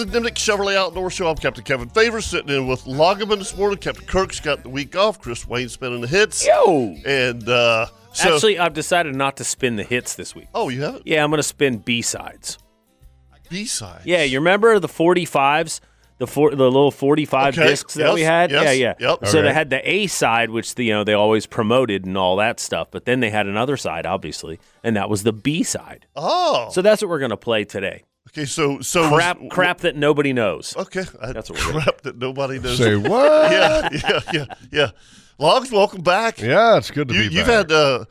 The Nimnicht Chevrolet Outdoor Show. I'm Captain Kevin Faver, sitting in with Lageman this morning. Captain Kirk's got the week off. Chris Wayne spinning the hits. Yo! And uh, so, Actually, I've decided not to spin the hits this week. oh, you have it? Yeah, I'm going to spin B sides. B sides. Yeah, you remember the 45s, the four, the little 45 Okay, discs that yes, we had? yes, yeah, yeah. yep. So they Okay. had the A side, which the, you know they always promoted and all that stuff, but then they had another side, obviously, and that was the B side. Oh. So that's what we're going to play today. Okay. So so Crap, was- crap that nobody knows. Okay. That's what we're crap that nobody knows. Say what? yeah, yeah, yeah, yeah. Logs, welcome back. Yeah, it's good to you, be you've back. had uh,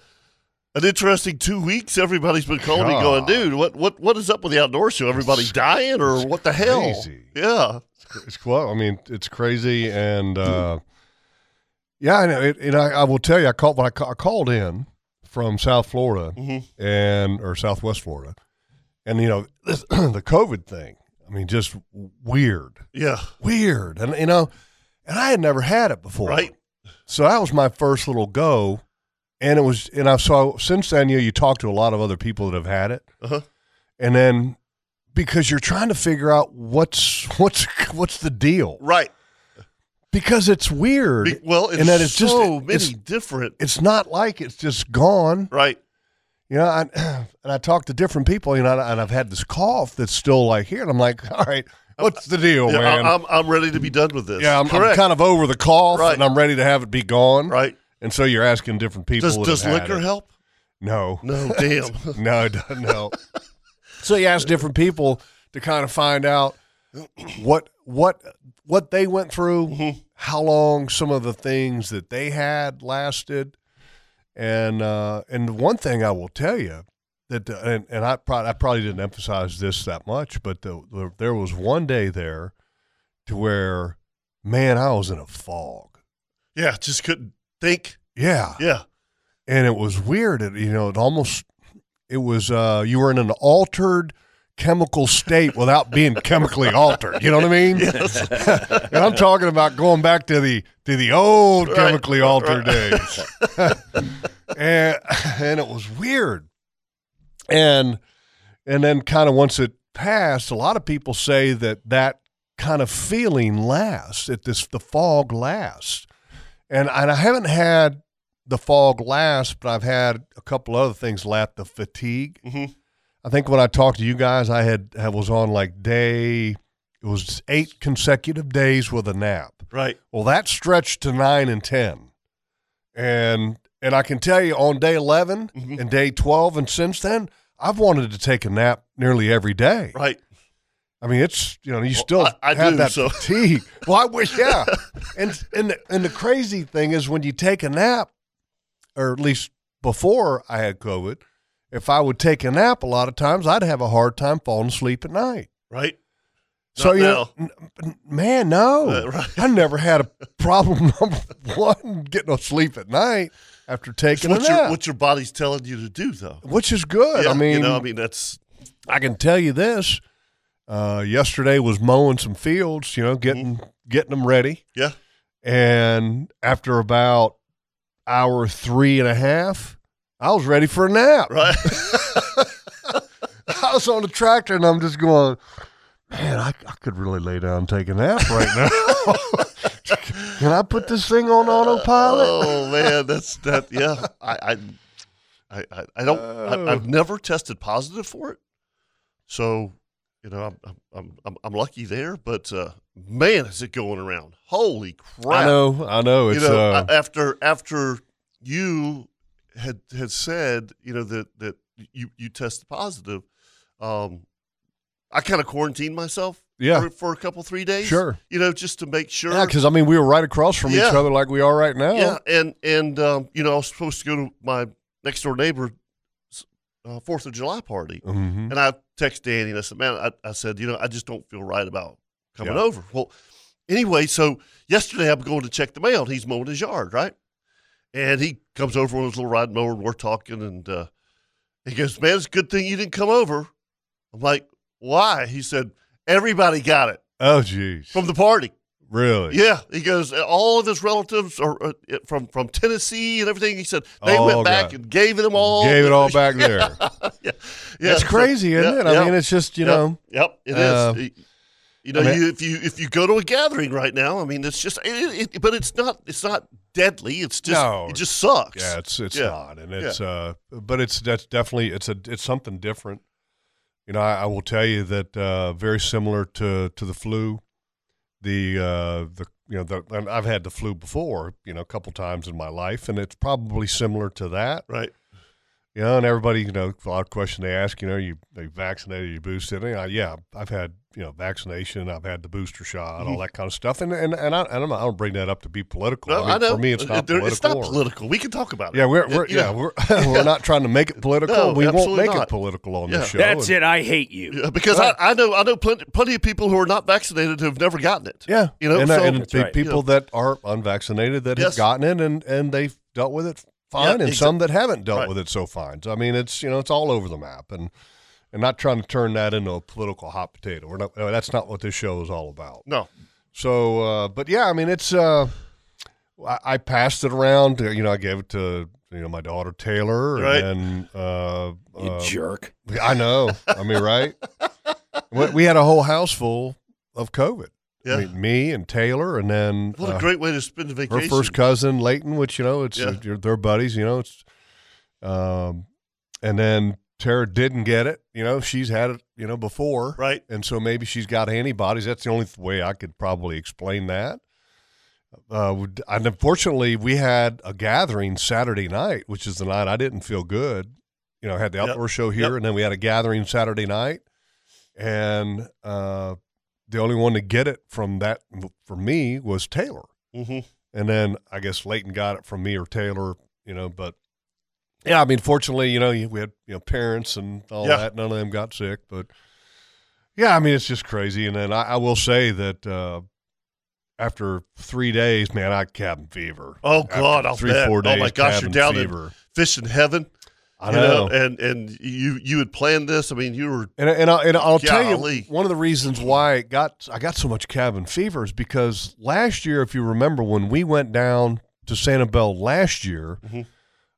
an interesting two weeks. Everybody's been calling me, going, "Dude, what what what is up with the outdoor show? Everybody dying or what the hell?" crazy. Yeah. it's cool. I mean, it's crazy, and uh, yeah, I know. It, and I, I will tell you, I called when I, ca- I called in from South Florida Mm-hmm. and or Southwest Florida, and you know this, the COVID thing. I mean, just weird, Yeah. weird, and you know, and I had never had it before, Right. So that was my first little go, and it was, and I saw since then. You know, you talk to a lot of other people that have had it, Uh-huh. and then because you're trying to figure out what's what's what's the deal Right. because it's weird. Be- well, it's and that it's so just many it's, different. it's not like it's just gone. Right. You know, I, and I talk to different people. You know, and I've had this cough that's still like here, and I'm like, all right, what's the deal, Yeah, man? I, am I'm ready to be done with this. yeah, I'm, I'm kind of over the cough, Right. and I'm ready to have it be gone. right. And so you're asking different people. Does does liquor it. help? No, No, damn. no, it doesn't help. so you ask different people to kind of find out what what what they went through, Mm-hmm. how long some of the things that they had lasted, and uh, and one thing I will tell you that and, and I probably I probably didn't emphasize this that much, but the, the, there was one day there to where man I was in a fog. yeah, just couldn't think. Yeah, Yeah. and it was weird. It, you know, it almost it was uh, you were in an altered chemical state without being chemically altered. You know what I mean? and I'm talking about going back to the to the old Right, chemically altered right. days. and and it was weird. And and then kind of once it passed, a lot of people say that that kind of feeling lasts, that this the fog lasts. And and I haven't had the fog last, but I've had a couple other things last. The fatigue. Mhm. I think when I talked to you guys, I had I was on like day. It was eight consecutive days with a nap. Right. Well, that stretched to nine and ten, and and I can tell you on day 11 Mhm. and day twelve, and since then, I've wanted to take a nap nearly every day. Right. I mean, it's you know you still I- I have do, that so- fatigue. Well, I wish, yeah. and and the, and the crazy thing is when you take a nap, or at least before I had COVID, if I would take a nap, a lot of times I'd have a hard time falling asleep at night. Right. So Not you know, man, no, Uh, right. I never had a problem. Number one, getting no sleep at night. after It's taking a what your nap, what your body's telling you to do, though. which is good. Yeah, I mean, you know, I mean that's I can tell you this. Uh, yesterday was mowing some fields, you know, getting Mm-hmm. getting them ready, yeah. and after about hour three and a half, I was ready for a nap. Right. I was on the tractor and I'm just going, man, I, I could really lay down and take a nap right now. Can I put this thing on autopilot? oh man, that's that. Yeah, I, I, I, I don't. Oh. I, I've never tested positive for it, so you know, I'm, I'm, I'm, I'm lucky there. But uh, man, is it going around? Holy crap! I know, I know. It's you know, uh, after after you had had said, you know that that you you tested positive, um, I kind of quarantined myself. Yeah. for, for a couple three days. Sure. you know, just to make sure. yeah, because I mean, we were right across from each other like we are right now. Yeah, and and um, you know, I was supposed to go to my next door neighbor's uh, Fourth of July party, hmm and I texted Danny and I said, "Man, I, I said, you know, I just don't feel right about coming Yeah. over." Well, anyway, so yesterday I'm going to check the mail, and he's mowing his yard, right? And he comes over with his little ride mower, and we're talking, and uh, he goes, "Man, it's a good thing you didn't come over." I'm like, "Why?" He said, "Everybody got it Oh, geez. from the party." really? Yeah, he goes. All of his relatives are uh, from from Tennessee and everything. He said they Oh, went back and gave them all. Gave it all back there. yeah, yeah. It's so- crazy, isn't yeah, it? I mean, it's just, you yep, know, Yep, it is. uh, You- You know, I mean- you, if you if you go to a gathering right now, I mean, it's just, it, it, but it's not it's not deadly. It's just No. it just sucks. Yeah, it's it's Yeah. not, and it's uh, but it's that's definitely it's a it's something different. You know, I, I will tell you that uh, very similar to to the flu, the uh, the you know the and I've had the flu before, you know, a couple times in my life, and it's probably similar to that. right. You know, and everybody, you know, a lot of questions they ask, you know, you they vaccinated, you boosted, and I, yeah, I've had you know vaccination, I've had the booster shot, all that kind of stuff, and and and I, and I'm, I don't bring that up to be political. No, I, mean, I know. For me, it's Uh, not there- political. It's not or- political. We can talk about it. yeah, we're, we're You yeah, we're we're not trying to make it political. No, we won't make not. it political on Yeah. this show. That's And- it. I hate you. Yeah, because I, I know I know plenty, plenty of people who are not vaccinated who have never gotten it. Yeah, You know, and, so- and the right. people You know. that are unvaccinated that Yes. have gotten it and and they've dealt with it fine, Yeah, and exa- some that haven't dealt Right. with it so fine. So I mean, it's you know it's all over the map, and and not trying to turn that into a political hot potato. We're not. That's not what this show is all about. No, So, uh, but yeah, I mean, it's. Uh, I, I passed it around. uh, You know, I gave it to you know my daughter Taylor, Right. and uh, You uh, jerk. I know. I mean, right? we, we had a whole house full of COVID. Yeah. I mean, me and Taylor, and then what uh, a great way to spend a her vacation. first cousin Leighton, which you know, it's Yeah. uh, they're buddies. You know, it's um, and then Tara didn't get it. You know, she's had it. You know, before, right? and so maybe she's got antibodies. That's the only th- way I could probably explain that. Uh, and unfortunately, we had a gathering Saturday night, which is the night I didn't feel good. You know, I had the Yep. outdoor show here, Yep. and then we had a gathering Saturday night, and uh, the only one to get it from that for me was Taylor, Mm-hmm. and then I guess Leighton got it from me or Taylor. You know, but yeah, I mean, fortunately, you know, we had you know parents and all Yeah. that. None of them got sick, but yeah, I mean, it's just crazy. And then I, I will say that uh, after three days, man, I had cabin fever. Oh After God, I'll three bet. four days. oh my gosh, you're down fever. in fishing heaven. I you know. and and you you had planned this. I mean, you were And and, I, and I'll tell you one of the reasons why it got I got so much cabin fever is because last year, if you remember, when we went down to Sanibel last year, Mhm.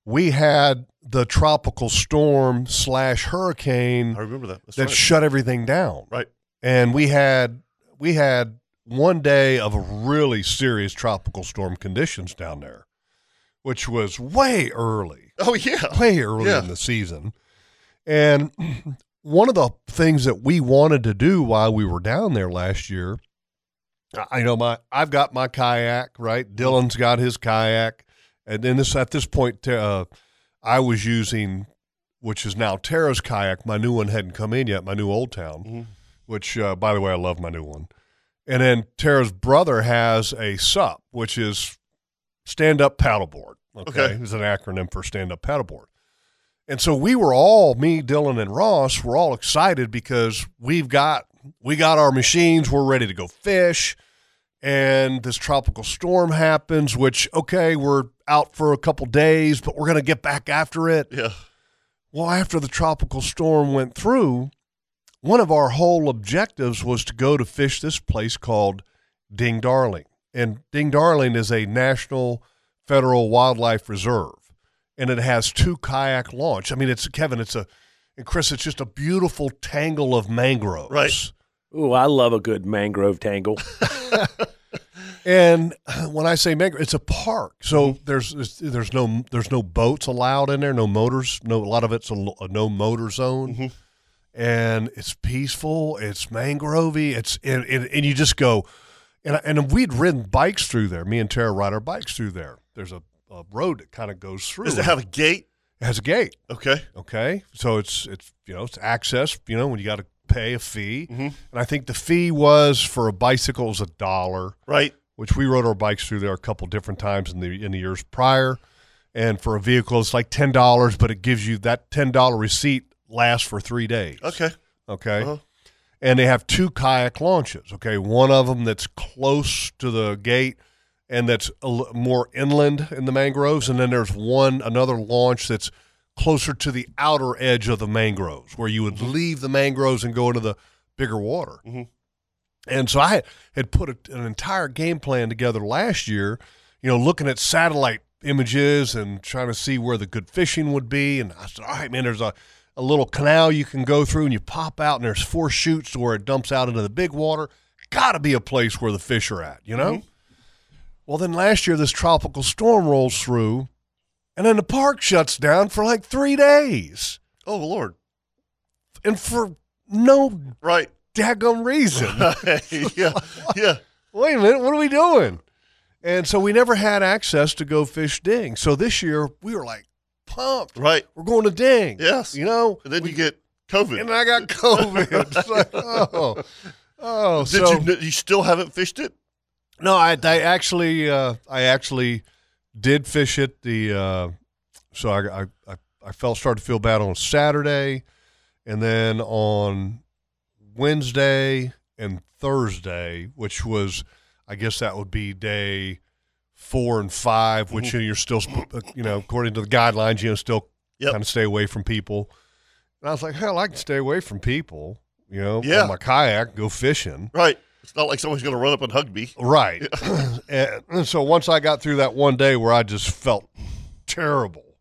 we had the tropical storm slash hurricane I remember that. That's that right. shut everything down. Right. And we had we had one day of really serious tropical storm conditions down there, which was way early oh yeah. way early Yeah. in the season. And one of the things that we wanted to do while we were down there last year, I know my I've got my kayak, right? Dylan's got his kayak, and then this at this point, uh, I was using, which is now Tara's kayak. My new one hadn't come in yet. My new Old Town, Mhm. which uh, by the way, I love my new one. And then Tara's brother has a SUP, which is stand up paddleboard. Okay. Okay. It's an acronym for stand up paddleboard. And so we were all, me, Dylan, and Ross, were all excited because we've got we got our machines, we're ready to go fish. And this tropical storm happens, which okay, we're out for a couple days, but we're going to get back after it. Yeah. Well, after the tropical storm went through, one of our whole objectives was to go to fish this place called Ding Darling. And Ding Darling is a national federal wildlife reserve. And it has two kayak launch. I mean, it's Kevin, it's a and Chris, it's just a beautiful tangle of mangroves. Right. Ooh, I love a good mangrove tangle. And when I say mangrove, it's a park. So Mm-hmm. there's, there's no there's no boats allowed in there, no motors. No, a lot of it's a, a no motor zone, Mhm. and it's peaceful. It's mangrovey. It's and, and, and you just go, and and we'd ridden bikes through there. Me and Tara ride our bikes through there. There's a, a road that kind of goes through. Does it have a gate? It has a gate. Okay. Okay, so it's it's you know it's access. You know when you got to pay a fee, Mhm. and I think the fee was for a bicycle was a dollar Right. which we rode our bikes through there a couple different times in the in the years prior. And for a vehicle, it's like ten dollars, but it gives you that ten dollar receipt lasts for three days. Okay. Okay. Uh-huh. And they have two kayak launches. Okay, one of them that's close to the gate and that's a l- more inland in the mangroves, and then there's one another launch that's closer to the outer edge of the mangroves, where you would leave the mangroves and go into the bigger water. Mhm. And so I had put a, an entire game plan together last year, you know, looking at satellite images and trying to see where the good fishing would be. And I said, all right, man, there's a, a little canal you can go through and you pop out and there's four chutes to where it dumps out into the big water. Got to be a place where the fish are at, you know? Mm-hmm. Well, then last year, this tropical storm rolls through and then the park shuts down for like three days. Oh Lord. And for no Right. daggum reason. yeah. Yeah. wait a minute, what are we doing? And so we never had access to go fish Ding. So this year we were like pumped. Right. We're going to Ding. Yes. You know? And then you get COVID. And I got COVID. It's like, oh. Oh, Did so you? You still haven't fished it? no, I, I actually, uh, I actually did fish it. The uh, so I, I, I, I felt started to feel bad on Saturday, and then on Wednesday and Thursday, which was, I guess that would be day four and five, which you're still, uh, you know, according to the guidelines, you know, still Yep. kind of stay away from people. And I was like, hell, I can stay away from people, you know, Yeah. on my kayak, go fishing. Right. It's not like someone's going to run up and hug me. Right. and, and so once I got through that one day where I just felt terrible,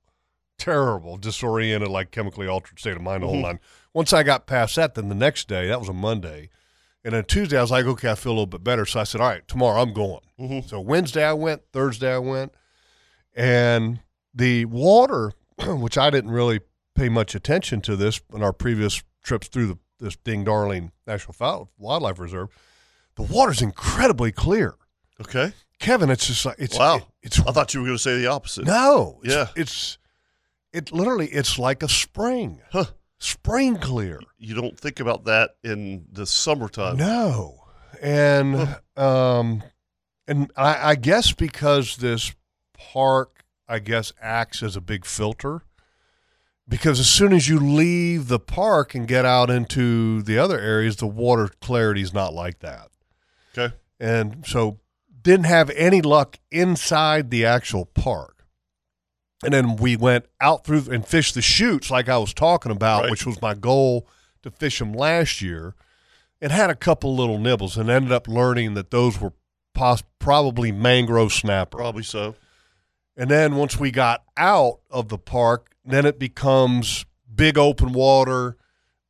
terrible, disoriented, like chemically altered state of mind the whole nine. Once I got past that, then the next day, that was a Monday. And then Tuesday, I was like, okay, I feel a little bit better. So I said, all right, tomorrow I'm going. Mhm. So Wednesday I went, Thursday I went. And the water, which I didn't really pay much attention to this in our previous trips through the, this Ding Darling National Wildlife Reserve, the water's incredibly clear. Okay. Kevin, it's just like it's Wow. it- it's I thought you were going to say the opposite. no, it's, Yeah. it's it literally it's like a spring, Huh. Spring clear. You don't think about that in the summertime. No, and um, and I, I guess because this park, I guess acts as a big filter. Because as soon as you leave the park and get out into the other areas, the water clarity is not like that. Okay. and so didn't have any luck inside the actual park. And then we went out through and fished the chutes like I was talking about, Right. which was my goal to fish them last year, and had a couple little nibbles and ended up learning that those were pos- probably mangrove snapper. Probably so. And then once we got out of the park, then it becomes big open water,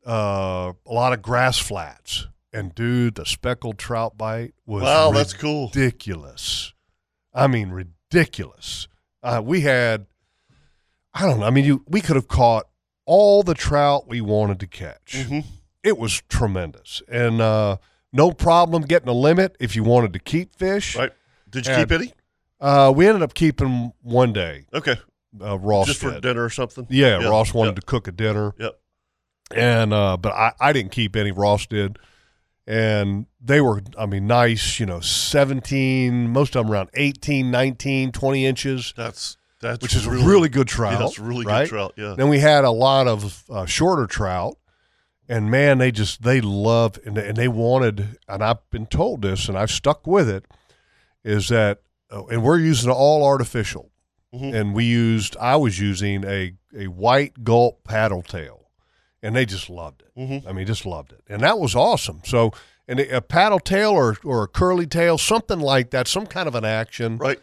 uh, a lot of grass flats. And dude, the speckled trout bite was Wow, that's cool. ridiculous. I mean, ridiculous. Uh, we had, I don't know. I mean, you we could have caught all the trout we wanted to catch. Mhm. It was tremendous, and uh, no problem getting a limit if you wanted to keep fish. Right. Did you And- keep any? Uh, we ended up keeping one day. Okay. Uh, Ross Just for did. dinner or something? Yeah, Yeah, Ross wanted yep. to cook a dinner. Yep. And uh, but I, I didn't keep any. Ross did, and they were I mean nice. You know, seventeen. Most of them around 18, 19, 20 inches, That's that's which is a really good trout. Yeah, that's really right? good trout. Yeah. Then we had a lot of uh, shorter trout, and man, they just they love and they, and they wanted, and I've been told this, and I've stuck with it, is that, uh, and we're using all artificial. and we used I was using a a white gulp paddle tail, and they just loved it. I mean, just loved it, and that was awesome. So, and a a paddle tail or or a curly tail, something like that, some kind of an action, Right.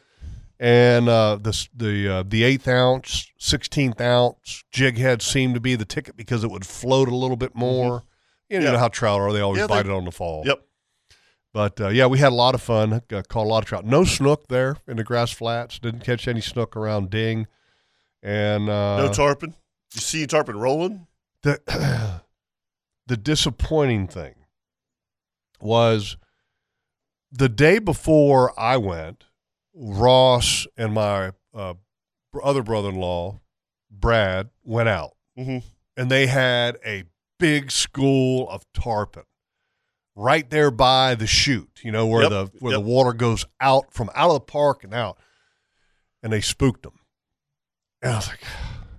And uh, the the uh, the eighth ounce, sixteenth ounce jig head seemed to be the ticket because it would float a little bit more. You know Mm-hmm. Yeah. how trout are; they always Yeah, they- bite it on the fall. Yep. But uh, yeah, we had a lot of fun. Uh, caught a lot of trout. No snook there in the grass flats. Didn't catch any snook around Ding. And uh, No tarpon. You see tarpon rolling? the the disappointing thing was the day before I went, Ross and my uh, other brother-in-law, Brad, went out, Mhm. and they had a big school of tarpon right there by the chute. You know where Yep, the where yep. the water goes out from out of the park and out, and they spooked them. And I was like,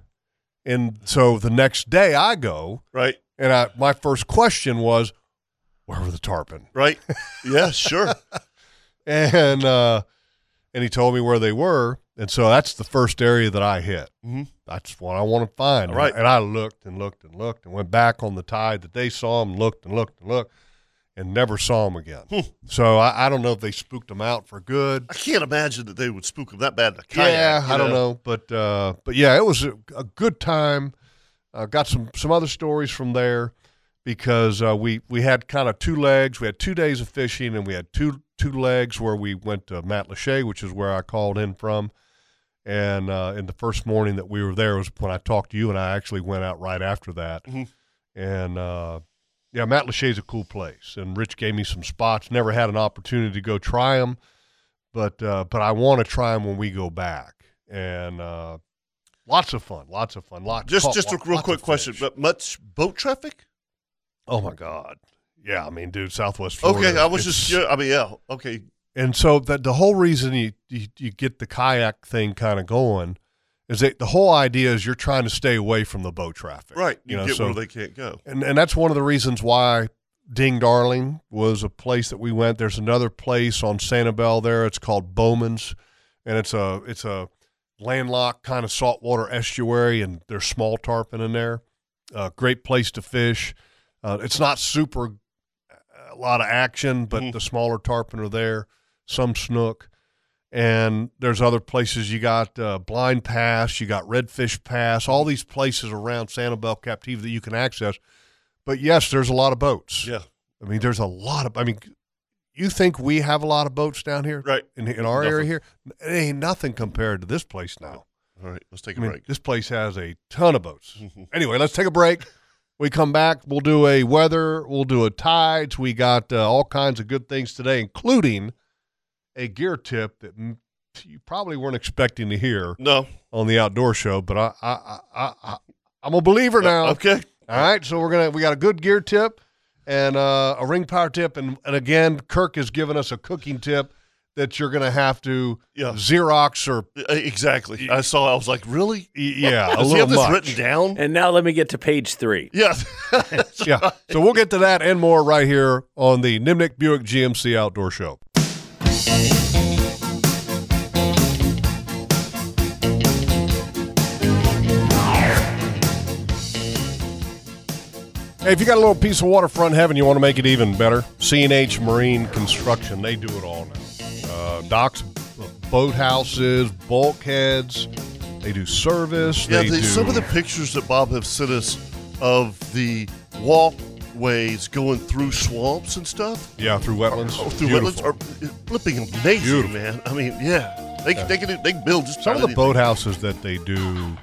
and so the next day I go, Right. and I my first question was, where were the tarpon? Right. yeah, sure. And uh, and he told me where they were, and so that's the first area that I hit. Mhm. That's what I want to find. All right. And I looked and looked and looked and went back on the tide that they saw him, looked and looked and looked, and never saw him again. Hmm. So I, I don't know if they spooked him out for good. I can't imagine that they would spook them that bad in a kayak. yeah, I don't know, but uh, but yeah, it was a, a good time. Uh, got some some other stories from there because uh, we we had kind of two legs. We had two days of fishing, and we had two two legs where we went to Matlacha, which is where I called in from. And uh, in the first morning that we were there was when I talked to you, and I actually went out right after that. Mhm. And uh, yeah, Matlacha's a cool place, and Rich gave me some spots. Never had an opportunity to go try them, but uh, but I want to try them when we go back. And uh, lots of fun, lots of fun. Lots, Just caught just a real quick question. But much boat traffic? Oh my God, yeah. I mean, dude, Southwest Florida. Okay, I was just yeah, I mean, yeah. Okay. And so that the whole reason you, you you get the kayak thing kind of going is that the whole idea is you're trying to stay away from the boat traffic, Right. You, know, get so where they can't go. and and that's one of the reasons why Ding Darling was a place that we went. There's another place on Sanibel there. It's called Bowman's, and it's a it's a landlocked kind of saltwater estuary, and there's small tarpon in there. Uh, great place to fish. Uh, it's not super a lot of action, but Mhm. the smaller tarpon are there. Some snook. And there's other places. You got uh, Blind Pass, you got Redfish Pass, all these places around Sanibel Captiva that you can access. But yes, there's a lot of boats. Yeah. I mean, there's a lot of. I mean, you think we have a lot of boats down here Right. in in our Nothing. area here? It ain't nothing compared to this place now. All right. Let's take a I mean, break. this place has a ton of boats. Mhm. Anyway, let's take a break. We come back. We'll do a weather. We'll do a tides. We got uh, all kinds of good things today, including a gear tip that m- you probably weren't expecting to hear No. on the outdoor show. But I, I, I, I, I'm a believer now. Okay. All right, so we're gonna we got a good gear tip and uh, a ring power tip, and and again, Kirk has given us a cooking tip that you're gonna have to Yeah. Xerox or Exactly. I saw. I was like, really? yeah, a Does he little have this much. written down? And now let me get to page three. Yeah. yeah. So we'll get to that and more right here on the Nimnicht Buick GMC Outdoor Show. Hey, if you got a little piece of waterfront heaven, you want to make it even better. C&H Marine Construction, they do it all now. Uh, docks, boat houses, bulkheads. They do service. Yeah, they the, do some of the pictures that Bob have sent us of the walkways going through swamps and stuff, yeah through wetlands. oh, through Beautiful. wetlands, are flipping amazing, Beautiful. man. I mean, yeah, they, they can they can build just Some of the boathouses that they do. Have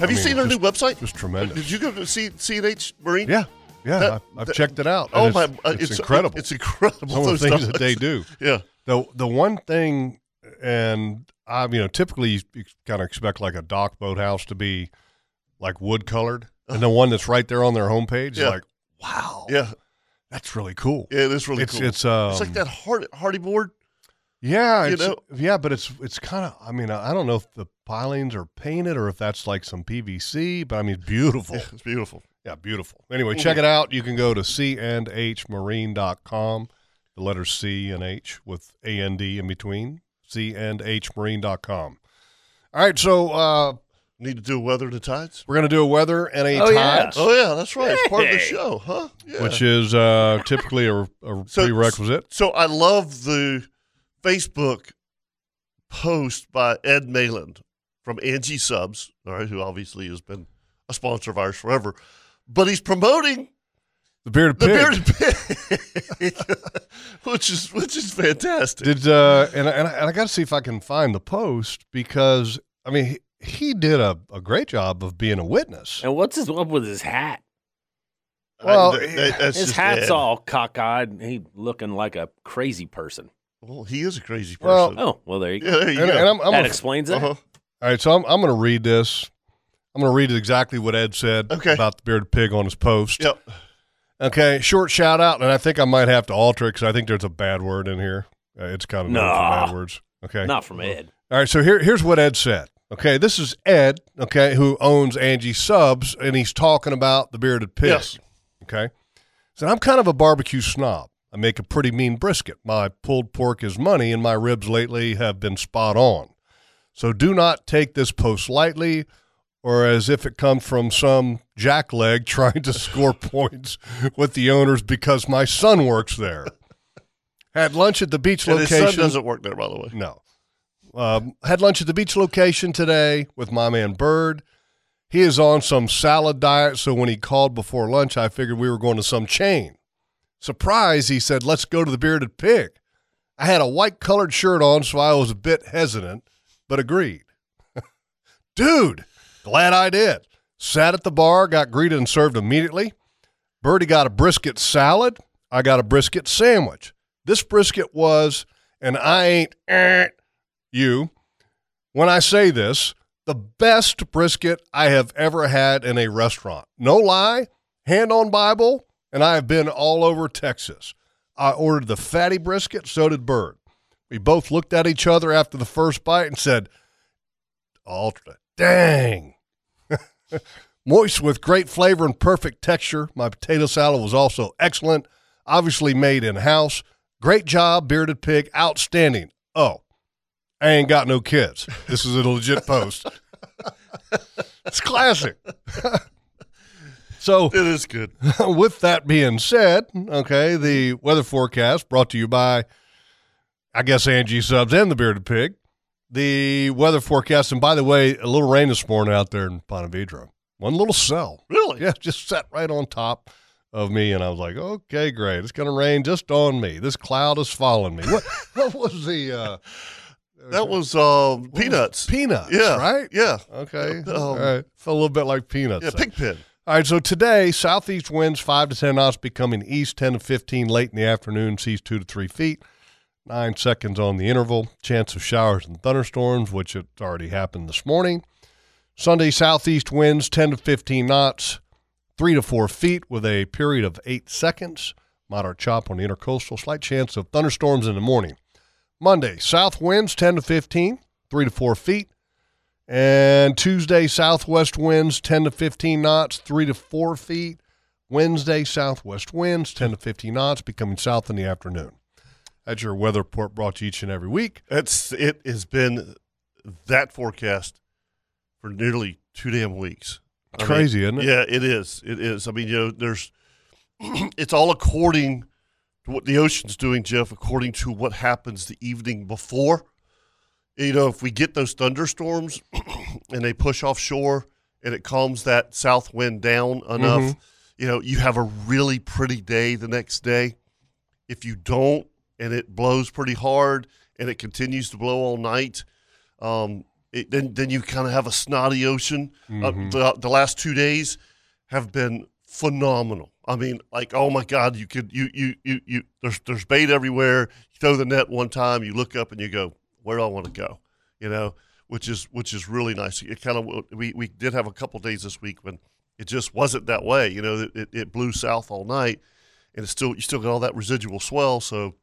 I you mean, seen our just- new website? Just tremendous. Did you go to see C&H Marine? Yeah, yeah. That- I've, I've that- checked it out. Oh and my! it's, it's, incredible. It's incredible. Some of the those things that they do. Yeah. The the one thing, and I, you know, typically you, kind of expect like a dock boathouse to be like wood colored, and the one that's right there on their homepage is Yeah. like, wow, Yeah. that's really cool. Yeah. It is really it's cool. it's um, it's like that hardy, hardy board. Yeah, You it's, know? yeah, but it's it's kind of. I mean, I don't know if the pilings are painted or if that's like some PVC, but I mean, it's beautiful. Yeah, it's beautiful. Yeah, beautiful. Anyway, check it out. You can go to candhmarine.com, the letters C and H with A A N D D in between, candhmarine.com. All right, so uh, Need to do weather to tides. we're gonna do a weather and a Oh, yeah. tides, Oh yeah, that's right. It's part of the show, huh? Yeah. which is uh, typically a, a So- prerequisite. So I love the Facebook post by Ed Mayland from Angie Subs, all right, who obviously has been a sponsor of ours forever, but he's promoting The bearded the pig. bearded pig, which is which is fantastic. Did uh, and I- and I, and I got to see if I can find the post because I mean he, he did a, a great job of being a witness. And what's his up with his hat? Well, I- that- that's His hat's Ed. all cockeyed. and He looking like a crazy person. Well, he is a crazy person. Well, person. Oh, well, there you go. yeah, there you And, go. and I'm, I'm that gonna- explains it. uh-huh. all right, so I'm I'm going to read this. I'm going to read exactly what Ed said Okay. about the bearded pig on his post. Yep. Okay, short shout out, and I think I might have to alter it because I think there's a bad word in here. Uh, it's kind of Nah. bad words. Okay. Not from Ed. All right, so here, here's what Ed said. Okay, this is Ed, okay, who owns Angie Subs, and he's talking about the bearded pig. Yes. Okay. So I'm kind of a barbecue snob. I make a pretty mean brisket. My pulled pork is money, and my ribs lately have been spot on. So do not take this post lightly or as if it comes from some jackleg trying to score points with the owners because my son works there. Had lunch at the beach And his location. son doesn't work there, by the way. No. Um, had lunch at the beach location today with my man Bird. He is on some salad diet, so when he called before lunch, I figured we were going to some chain. Surprise, he said, let's go to the Bearded Pig. I had a white colored shirt on, so I was a bit hesitant, but agreed. Dude, glad I did. Sat at the bar, got greeted and served immediately. Birdie got a brisket salad. I got a brisket sandwich. This brisket was, and I ain't eh, you when I say this, the best brisket I have ever had in a restaurant. No lie, hand on Bible, and I have been all over Texas. I ordered the fatty brisket, so did Bird. We both looked at each other after the first bite and said, Ultra, dang. Moist with great flavor and perfect texture. My potato salad was also excellent, obviously made in house. Great job, Bearded Pig. Outstanding. Oh, I ain't got no kids. This is a legit post. it's classic. so, It is good. with that being said, okay, the weather forecast brought to you by, I guess, Angie Subs and the Bearded Pig. The weather forecast, and by the way, a little rain this morning out there in Ponte Vedra. One little cell. Really? Yeah, just sat right on top of me, and I was like, okay, great. It's going to rain just on me. This cloud is following me. What, what was the. Uh, That was um, what was- peanuts. Peanuts, Yeah. right? Yeah. Okay. Um, All right. Felt a little bit like peanuts. Yeah. Pigpen. All right, so today, southeast winds 5 to 10 knots becoming east 10 to 15 late in the afternoon, seas 2 to 3 feet. Nine seconds on the interval. Chance of showers and thunderstorms, which it already happened this morning. Sunday, southeast winds 10 to 15 knots, 3 to 4 feet with a period of 8 seconds. Moderate chop on the intercoastal. Slight chance of thunderstorms in the morning. Monday, south winds 10 to 15, 3 to 4 feet. And Tuesday, southwest winds 10 to 15 knots, 3 to 4 feet. Wednesday, southwest winds 10 to 15 knots, becoming south in the afternoon. That's your weather report brought to you each and every week. It's it has been that forecast for nearly two damn weeks. I mean, Crazy, isn't it? Yeah, it is. It is. I mean, you know, there's it's all according to what the ocean's doing, Jeff, according to what happens the evening before. You know, if we get those thunderstorms and they push offshore and it calms that south wind down enough, Mhm. you know, you have a really pretty day the next day. If you don't and it blows pretty hard and it continues to blow all night, um, it, then then you kind of have a snotty ocean. Uh, Mhm. the, the last two days have been phenomenal. I mean, like, oh my God, you could you you you you there's there's bait everywhere. You throw the net one time, you look up and you go, where do I want to go? You know, which is which is really nice. It kind of we we did have a couple days this week when it just wasn't that way. You know, it, it blew south all night, and it's still you still got all that residual swell. So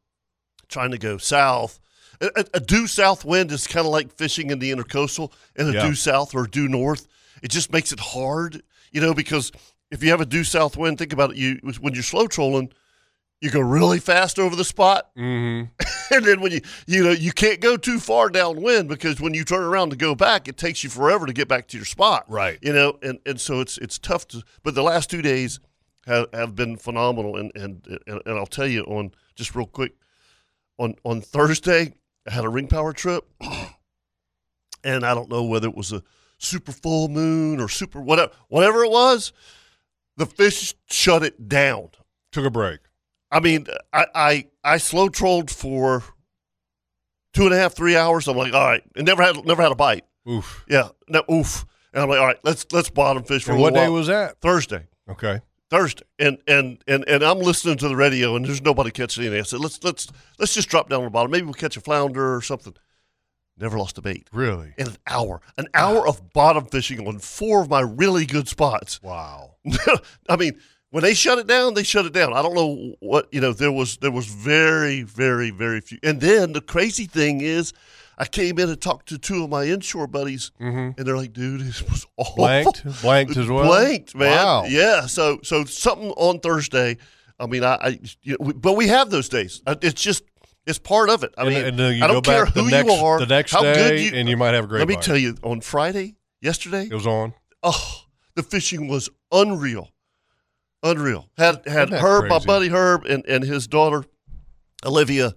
trying to go south. A, a- a due south wind is kind of like fishing in the intercoastal, and a Yeah. due south or due north. It just makes it hard, you know, because if you have a due south wind, think about it. You when you're slow trolling, you go really fast over the spot, Mm-hmm. and then when you you know you can't go too far downwind because when you turn around to go back, it takes you forever to get back to your spot. Right. You know, and, and so it's it's tough to. But the last two days have, have been phenomenal, and, and and and I'll tell you on just real quick on on Thursday I had a ring power trip, and I don't know whether it was a super full moon or super whatever whatever it was, the fish shut it down. Took a break. I mean, I I, I slow trolled for two and a half, three hours. I'm like, all right, and never had never had a bite. Oof. Yeah, no, oof. And I'm like, all right, let's let's bottom fish for And a what day while. was that? Thursday. Okay. Thursday, and and and and I'm listening to the radio, and there's nobody catching anything. I said, let's let's let's just drop down to the bottom. Maybe we'll catch a flounder or something. Never lost a bait Really? in an hour. An hour of bottom fishing on four of my really good spots. Wow. I mean, when they shut it down, they shut it down. I don't know what you know. There was there was very very very few. And then the crazy thing is, I came in and talked to two of my inshore buddies, Mm-hmm. and they're like, "Dude, this was awful." Blanked? Blanked as well? Blanked, man. Wow. Yeah. So so something on Thursday. I mean, I, I you know, we- but we have those days. Uh, It's just it's part of it. I And- mean, and I don't care who next, you are, the next how day, good you, and you might have a great Let me bite. tell you, on Friday, yesterday, It was on. oh, the fishing was unreal, unreal. Had had Herb, my buddy Herb, and and his daughter Olivia,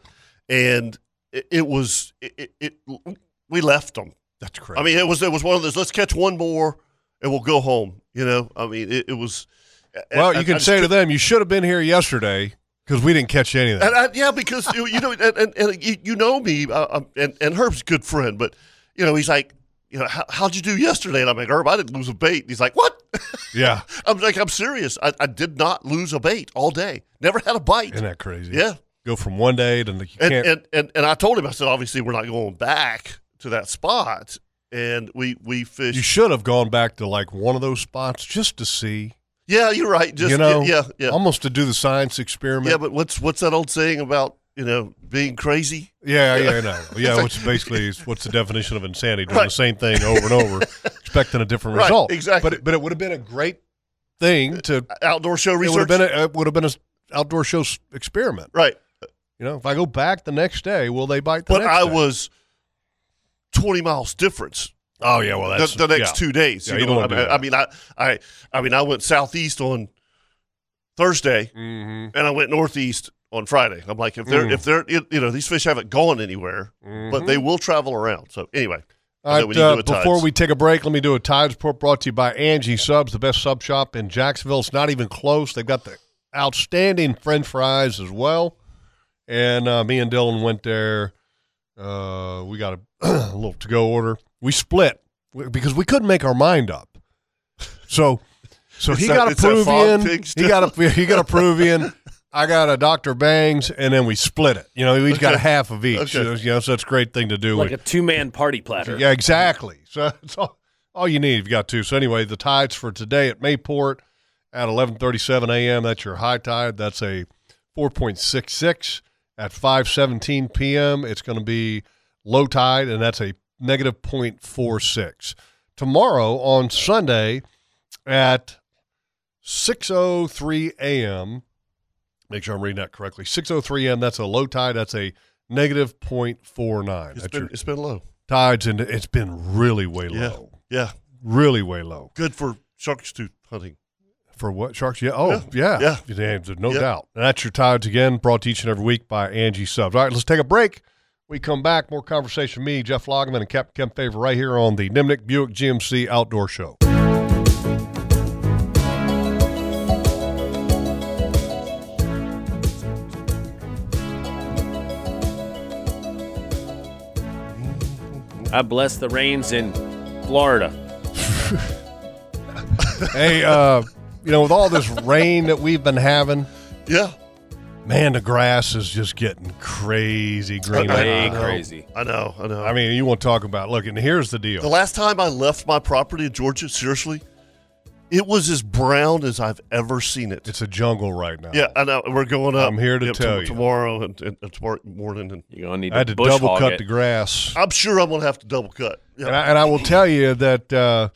and it, it was it, it, it. We left them. That's crazy. I mean, it was it was one of those. Let's catch one more, and we'll go home. You know, I mean, it, it was. well, I- you can just say to them, you should have been here yesterday because we didn't catch anything. And I, yeah, because you, know, and, and, and you, you know me, uh, and and Herb's a good friend, but you know, he's like, you know, how, how'd you do yesterday? And I'm like, Herb, I didn't lose a bait. And he's like, what? yeah. I'm like, I'm serious. I, I did not lose a bait all day. Never had a bite. Isn't that crazy? Yeah, Go from one day to the, you and, can't. and and and I told him, I said, obviously, we're not going back to that spot, and we we fished. you should have gone back to like one of those spots just to see. yeah, you're right. Just you know, yeah, yeah, almost to do the science experiment. yeah. But what's what's that old saying about you know being crazy? Yeah, yeah, I know. Yeah, like- which basically is what's the definition of insanity? Doing Right. the same thing over and over, expecting a different Right, result. exactly. But it, but it would have been a great thing to. Outdoor show It would research. have been a, it would have been a outdoor show experiment. right. You know, if I go back the next day, will they bite the But I day? was twenty miles difference Oh yeah, well the, that's the next yeah. two days. Yeah, you you know, don't I, mean, I mean, I, I, I mean, I went southeast on Thursday, Mhm. and I went northeast on Friday. I'm like, if they're Mm. if they're you know these fish haven't gone anywhere, but they will travel around. So anyway, All right, we uh, do a tides. before we take a break, let me do a Tides report brought to you by Angie Subs, the best sub shop in Jacksonville. It's not even close. They've got the outstanding French fries as well. And uh, me and Dylan went there. Uh, we got a, a little to go order. We split because we couldn't make our mind up. So, so he that- got a it's Peruvian. He got a he got a Peruvian. I got a Dr. Bangs, and then we split it. You know, we each got a half of each. Okay. You know, so that's a great thing to do. like We- a two man party platter. yeah, exactly. So it's all, all you need if you got two. So anyway, the tides for today at Mayport at 11:37 a.m. That's your high tide. That's a 4.66 at 5:17 p.m. It's going to be low tide, and that's a negative 0.46. Tomorrow on Sunday at 6:03 a.m. Make sure I'm reading that correctly. 6:03 a.m. That's a low tide. That's a negative 0.49. it's been your it's been low. tides and it's been really way Yeah. low. Yeah, Really way low. good for shark's tooth hunting. For what sharks? Yeah. Oh, yeah. Yeah. Yeah, there's no Yeah. doubt. And that's your tides again, brought to each and every week by Angie Subs. All right, let's take a break. We come back, more conversation with me, Jeff Lageman, and Captain Kevin Faver right here on the Nimnicht Buick GMC Outdoor Show. I bless the rains in Florida. hey, uh, you know, with all this rain that we've been having, Yeah, man, the grass is just getting crazy green. Way I crazy. I know, I know. I mean, you want to talk about, look, and here's the deal. the last time I left my property in Georgia, seriously, it was as brown as I've ever seen it. It's a jungle right now. Yeah, I know. We're going up. I'm here to yep, tell you. tomorrow and, and, and tomorrow morning, and You're gonna need I had to to bush double cut it. the grass. I'm sure I'm going to have to double cut. Yeah. And I, and I will tell you that uh,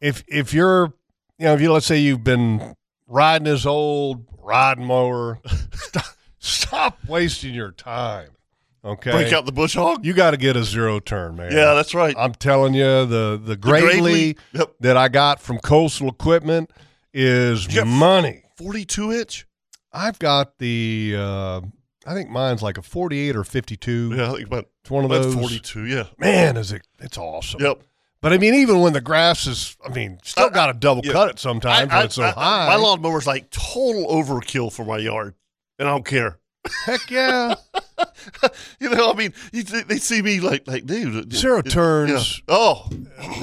if if you're, you know, if you let's say you've been riding his old riding mower. stop, stop wasting your time. Okay. Break out the bush hog. you got to get a zero turn, man. Yeah, that's right. I'm telling you, the the Gravely, yep. that I got from Coastal Equipment is money. 42 inch. I've got the, uh, I think mine's like a 48 or 52. Yeah, I think about It's one of those. 42. Yeah. Man, is it? It's awesome. Yep. But I mean, even when the grass is, I mean, still I- got to double yeah. cut it sometimes when it's so I- high. My lawnmower's like total overkill for my yard, and I don't care. Heck yeah. You know, I mean, you, they see me like, like, dude, uh, Zero it- yeah. turns. Oh,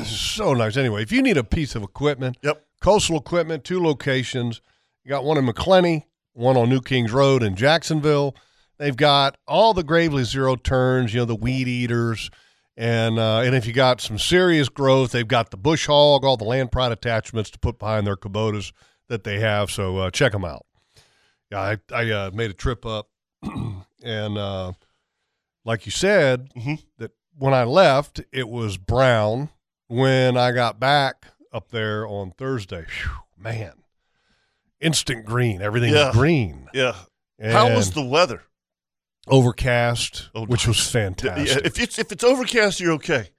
so nice. Anyway, if you need a piece of equipment, Yep. Coastal Equipment, two locations. You got one in Macclenny, one on New Kings Road in Jacksonville. They've got all the Gravely zero turns, you know, the weed eaters. And uh, and if you got some serious growth, they've got the bush hog, all the land pride attachments to put behind their Kubotas that they have. So uh, check them out. Yeah, I, I uh, made a trip up, and uh, like you said, Mhm. that when I left, it was brown. When I got back up there on Thursday, phew, man, instant green. Everything's Yeah. green. yeah. How was the weather? Overcast, Oh, which was Yeah, fantastic. if it's if it's overcast, you're okay.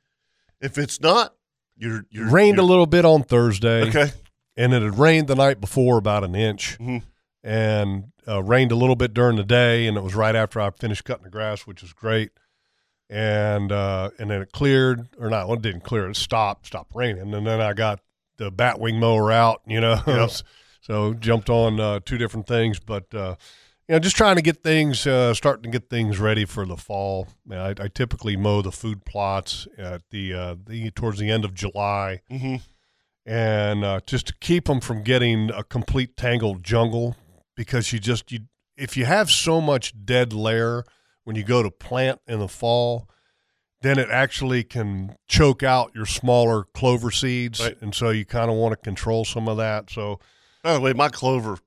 If it's not, you're you're rained a you're- little bit on Thursday, Okay. and it had rained the night before about an inch, Mhm. and uh, rained a little bit during the day, and it was right after I finished cutting the grass, which was great. And uh, and then it cleared, or not? Well, it didn't clear. It stopped, stopped raining, and then I got the batwing mower out. You know, Yep. so jumped on uh, two different things, but uh, you know, just trying to get things, uh, starting to get things ready for the fall. I, I typically mow the food plots at the uh, the towards the end of July hmm and uh, just to keep them from getting a complete tangled jungle because you just you if you have so much dead layer when you go to plant in the fall then it actually can choke out your smaller clover seeds Right. and so you kind of want to control some of that so By the way, my clover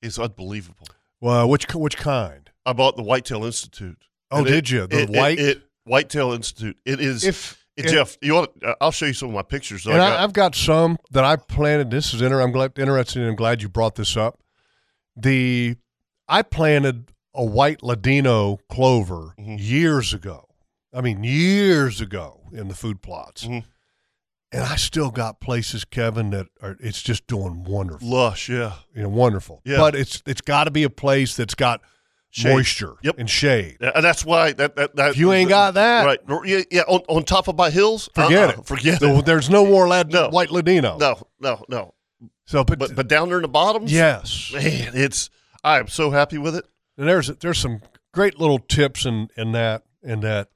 is unbelievable. Well which which kind I bought the Whitetail Institute. oh And it- did you the it, white It, it, Whitetail Institute. It is. if it- if- Jeff, you want? uh, I'll show you some of my pictures. and I I, got. I've got some that I planted. This is inter- I'm glad, interested. I'm glad you brought this up. The I planted a white Ladino clover Mhm. years ago. I mean, years ago in the food plots, Mhm. And I still got places, Kevin, that are it's just doing wonderful. Lush, yeah. You know, wonderful. Yeah. But it's it's got to be a place that's got Shade. moisture Yep. and shade. Yeah, that's why that that, that If you ain't got that, right, yeah, yeah, on, on top of my hills, Forget uh-uh, it. forget so it. there's no more lad- No. white Ladino. No, no, no. So, but, But but down there in the bottoms, yes, man, it's. I am so happy with it. And there's there's some great little tips in in that in that.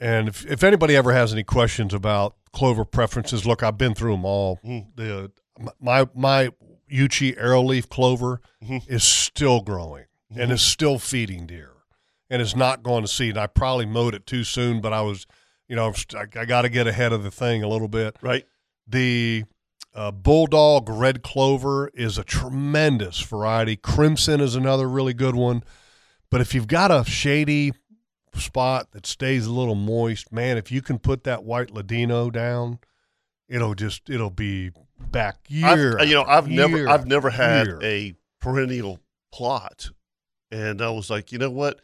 And if if anybody ever has any questions about clover preferences, look, I've been through them all. Mm. The my my Yuchi arrowleaf clover Mhm. is still growing and is still feeding deer, and is not going to seed. I probably mowed it too soon, but I was, you know, I, I got to get ahead of the thing a little bit. Right. The uh, Bulldog Red Clover is a tremendous variety. Crimson is another really good one. But if you've got a shady spot that stays a little moist, man, if you can put that white Ladino down, it'll just it'll be back year. I've, you know, I've never, I've never had year. a perennial plot, and I was like, you know what?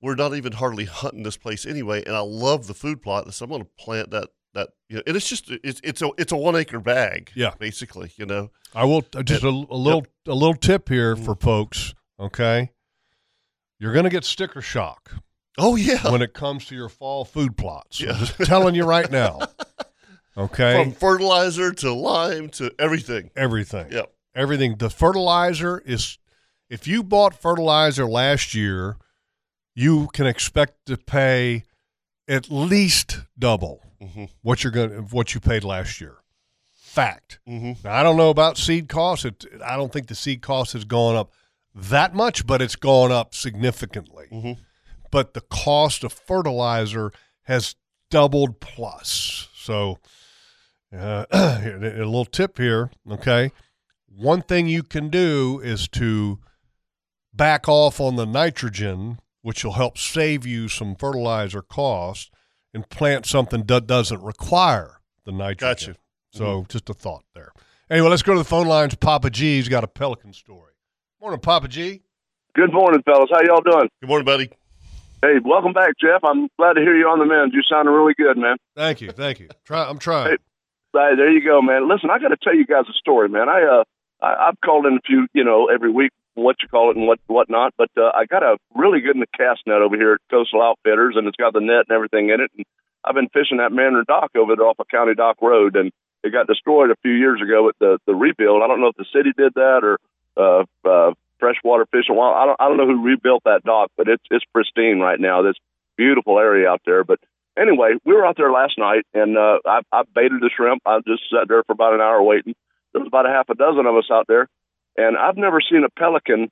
We're not even hardly hunting this place anyway, and I love the food plot, so I'm going to plant that. That you know, and it's just it's it's a it's a one acre bag, Yeah. basically. You know, I will uh, just a, a little a little tip here for Mm. folks. Okay, you're going to get sticker shock oh yeah, when it comes to your fall food plots. I'm just telling you right now. Okay, from fertilizer to lime to everything. everything. Yep. Everything. The fertilizer is, if you bought fertilizer last year, you can expect to pay at least double Mm-hmm. what you're going what you paid last year. Fact. Mm-hmm. Now, I don't know about seed costs. It, I don't think the seed cost has gone up that much, but it's gone up significantly. Mhm. But the cost of fertilizer has doubled plus. So, uh, a little tip here, okay? One thing you can do is to back off on the nitrogen, which will help save you some fertilizer cost, and plant something that doesn't require the nitrogen. Gotcha. So just a thought there. Anyway, let's go to the phone lines. Papa G's got a pelican story. Morning, Papa G. Good morning, fellas. How y'all doing? Good morning, buddy. Hey, welcome back, Jeff. I'm glad to hear you on the mend. You sounding really good, man. Thank you, thank you. Try, I'm trying. Hey. Hey, there you go, man. Listen, I got to tell you guys a story, man. I uh, I, I've called in a few, you know, every week, what you call it and what whatnot. But uh, I got a really good in the cast net over here at Coastal Outfitters, and it's got the net and everything in it. And I've been fishing that Manor Dock over there off of County Dock Road, and it got destroyed a few years ago with the the rebuild. I don't know if the city did that or uh, uh, freshwater fishing. Well, I don't I don't know who rebuilt that dock, but it's it's pristine right now. This beautiful area out there, but anyway, we were out there last night, and uh, I, I baited the shrimp. I just sat there for about an hour waiting. There was about a half a dozen of us out there, and I've never seen a pelican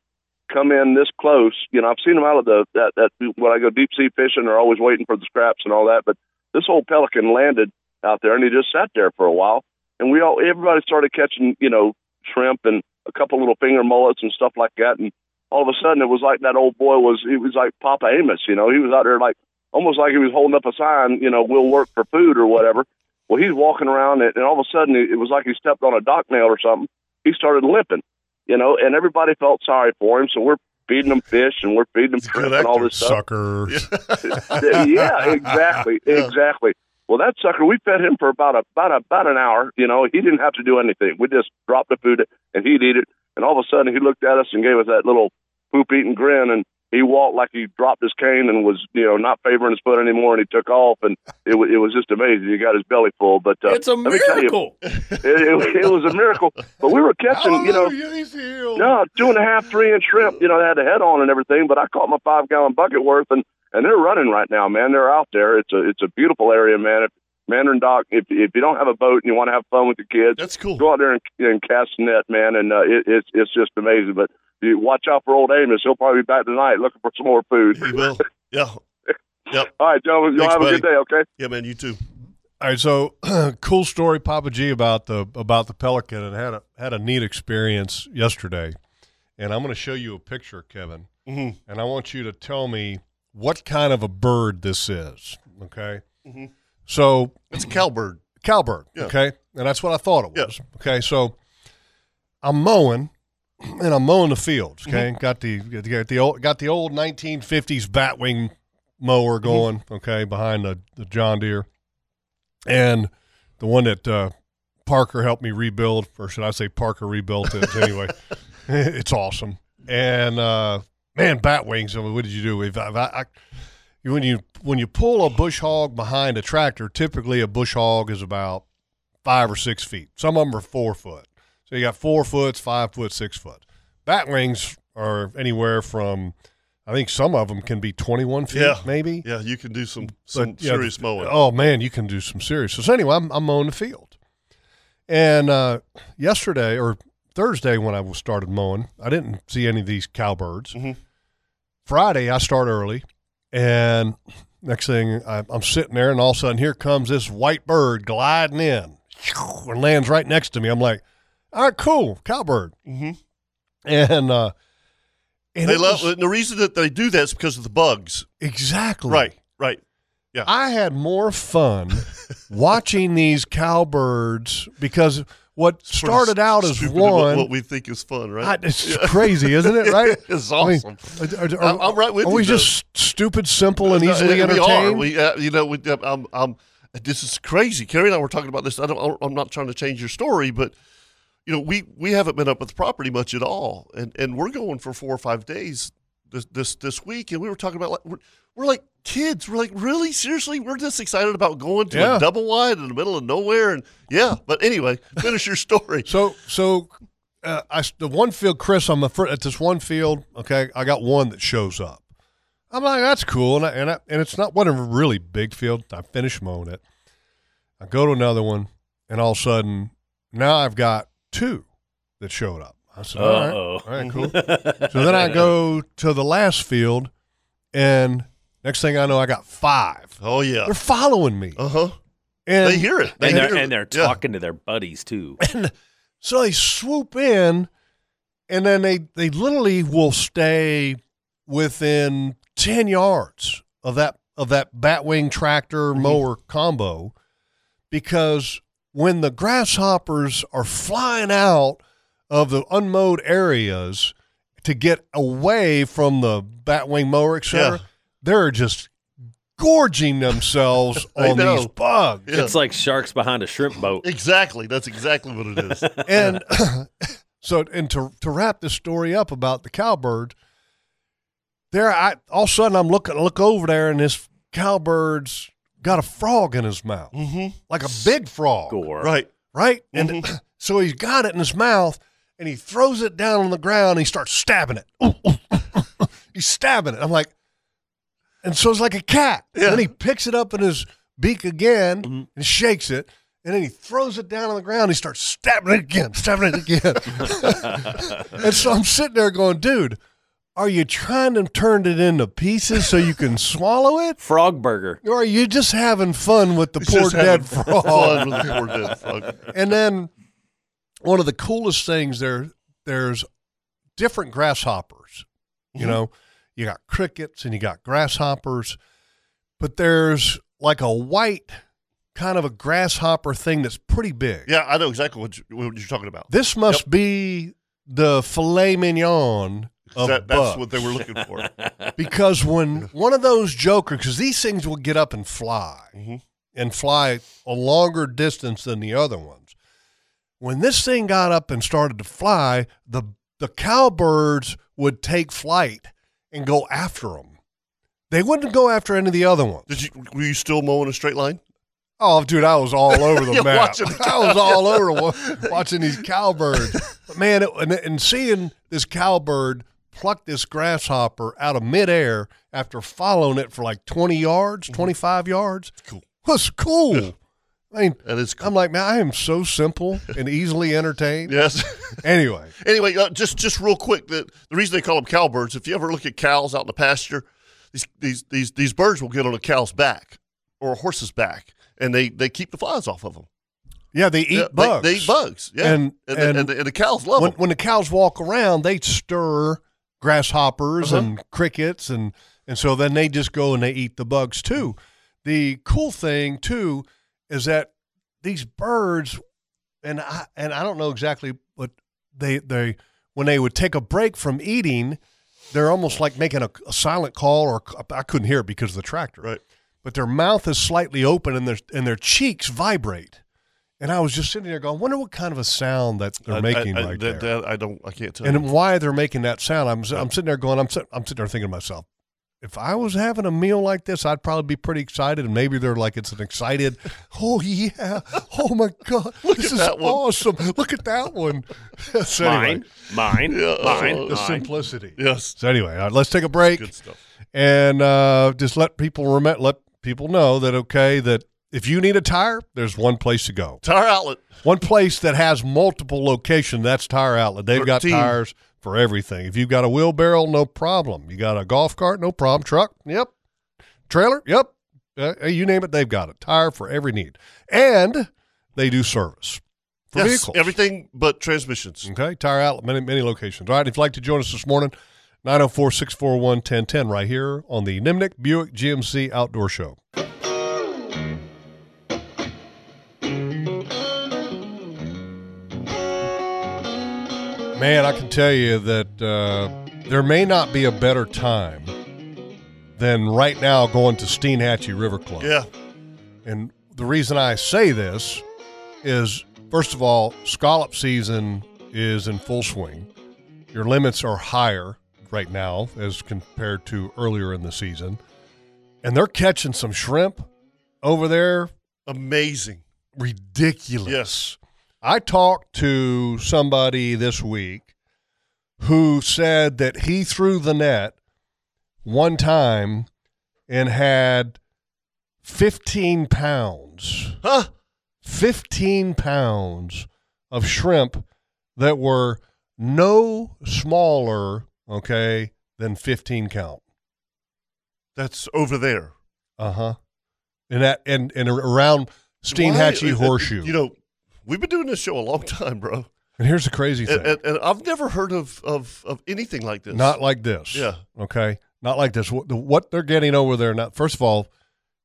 come in this close. You know, I've seen them out of the that that when I go deep sea fishing, they're always waiting for the scraps and all that. But this old pelican landed out there, and he just sat there for a while, and we all everybody started catching you know shrimp and a couple little finger mullets and stuff like that, and all of a sudden it was like that old boy was he was like Papa Amos, you know, he was out there like almost like he was holding up a sign, you know, we'll work for food or whatever. Well, he's walking around, and, and all of a sudden, it was like he stepped on a dock nail or something. He started limping, you know, and everybody felt sorry for him. So we're feeding him fish and we're feeding him He's a good shrimp and all actor. this stuff. Suckers. yeah, exactly, Yeah. exactly. Well, that sucker, we fed him for about a, about a, about an hour. You know, he didn't have to do anything. We just dropped the food and he'd eat it. And all of a sudden, he looked at us and gave us that little poop eating grin. And he walked like he dropped his cane and was, you know, not favoring his foot anymore. And he took off, and it was it was just amazing. He got his belly full. But uh, it's a let me tell you, miracle. it, it, it was a miracle. But we were catching, you know, Hallelujah, he's healed. no, two and a half, three inch shrimp. You know, they had the head on and everything. But I caught my five gallon bucket worth, and and they're running right now, man. They're out there. It's a it's a beautiful area, man. If, Mandarin Dock. If if you don't have a boat and you want to have fun with the kids, That's cool. go out there and, and cast a net, man. And uh, it, it's it's just amazing. But you watch out for old Amos. He'll probably be back tonight looking for some more food. He will. Yeah. Yep. All right, gentlemen, y'all Thanks, have a good day. Okay. Yeah, man. You too. All right, so cool story, Papa G, about the about the pelican, and had a had a neat experience yesterday. And I'm going to show you a picture, Kevin, Mhm. and I want you to tell me what kind of a bird this is. Okay, Mhm. so It's a cowbird. cowbird. Yeah. Okay, and that's what I thought it Yeah. was. Okay, so I'm mowing, and I'm mowing the fields. Okay, Mm-hmm. got the got the old got the old 1950s batwing mower Mm-hmm. going. Okay, behind the, the John Deere, and the one that uh, Parker helped me rebuild, or should I say Parker rebuilt it anyway? it's awesome, and uh, man, bat wings. I mean, what did you do? If I, I, I when you when you pull a bush hog behind a tractor, typically a bush hog is about five or six feet. Some of them are four foot. So you got four foot, five foot, six foot. Bat wings are anywhere from, I think some of them can be twenty one feet, Yeah. maybe. Yeah, you can do some some But, yeah, serious mowing. Oh man, you can do some serious. So anyway, I'm, I'm mowing the field, and uh, yesterday or Thursday when I started mowing, I didn't see any of these cowbirds. Mhm. Friday, I start early, and next thing I, I'm sitting there, and all of a sudden here comes this white bird gliding in, and lands right next to me. I'm like, all right, cool, cowbird, hmm and uh, and They love. was- the reason that they do that is because of the bugs. exactly Right. Right. Yeah. I had more fun watching these cowbirds because what started out as what- one. What, we think is fun, right? I, it's crazy, isn't it? Right? it's I mean, awesome. are- are- I'm- right with are you, we though. just stupid, simple, and No, easily we entertained? are. We, uh, you know, we, uh, I'm, I'm, this is crazy. Carrie and I were talking about this. I don't, I'm not trying to change your story, but you know, we we haven't been up at the property much at all, and and we're going for four or five days this this this week, and we were talking about like we're, we're like kids. We're like really seriously, we're this excited about going to Yeah. a double wide in the middle of nowhere, and yeah. But anyway, finish your story. So, so uh, I the one field, Chris. I'm a, fir- at this one field. Okay, I got one that shows up. I'm like, that's cool, and I, and I, and it's not what a really big field. I finish mowing it. I go to another one, and all of a sudden, now I've got two that showed up. I said, all right, all right, cool. so then I go to the last field, and next thing I know, I got five. Oh yeah. They're following me, Uh huh. and They hear it. They and hear they're, it. and they're Yeah. talking to their buddies too. And So they swoop in, and then they they literally will stay within ten yards of that of that batwing tractor mower combo, because when the grasshoppers are flying out of the unmowed areas to get away from the batwing mower, etc., Yeah. They're just gorging themselves on know. these bugs. Yeah. It's like sharks behind a shrimp boat. Exactly. That's exactly what it is. and so and to to wrap this story up about the cowbird, there I all of a sudden I'm looking look over there and this cowbird's got a frog in his mouth, hmm like a big frog, Gore. Right. right? And so he's got it in his mouth and he throws it down on the ground and he starts stabbing it. he's stabbing it. I'm like, and so it's like a cat. Yeah. Then he picks it up in his beak again mm-hmm. and shakes it. And then he throws it down on the ground. He starts stabbing it again, stabbing it again. and so I'm sitting there going, dude, are you trying to turn it into pieces so you can swallow it? Frog burger. Or are you just having fun with the He's poor dead frog? Fun with the poor dead frog. And then one of the coolest things there, there's different grasshoppers. You mm-hmm. know, you got crickets and you got grasshoppers, but there's like a white kind of a grasshopper thing that's pretty big. Yeah, I know exactly what, you, what you're talking about. This must be the filet mignon of That, that's bugs. what they were looking for. because when one of those jokers, because these things will get up and fly Mhm. and fly a longer distance than the other ones. When this thing got up and started to fly, the the cowbirds would take flight and go after them. They wouldn't go after any of the other ones. Did you? Were you still mowing a straight line? Oh, dude, I was all over the map. I was all over wa- watching these cowbirds. But man, it, and, and seeing this cowbird pluck this grasshopper out of midair after following it for like 20 yards, mm-hmm. 25 yards, Cool. was cool. I mean, That is cool. I'm like, man, I am so simple and easily entertained. yes. Anyway, anyway, uh, just just real quick, the the reason they call them cowbirds. If you ever look at cows out in the pasture, these these these these birds will get on a cow's back or a horse's back, and they they keep the flies off of them. yeah, they eat Yeah, they- bugs. They, eat bugs. Yeah, And- and, and- the, and, the, and the cows love when, them. when the cows walk around, they stir grasshoppers Uh-huh. and crickets, and and so then they just go and they eat the bugs too. The cool thing too is that these birds, and I and I don't know exactly what they they when they would take a break from eating, they're almost like making a, a silent call, or I couldn't hear it because of the tractor. Right. But their mouth is slightly open, and their and their cheeks vibrate. And I was just sitting there going, wonder what kind of a sound that they're I- making I, I, right that, there. that I don't. I can't tell. you. And why they're making that sound, I'm I'm sitting there going, I'm I'm sitting there thinking to myself, if I was having a meal like this, I'd probably be pretty excited. And maybe they're like, it's an excited, oh yeah, oh my god, this is that one." awesome. Look at that one. so anyway, Mine. Mine. Yeah, Mine. the mine. simplicity. yes, So anyway, all right, let's take a break good stuff. and uh, just let people let people know that okay, that if you need a tire, there's one place to go. Tire outlet. One place that has multiple locations, that's Tire Outlet. They've got tires for everything. If you've got a wheelbarrow, no problem. You got a golf cart, no problem. Truck, yep. Trailer, yep. Uh, you name it, they've got it. Tire for every need. And they do service for Yes, vehicles. everything but transmissions. Okay, Tire Outlet, many, many locations. All right, if you'd like to join us this morning, 904 641 1010 right here on the Nimnicht Buick GMC Outdoor Show. Man, I can tell you that uh, there may not be a better time than right now going to Steinhatchee River Club. Yeah, And the reason I say this is, first of all, scallop season is in full swing. Your limits are higher right now as compared to earlier in the season. And they're catching some shrimp over there. amazing. Ridiculous. Yes. I talked to somebody this week who said that he threw the net one time and had 15 pounds, Huh? 15 pounds of shrimp that were no smaller, okay, than 15 count. That's over there. Uh huh. And that and and around Steinhatchee uh, uh, Horseshoe. You know, we've been doing this show a long time, bro. and here's the crazy thing. And, and, and I've never heard of, of, of anything like this. Not like this. Yeah. Okay. Not like this. What, the, what they're getting over there now, first of all,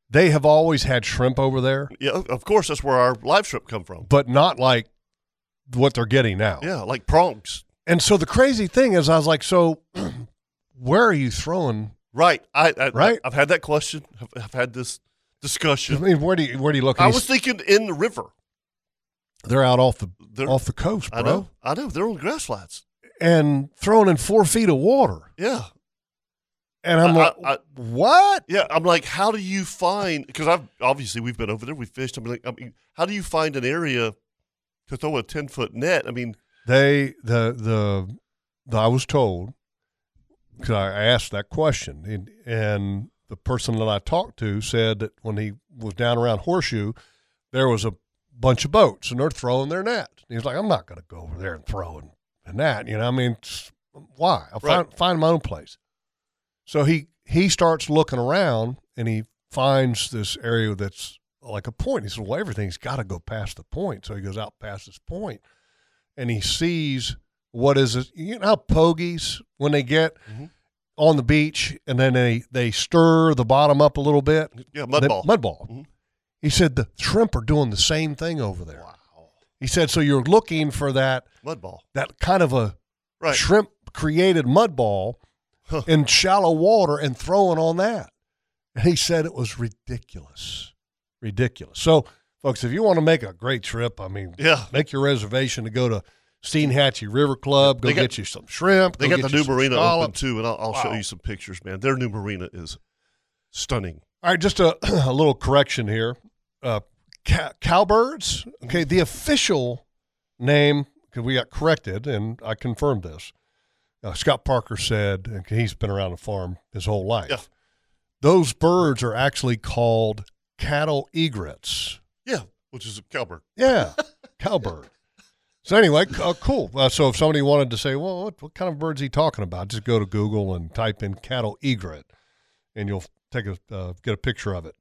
they have always had shrimp over there, Yeah, of course that's where our live shrimp come from. but not like what they're getting now. Yeah, like prongs. And so the crazy thing is, I was like, so where are you throwing? Right. I, I Right. I, have had that question. I've, I've had this discussion. I mean, where do you where do you look? I was thinking in the river. They're out off the They're, off the coast, bro, I know. I know. They're on grass flats. and throwing in four feet of water. Yeah. And I'm I- like, I- I- what? Yeah. I'm like, how do you find? Because I've obviously we've been over there. We fished. I'm like, I mean, how do you find an area to throw a ten foot net? I mean, They the the, the I was told because I asked that question, and, and the person that I talked to said that when he was down around Horseshoe, there was a bunch of boats and they're throwing their net. He was like, I'm not going to go over there and throw in a net. You know, I mean, why? I'll find Right. find my own place. So he he starts looking around and he finds this area that's like a point. He says, "Well, everything's got to go past the point." So he goes out past this point, and he sees what is it? You know how pogies when they get Mhm. on the beach and then they they stir the bottom up a little bit. yeah, mud ball. Mud ball. Mhm. He said the shrimp are doing the same thing over there. Wow. He said so. You're looking for that Mud ball. that kind of a Right. shrimp created mud ball Huh. in shallow water and throwing on that. And he said it was ridiculous. Ridiculous. So, folks, if you want to make a great trip, I mean, Yeah. make your reservation to go to Steinhatchee River Club, go They got- get you some shrimp. They go got the new marina open too, and I'll, I'll show you some pictures, man. Their new marina is stunning. All right, just a, a little correction here. Uh, cow- cowbirds. Okay, the official name because we got corrected, and I confirmed this. Uh, Scott Parker said, and he's been around the farm his whole life. Yeah. Those birds are actually called cattle egrets. Yeah, which is a cowbird. Yeah, cowbird. So anyway, uh, cool. Uh, so if somebody wanted to say, well, what, what kind of birds he talking about? Just go to Google and type in cattle egret, and you'll take a uh, get a picture of it.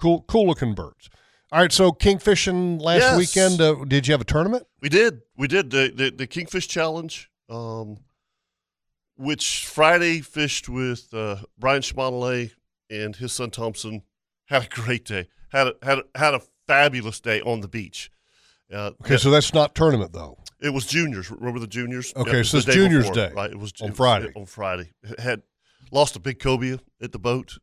Cool, cool looking birds. All right. So kingfishing last Yes. weekend. Uh, did you have a tournament? We did. We did the the, the Kingfish Challenge, um, which Friday fished with uh, Brian Schmontelay and his son Thompson. Had a great day. Had a, had a, had a fabulous day on the beach. Uh, Okay, so that's not tournament though. It was juniors. Remember the juniors? Okay, Yeah, it so it's juniors before, day right? It was on it Friday. On Friday, had lost a big cobia at the boat,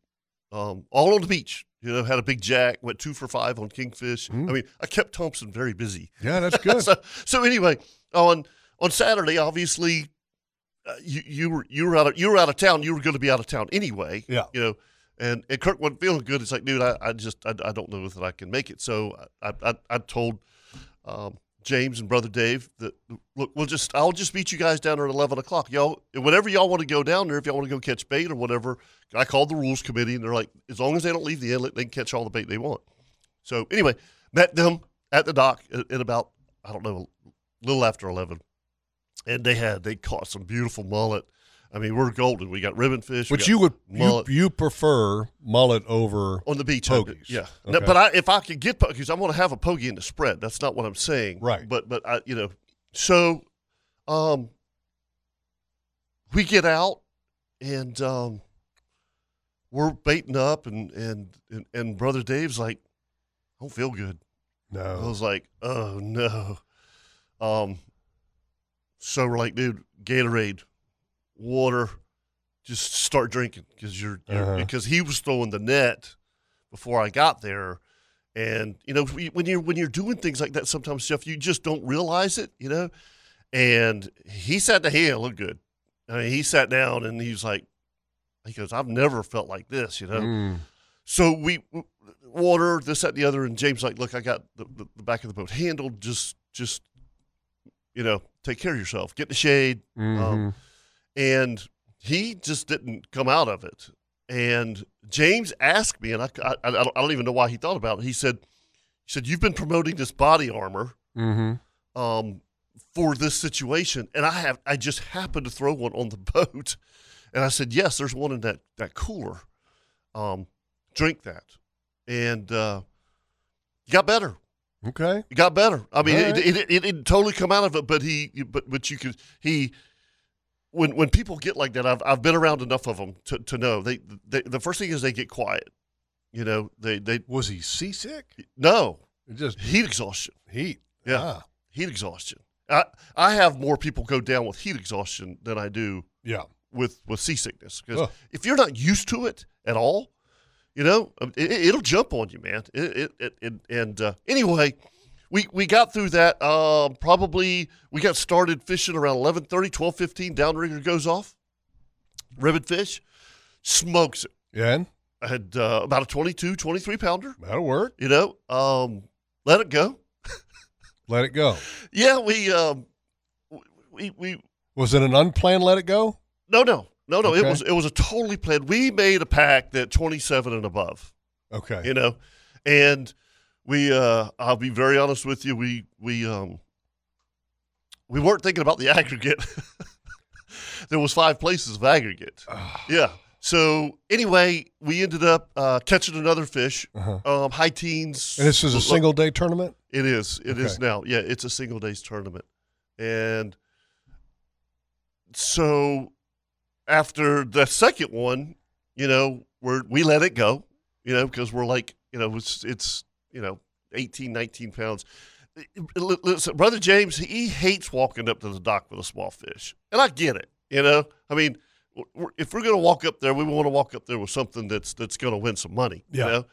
um, all on the beach. You know, had a big jack. Went two for five on kingfish. Hmm. I mean, I kept Thompson very busy. Yeah, that's good. so, so anyway, on on Saturday, obviously, uh, you you were you were out of you were out of town. You were going to be out of town anyway. Yeah. You know, and, and Kirk wasn't feeling good. It's like, dude, I, I just I, I don't know that I can make it. So I I, I told um, James and brother Dave that look, we'll just I'll just meet you guys down there at eleven o'clock. Y'all, whenever y'all want to go down there, if y'all want to go catch bait or whatever, I called the rules committee and they're like, as long as they don't leave the inlet, they can catch all the bait they want. So anyway, met them at the dock at, about I don't know, a little after eleven, and they had they caught some beautiful mullet. I mean, we're golden. We got ribbon fish, we Which you would you, you prefer mullet over on the beach. Pogies. yeah, No, Okay. but I, if I could get pogies, I want to have a pogie in the spread. That's not what I'm saying. Right. But but I, you know, so um, we get out and um, we're baiting up, and and and, and brother Dave's like, I don't feel good. No. I was like, oh no. Um, so we're like, dude, Gatorade, water, just start drinking because you're, you're Uh-huh. because he was throwing the net before I got there, and you know when you're when you're doing things like that, sometimes Jeff, you just don't realize it, you know. And he sat down. He didn't look good. I mean, he sat down and he was like, he goes, I've never felt like this, you know. Mm. So we water this at the other, and James like, look, I got the, the, the back of the boat handled. Just just you know, take care of yourself. Get in the shade. Mhm. Um, and he just didn't come out of it. And James asked me, and I, I, I don't- I don't even know why he thought about it. He said, he said, you've been promoting this body armor Mhm. um, for this situation, and I have I just happened to throw one on the boat, and I said, yes, there's one in that that cooler. Um, drink that, and uh, you got better. Okay. It got better. I mean, All it, it, it, it didn't totally come out of it, but he, but but you could he. When when people get like that, I've I've been around enough of them to, to know they, they the first thing is they get quiet, You know, they they Was he seasick? no It just heat exhaustion. heat. Yeah. Ah, Heat exhaustion. I I have more people go down with heat exhaustion than I do yeah. with with seasickness because if you're not used to it at all, you know, it, it'll jump on you, man. It, it, it, it and uh, anyway, we we got through that. Um, probably we got started fishing around 11:30, 12:15. Downrigger goes off. Ribbon fish, smokes it. Yeah, and I had uh, about a 22, 23 pounder. that'll work. You know, um, let it go. Let it go. Yeah, we um, we we Was it an unplanned let it go? no no no no. It was it was a totally planned. We made a pack that 27 and above. Okay. you know and we uh i'll be very honest with you we we um we weren't thinking about the aggregate. There was five places of aggregate. Yeah. So anyway we ended up uh catching another fish Uh-huh. um high teens. And this is a single day tournament? it is. It is Okay. now. Yeah it's a single days tournament. And so after the second one you know we're we let it go you know because we're like you know it's it's you know 18 19 pounds. Listen brother james he hates walking up to the dock with a small fish and i get it you know? I mean if we're going to walk up there we want to walk up there with something that's that's going to win some money Yeah. you know?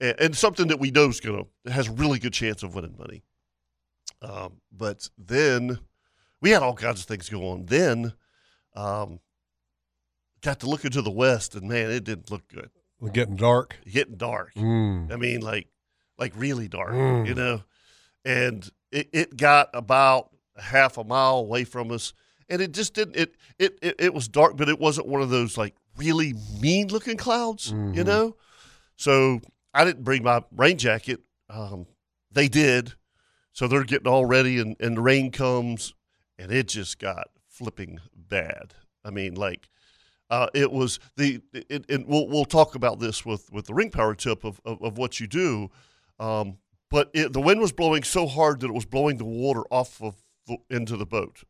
And, and something that we know is going to has a really good chance of winning money. Um, but then we had all kinds of things going on. Then um, got to look into the west and man it didn't look good. We're getting dark. getting dark. Mm. I mean, like, like really dark, Mm. you know. And it, it got about half a mile away from us, and it just didn't. It, it it it was dark, but it wasn't one of those like really mean looking clouds, you Mhm. know. So I didn't bring my rain jacket. Um, they did, so they're getting all ready, and and the rain comes, and it just got flipping bad. I mean, like uh, it was the it, and we'll we'll talk about this with with the ring power tip of of, of what you do, um, but it, the wind was blowing so hard that it was blowing the water off of the, into the boat.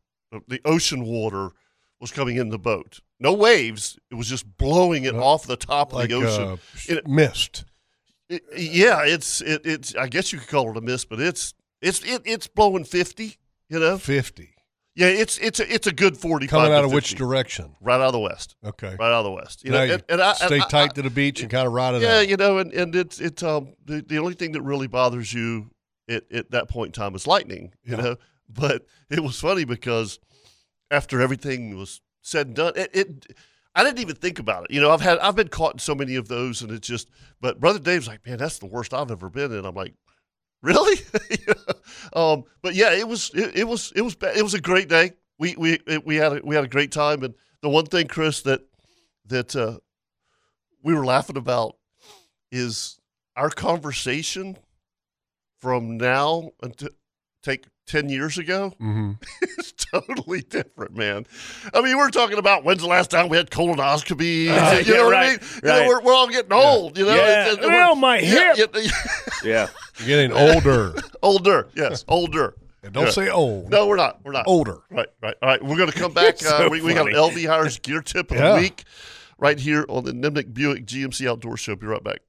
The- ocean water was coming in the boat. No waves. It was just blowing it Uh, off the top of the ocean. uh, It- mist. It- yeah, it's it, it's. I guess you could call it a mist, but it's it's it, it's blowing fifty. You know, 50. Yeah, it's it's a, it's a good forty. Coming out of which direction? Right out of the west. Okay. Right out of the west. You Now know, you and, and I, and Stay I- tight to the beach and kind of ride it yeah, out. you know, and, and it's it's um the, the only thing that really bothers you at, at that point in time is lightning, you Yeah. know. But it was funny because after everything was said and done, it, it I didn't even think about it. You know, I've had I've been caught in so many of those, and it's just. But brother Dave's like, man, that's the worst I've ever been in. I'm like, really? um, but yeah, it was it, it was it was it was a great day. We we we had a, we had a great time, and the one thing, Chris, that that uh, we were laughing about is our conversation from now until take 10 years ago hmm is totally different, man. I mean, we're talking about when's the last time we had colonoscopy. Uh, you yeah, know what right, I mean? You know, we're, we're all getting old, you know? Yeah. and- and Well, we're- my yeah, hip. yeah, Yeah. You're getting older. older, yes, older. And don't Yeah. say old. No, we're not. We're not. Older. Right, right. All right. We're going to come back. So uh, we, we got an. LV Hiers gear tip of Yeah. the week right here on the Nimnicht Buick GMC Outdoor Show. Be right back.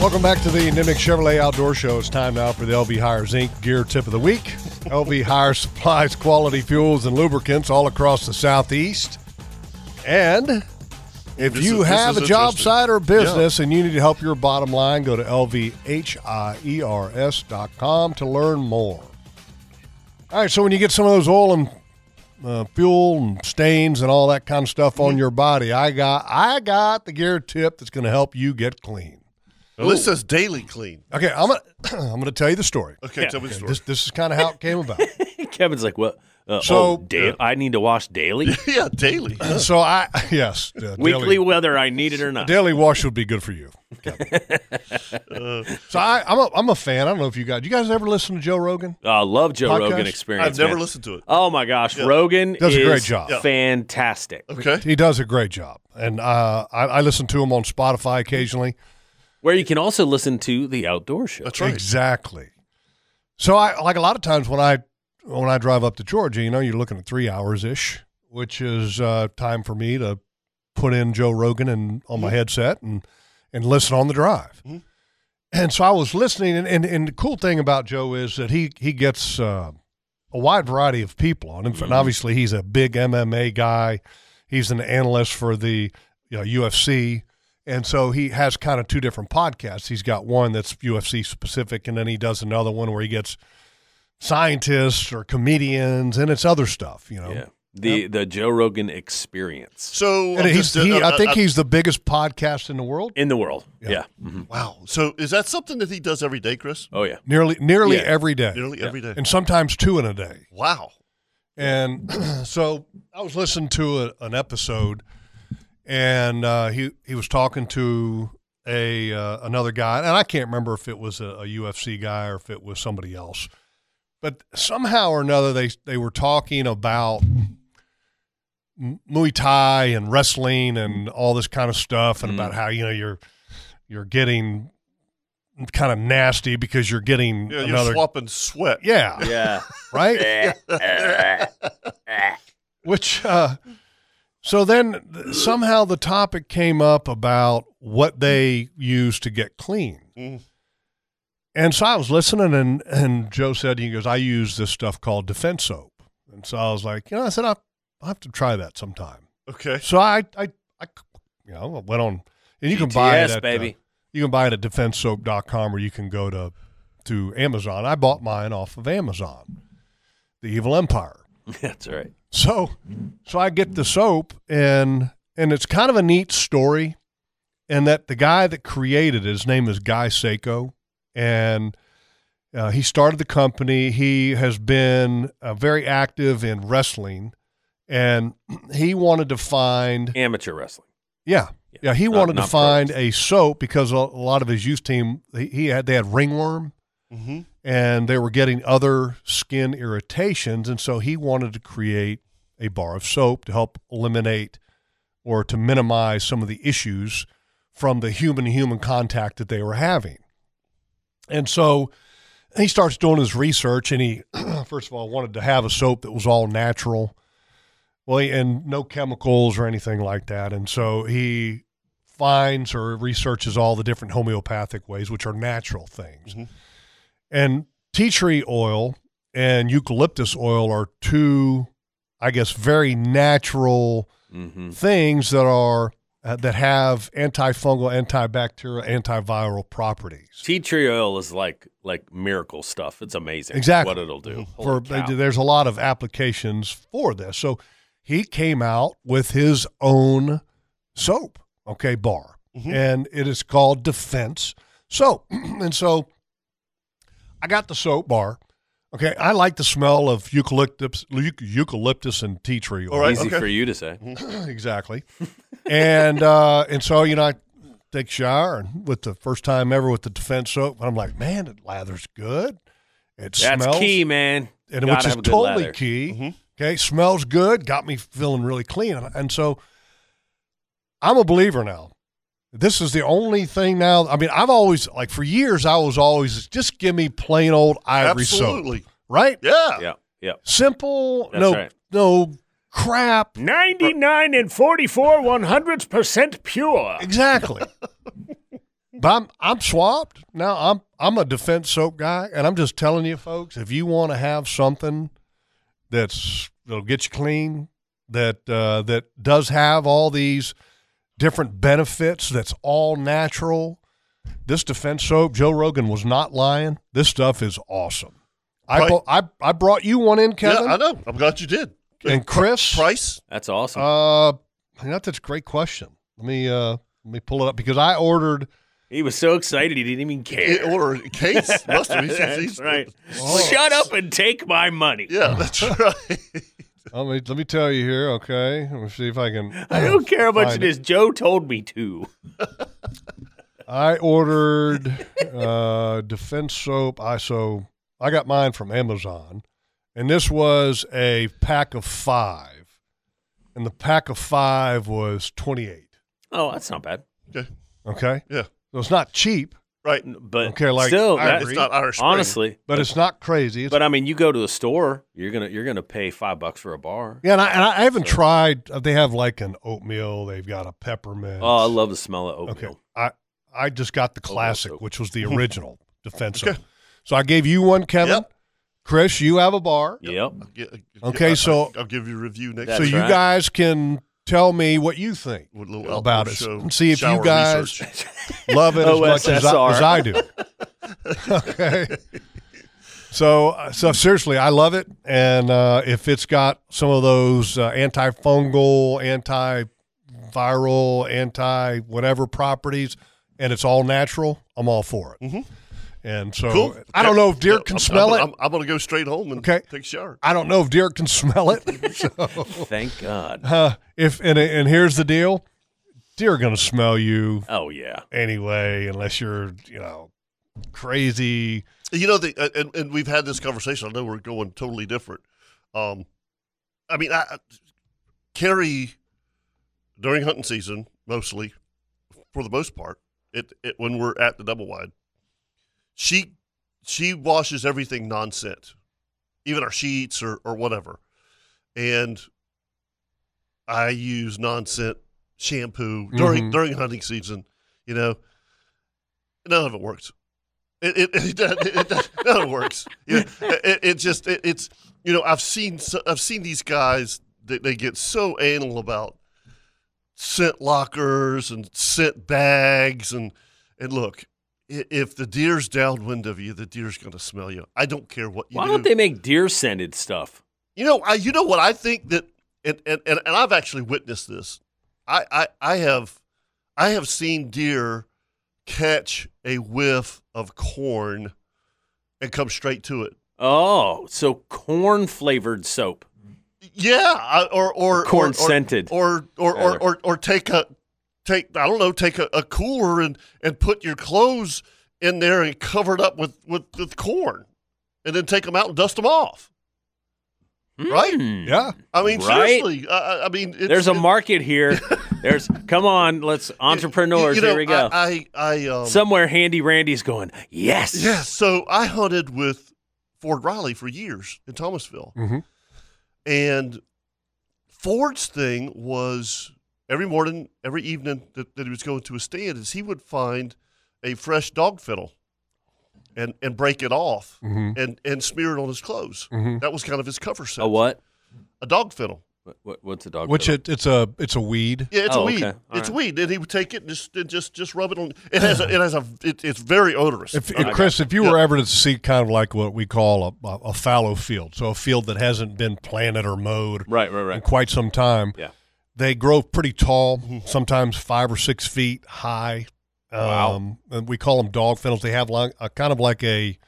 Welcome back to the Nimnicht Chevrolet Outdoor Show. It's time now for the LV Hiers Inc. Gear Tip of the Week. LV Hiers supplies quality fuels and lubricants all across the Southeast. And if This you is- have a job site or business and you need to help your bottom line, go to lvhiers.com to learn more. All right, so when you get some of those oil and uh, fuel and stains and all that kind of stuff Mm-hmm. on your body, I got I got the gear tip that's going to help you get clean. Well, this says daily clean. Okay, I'm gonna I'm gonna tell you the story. Okay, Yeah. tell me the story. This this is kind of how it came about. Kevin's like, what? Uh, So- oh, da- I need to wash daily, yeah, daily. so I yes, uh, weekly, daily, whether I need it or not. daily wash would be good for you. Uh, So I, I'm a I'm a fan. I don't know if you guys you guys ever listen to Joe Rogan? Uh, love Joe Podcast? Rogan experience. I've never man. listened to it. Oh my gosh, Rogan Does a is great job. Yeah. fantastic. Okay. He does a great job, and uh, I, I listen to him on Spotify occasionally. Where you can also listen to the outdoor show. That's right. Exactly. So I like a lot of times when I when I drive up to Georgia, you know, you're looking at three hours ish, which is uh, time for me to put in Joe Rogan and on my headset and and listen on the drive. Mhm. And so I was listening, and, and, and the cool thing about Joe is that he he gets uh, a wide variety of people on him. And obviously, he's a big MMA guy. He's an analyst for the you know, UFC. And so he has kind of two different podcasts. He's got one that's UFC specific, and then he does another one where he gets scientists or comedians, and it's other stuff, you know. Yeah. The the Joe Rogan experience So And I'm he's, just- he, uh, I think uh, he's the biggest podcast in the world. in the world. Yeah. Yeah. Mhm. Wow. So is that something that he does every day, Chris? Oh yeah. Nearly, nearly Yeah. every day, Nearly every day. and sometimes two in a day. Wow. And so I was listening to a, an episode, and uh, he he was talking to a uh, another guy, and I can't remember if it was a, a UFC guy or if it was somebody else, but somehow or another they they were talking about Muay Thai and wrestling and all this kind of stuff, and Mm. about how you know you're you're getting kind of nasty because you're getting Yeah, you're another swapping sweat. yeah Yeah. right Which, uh, so then somehow the topic came up about what they use to get clean. Mm. And so I was listening, and, and Joe said, he goes, I use this stuff called defense soap. And so I was like, you know, I said, I'll, I'll have to try that sometime. Okay. So I, I, I you know, went on, and you can buy it at, baby. uh, you can buy it at defensesoap.com or you can go to, to Amazon. I bought mine off of Amazon, the Evil Empire. That's right. So, so I get the soap, and and it's kind of a neat story, and that the guy that created it, his name is Guy Sico, and uh, he started the company. He has been uh, very active in wrestling, and he wanted to find Amateur wrestling. yeah. Yeah, he Not- wanted to find pros. a soap because a a lot of his youth team he, he had they had ringworm, Mm-hmm. And they were getting other skin irritations. And so he wanted to create a bar of soap to help eliminate or to minimize some of the issues from the human to human contact that they were having. And so he starts doing his research, and he, first of all, wanted to have a soap that was all natural. Well, and no chemicals or anything like that. And so he finds or researches all the different homeopathic ways, which are natural things. Mhm. And tea tree oil and eucalyptus oil are two, I guess, very natural Mm-hmm. things that are uh, that have antifungal, antibacterial, antiviral properties. Tea tree oil is like like miracle stuff. It's amazing. Exactly. What it'll do. for there's a lot of applications for this. So he came out with his own soap, okay, bar, Mhm. and it is called Defense Soap. and so I got the soap bar. Okay, I like the smell of eucalyptus, eucalyptus and tea tree oil. All right. Easy okay. for you to say. exactly. and uh, and so you know, I take a shower and with the first time ever with the Defense soap, and I'm like, man, it lathers good. It That's smells key, man. and Gotta which is have a good totally lather. key. Mhm. Okay, smells good, got me feeling really clean, and, and so I'm a believer now. This is the only thing now. I mean, I've always like for years I was always just give me plain old ivory soap, right? Yeah. Yeah. Yeah. Simple, That's no right. no crap. 99 and 44 one hundredths percent pure. Exactly. but I'm I'm swapped now. I'm I'm a defense soap guy, and I'm just telling you, folks, if you want to have something that's that'll get you clean, that uh, that does have all these different benefits, that's all natural. This defense soap, Joe Rogan was not lying. This stuff is awesome. I Right. bu- I I brought you one in, Kevin, Yeah, I know. I'm glad you did. and Chris. Price? That's awesome. Uh, you know, that's a great question. Let me uh let me pull it up because I ordered. he was so excited he didn't even care. Or case? Must have. He's- That's he's- right. Oh. Shut up and take my money. Yeah, that's right. Let me let me tell you here. Okay, let me see if I can. I don't care how much Find it is. Joe told me to. I ordered uh, defense soap. I so I got mine from Amazon, and this was a pack of five, and the pack of five was twenty eight. Oh, that's not bad. Okay. Okay, Yeah. so it's not cheap, Right. But Okay, like, still, I that- It's not Irish Spring. honestly. but it's not crazy. It's, But I mean, you go to a store, you're gonna you're gonna pay five bucks for a bar. yeah, and I, and I haven't tried. uh, They have like an oatmeal. They've got a peppermint. Oh, I love the smell of oatmeal. Okay, oatmeal. I I just got the classic, soup. which was the original defensive. Okay. So I gave you one, Kevin. Yep. Chris, you have a bar. Yep. I'll I'll- Okay, I'll- so- I'll give you a review next That's so you right. guys can tell me what you think with about outdoor it show, and see if you guys love it as much as I, as I do. okay. So, uh, so seriously, I love it, and uh, if it's got some of those uh, antifungal, antiviral, anti whatever properties, and it's all natural, I'm all for it. Mhm. And so, Cool. I don't know if deer Yeah, can I'm- smell I'm, it. I'm, I'm going to go straight home and Okay. take a shower. I don't know if deer can smell it. so, Thank God. uh, if and and here's the deal, deer are going to smell you Oh yeah. anyway, unless you're you know crazy. You know, the, uh, and, and we've had this conversation. I know we're going totally different. Um, I mean, I, I- Carrie during hunting season, mostly, for the most part, it, it when we're at the double wide, she she washes everything non-scent, even our sheets or or whatever, and I use non-scent shampoo during Mhm. during hunting season. You know, none of it works. It it, it, does- it, does- none of it works. You know, it, it just it, it's you know I've seen I've seen these guys they, they get so anal about scent lockers and scent bags and and look if the deer's downwind of you the deer's going to smell you. I don't care what you Why do. don't they make deer scented stuff? You know, I you know what I think that and and, and, and I've actually witnessed this. I, I I have I have seen deer catch a whiff of corn and come straight to it. Oh, so corn flavored soap. Yeah, or or Corn or, scented, or or, or, or or take a take I don't know take a, a cooler and and put your clothes in there and cover it up with with, with corn, and then take them out and dust them off. Right? Hmm. Yeah, I mean, Right. seriously. I, I- I mean, it's, There's a it- market here. There's come on, let's entrepreneurs. You know, here we go. I I, I um, Somewhere Handy Randy's going, yes. yeah. So I hunted with Ford Riley for years in Thomasville, Mhm. and Ford's thing was every morning, every evening that, that he was going to a stand, is he would find a fresh dog fiddle and and break it off Mhm. and and smear it on his clothes. Mhm. That was kind of his cover set. A what? A dog fiddle. What, what what's a dog? which fiddle? it, it's a it's a weed. Yeah, it's Oh, a weed. okay. It's right. weed, and he would take it and just and just just rub it on. It has a, it has a it, it's very odorous. If, I Chris, if you yeah. were ever to see kind of like what we call a, a, a fallow field, so a field that hasn't been planted or mowed right, right, right. in quite some time, Yeah. They grow pretty tall, Mm-hmm. sometimes five or six feet high. Wow. Um, and we call them dog fennels. They have like a kind of like a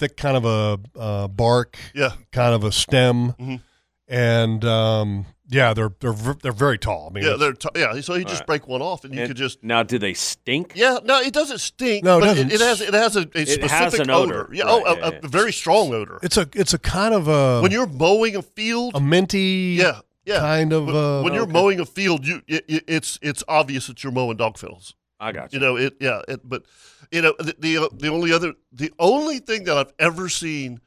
thick kind of a uh, bark, yeah, kind of a stem, Mhm. and um, yeah, they're they're they're very tall. I mean, yeah, they're t- yeah. So you just right. break one off, and you And could just now, do they stink? yeah. No, it doesn't stink. No, it but doesn't. It, has it has a, a It specific has an odor. Yeah, Right, oh, a, yeah, a very strong odor. it's a it's a kind of a when you're mowing a field, a minty yeah, yeah. kind of when, uh, when you're okay. mowing a field, you it, it- it's it's obvious that you're mowing dog fiddles. I got You you. know it. Yeah, it, but you know the, the the only other the only thing that I've ever seen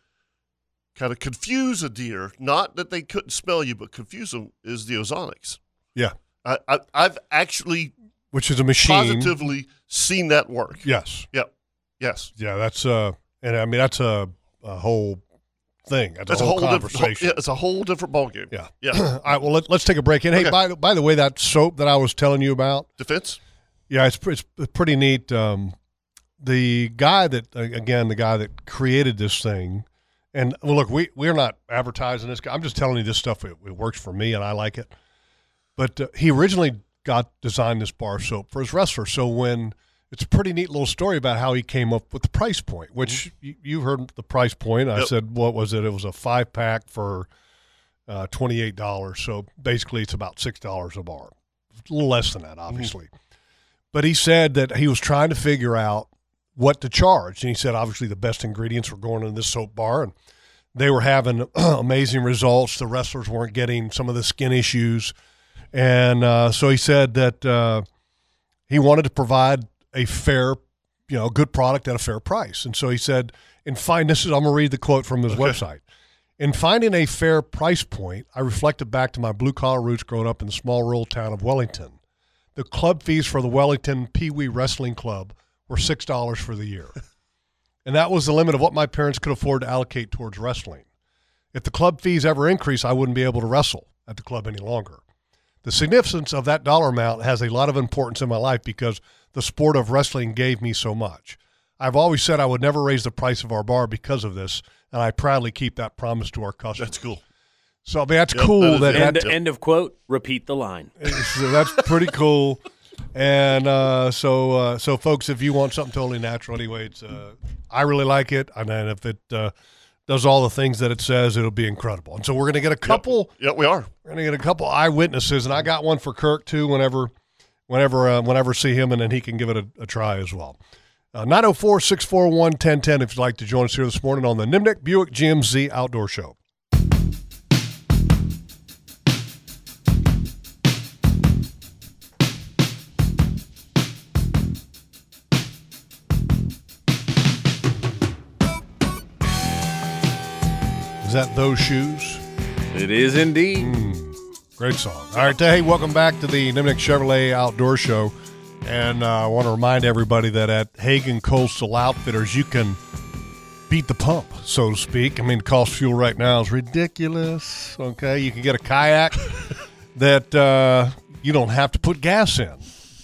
kind of confuse a deer, not that they couldn't smell you, but confuse them, is the ozonics. yeah, I, I I've actually which is a machine. positively seen that work. Yes, Yep. Yes. yeah, that's uh, and I mean that's a, a whole thing. That's, That's a whole, different. conversation. Yeah, it's a whole different ballgame. Yeah. Yeah. All right. Well, let, let's take a break. And hey, Okay. by the, by the way, that soap that I was telling you about, Defense. yeah, it's it's pretty neat. Um, the guy that uh, again, the guy that created this thing, and well, look, we we're not advertising this guy. I'm just telling you this stuff. It, it works for me, and I like it. But uh, he originally got designed this bar soap for his wrestler. So when it's a pretty neat little story about how he came up with the price point, which you, you heard the price point. I Yep. said, what was it? It was a five pack for uh, twenty eight dollars. So basically, it's about six dollars a bar. A little less than that, obviously. But he said that he was trying to figure out what to charge, and he said obviously the best ingredients were going in this soap bar, and they were having amazing results. The wrestlers weren't getting some of the skin issues, and uh, so he said that uh, he wanted to provide a fair, you know, a good product at a fair price. And so he said, in find this is I'm gonna read the quote from his website. In finding a fair price point, I reflected back to my blue collar roots growing up in the small rural town of Wellington. The club fees for the Wellington Pee Wee Wrestling Club were six dollars for the year. and that was the limit of what my parents could afford to allocate towards wrestling. If the club fees ever increase, I wouldn't be able to wrestle at the club any longer. The significance of that dollar amount has a lot of importance in my life because the sport of wrestling gave me so much. I've always said I would never raise the price of our bar because of this, and I proudly keep that promise to our customers. That's cool. So I mean, that's Yep, cool that is that. End, that end of quote. Repeat the line. so that's pretty cool. And uh, so, uh, so folks, if you want something totally natural, anyway, it's uh, I really like it, and then if it uh, does all the things that it says, it'll be incredible. And so we're gonna get a couple. Yep, we are. We're gonna get a couple eyewitnesses, and I got one for Kirk too. Whenever, whenever, uh, whenever see him, and then he can give it a, a try as well. Uh, 904 641 1010 if you'd like to join us here this morning on the Nimnicht Buick GMC Outdoor Show. Is that those shoes? It is indeed. Great song. All right, hey, welcome back to the Nimnicht Chevrolet Outdoor Show. And uh, I want to remind everybody that at Hagen Coastal Outfitters, you can beat the pump, so to speak. I mean, the cost of fuel right now is ridiculous. Okay, you can get a kayak that uh, you don't have to put gas in.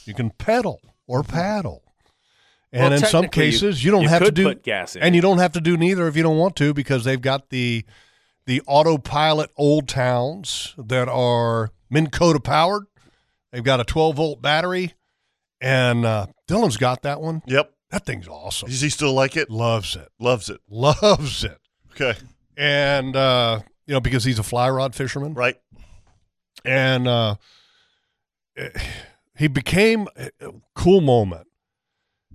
You can pedal or paddle. And Well, in some technically, you- cases, you, don't you have to do put gas in and you don't have to do neither if you don't want to because they've got the the autopilot old towns that are Minn Kota powered. They've got a 12 volt battery, and uh, Dylan's got that one. Yep. That thing's awesome. Does he still like it? Loves it. Loves it. Loves it. Okay. And uh, you know because he's a fly rod fisherman, Right. and uh, he became cool moment.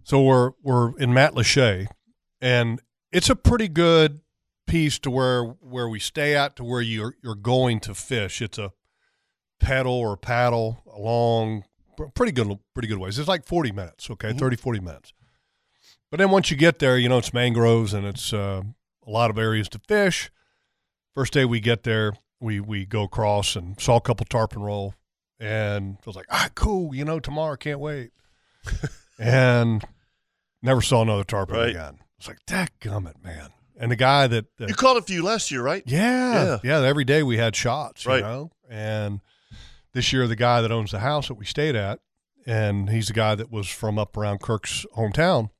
So we're we're in Matlacha, and it's a pretty good piece to where where we stay at to where you're you're going to fish. It's a pedal or paddle along pretty good pretty good ways. It's like 40 minutes, okay, Mhm. thirty forty 30 40 minutes. But then once you get there, you know it's mangroves and it's uh, a lot of areas to fish. First day we get there, we we go across and saw a couple tarpon roll, and I was like, ah, cool, you know, tomorrow can't wait. and never saw another tarpon Right. again. It's like, "That gummit, man. And the guy that, that You caught a few last year, right? yeah, yeah, Every day we had shots, you know. And this year, the guy that owns the house that we stayed at, and he's the guy that was from up around Kirk's hometown,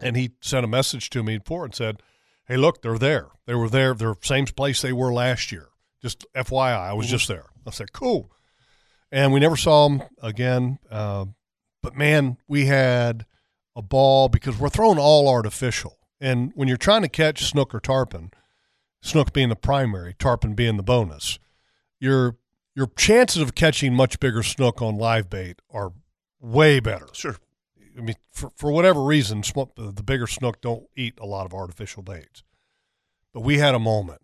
and he sent a message to me before and said, "Hey, look, they're there. They were there. They're same place they were last year. Just FYI, I was just there." I said, "Cool." And we never saw them again. Uh, but man, we had a ball because we're throwing all artificial. And when you're trying to catch snook or tarpon, snook being the primary, tarpon being the bonus, your your chances of catching much bigger snook on live bait are way better. Sure. I mean, for, for whatever reason, the the bigger snook don't eat a lot of artificial baits. But we had a moment.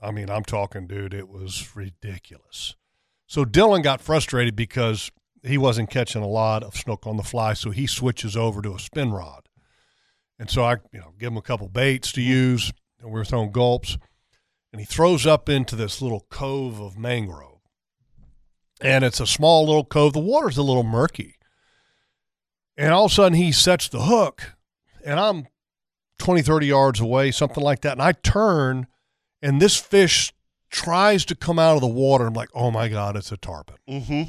I mean, I'm talking, dude, it was ridiculous. So Dylan got frustrated because he wasn't catching a lot of snook on the fly, so he switches over to a spin rod. And so I, you know, give him a couple baits to use, and we're throwing gulps, and he throws up into this little cove of mangrove. And it's a small little cove. The water's a little murky. And all of a sudden he sets the hook, and I'm 20, 30 yards away, something like that. And I turn, and this fish tries to come out of the water. I'm like, oh my God, it's a tarpon. Mm-hmm.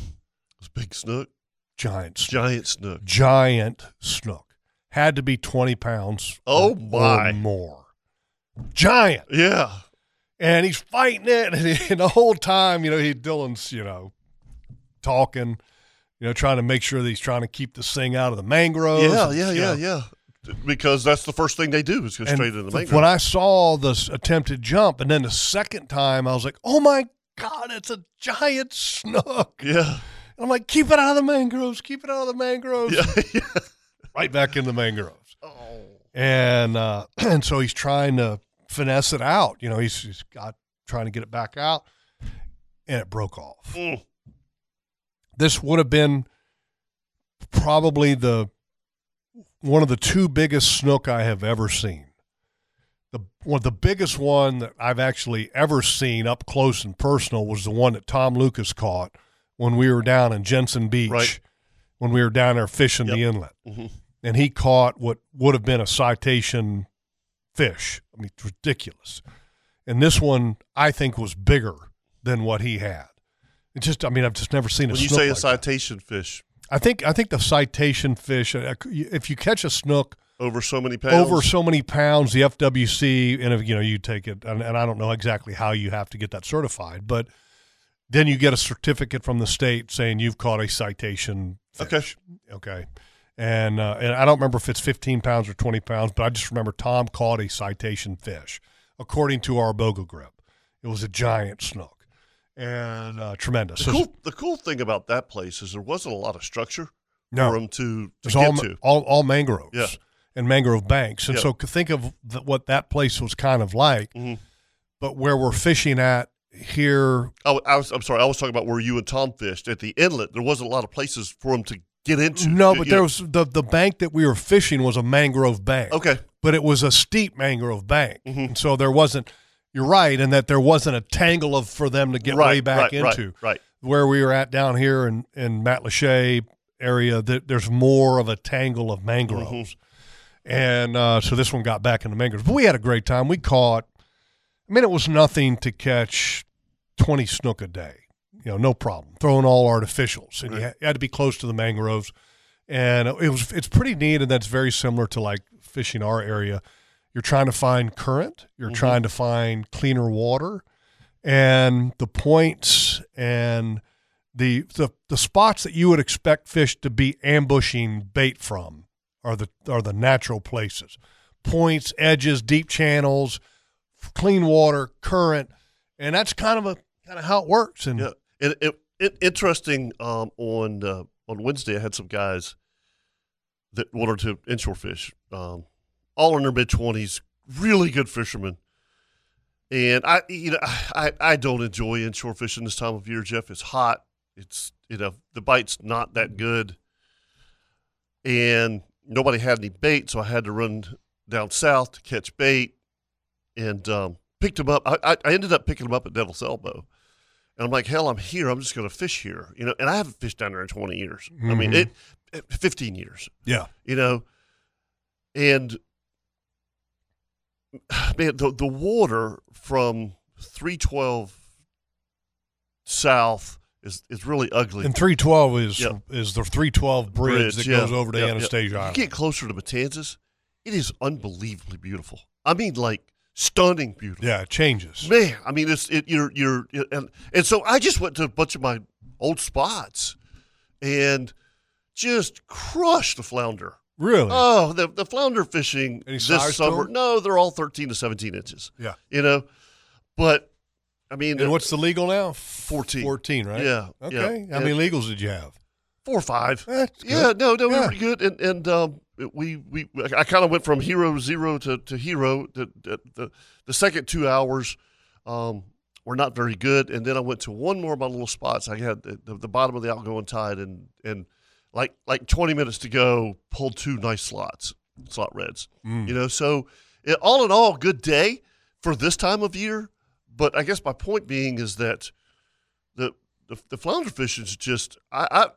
It's big snook. Giant snook. Giant snook. Giant snook. Had to be 20 pounds Oh, or, my. or more. Giant. Yeah. And he's fighting it. And, he- and the whole time, you know, he Dylan's, you know, talking, you know, trying to make sure that he's trying to keep this thing out of the mangroves. Yeah, yeah, yeah, know. yeah. Because that's the first thing they do is go straight into the th- mangrove. When I saw this attempted jump, and then the second time, I was like, "Oh my god, it's a giant snook!" yeah. And I'm like, "Keep it out of the mangroves! Keep it out of the mangroves!" Yeah. yeah. Right back in the mangroves. Oh. And uh, and so he's trying to finesse it out. You know, he's, he's got trying to get it back out, and it broke off. Mm. This would have been probably the one of the two biggest snook I have ever seen. The one the biggest one that I've actually ever seen up close and personal was the one that Tom Lucas caught when we were down in Jensen Beach Right. when we were down there fishing the Yep. inlet. Mhm. And he caught what would have been a citation fish. I mean, it's ridiculous. And this one I think was bigger than what he had. It just I mean, I've just never seen a When you say a like that. citation fish I think I think the citation fish. uh, If you catch a snook over so many pounds, over so many pounds, the FWC, and if you know you take it, and, and I don't know exactly how you have to get that certified, but then you get a certificate from the state saying you've caught a citation fish. Okay. And uh, and I don't remember if it's 15 pounds or 20 pounds, but I just remember Tom caught a citation fish, according to our boga grip. It was a giant snook, and uh, tremendous. The So- cool, the cool thing about that place is there wasn't a lot of structure No. for them to, to get all, to. all all mangroves Yeah. and mangrove banks, and Yeah. so think of th- what that place was kind of like. Mhm. But where we're fishing at here, Oh, I was, I'm sorry. I was talking about where you and Tom fished at the inlet. There wasn't a lot of places for them to get into. no, but you there was the the bank that we were fishing was a mangrove bank. okay. but it was a steep mangrove bank, Mhm. and so there wasn't. You're right, in that there wasn't a tangle of for them to get right, way back right, right, into. Right. Where we were at down here in in Matlacha area, that there's more of a tangle of mangroves, Mm-hmm. and uh, so this one got back into mangroves. But we had a great time. We caught. I mean, it was nothing to catch twenty snook a day. You know, no problem. Throwing all artificials, and you, had, you had to be close to the mangroves, and it was it's pretty neat, and that's very similar to like fishing our area. You're trying to find current. You're mm-hmm. trying to find cleaner water, and the points and the, the the spots that you would expect fish to be ambushing bait from are the are the natural places. Points, edges, deep channels, clean water, current, and that's kind of a kind of how it works. And Yeah. And it, it interesting. Um, on uh, on Wednesday, I had some guys that wanted to inshore fish. Um, all in their mid twenties, really good fishermen. And I, you know, I, I don't enjoy inshore fishing this time of year, Jeff. It's hot. It's you know the bite's not that good, and nobody had any bait, so I had to run down south to catch bait, and um, picked them up. I I ended up picking them up at Devil's Elbow, and I'm like, hell, I'm here. I'm just going to fish here, you know. And I haven't fished down there in 20 years. I mean, Mhm. it, it 15 years yeah, you know, and man, the the water from three twelve south is is really ugly. and three twelve is Yeah. is the three twelve bridge, that yeah, goes over to yeah. Anastasia You Island. get closer to Matanzas, it is unbelievably beautiful. I mean, like stunning beautiful. yeah, it changes. Man, I mean, it's it, you're you're and and so I just went to a bunch of my old spots and just crushed the flounder. Really? Oh, the the flounder fishing Any this size to summer. 'em? No, they're all thirteen to seventeen inches. yeah. You know, but I mean, And what's the legal now? 14. Fourteen, right? Yeah, Okay. yeah. How many legals did you have? four or five? Yeah, no, no, we were good, and and um, we we I kind of went from hero zero to, to hero. The, the the second two hours um, were not very good, and then I went to one more of my little spots. I had the, the, the bottom of the outgoing tide, and and like like twenty minutes to go, pulled two nice slots, slot reds. Mm. You know, so it, all in all, good day for this time of year. But I guess my point being is that the the, the flounder fishing is just I.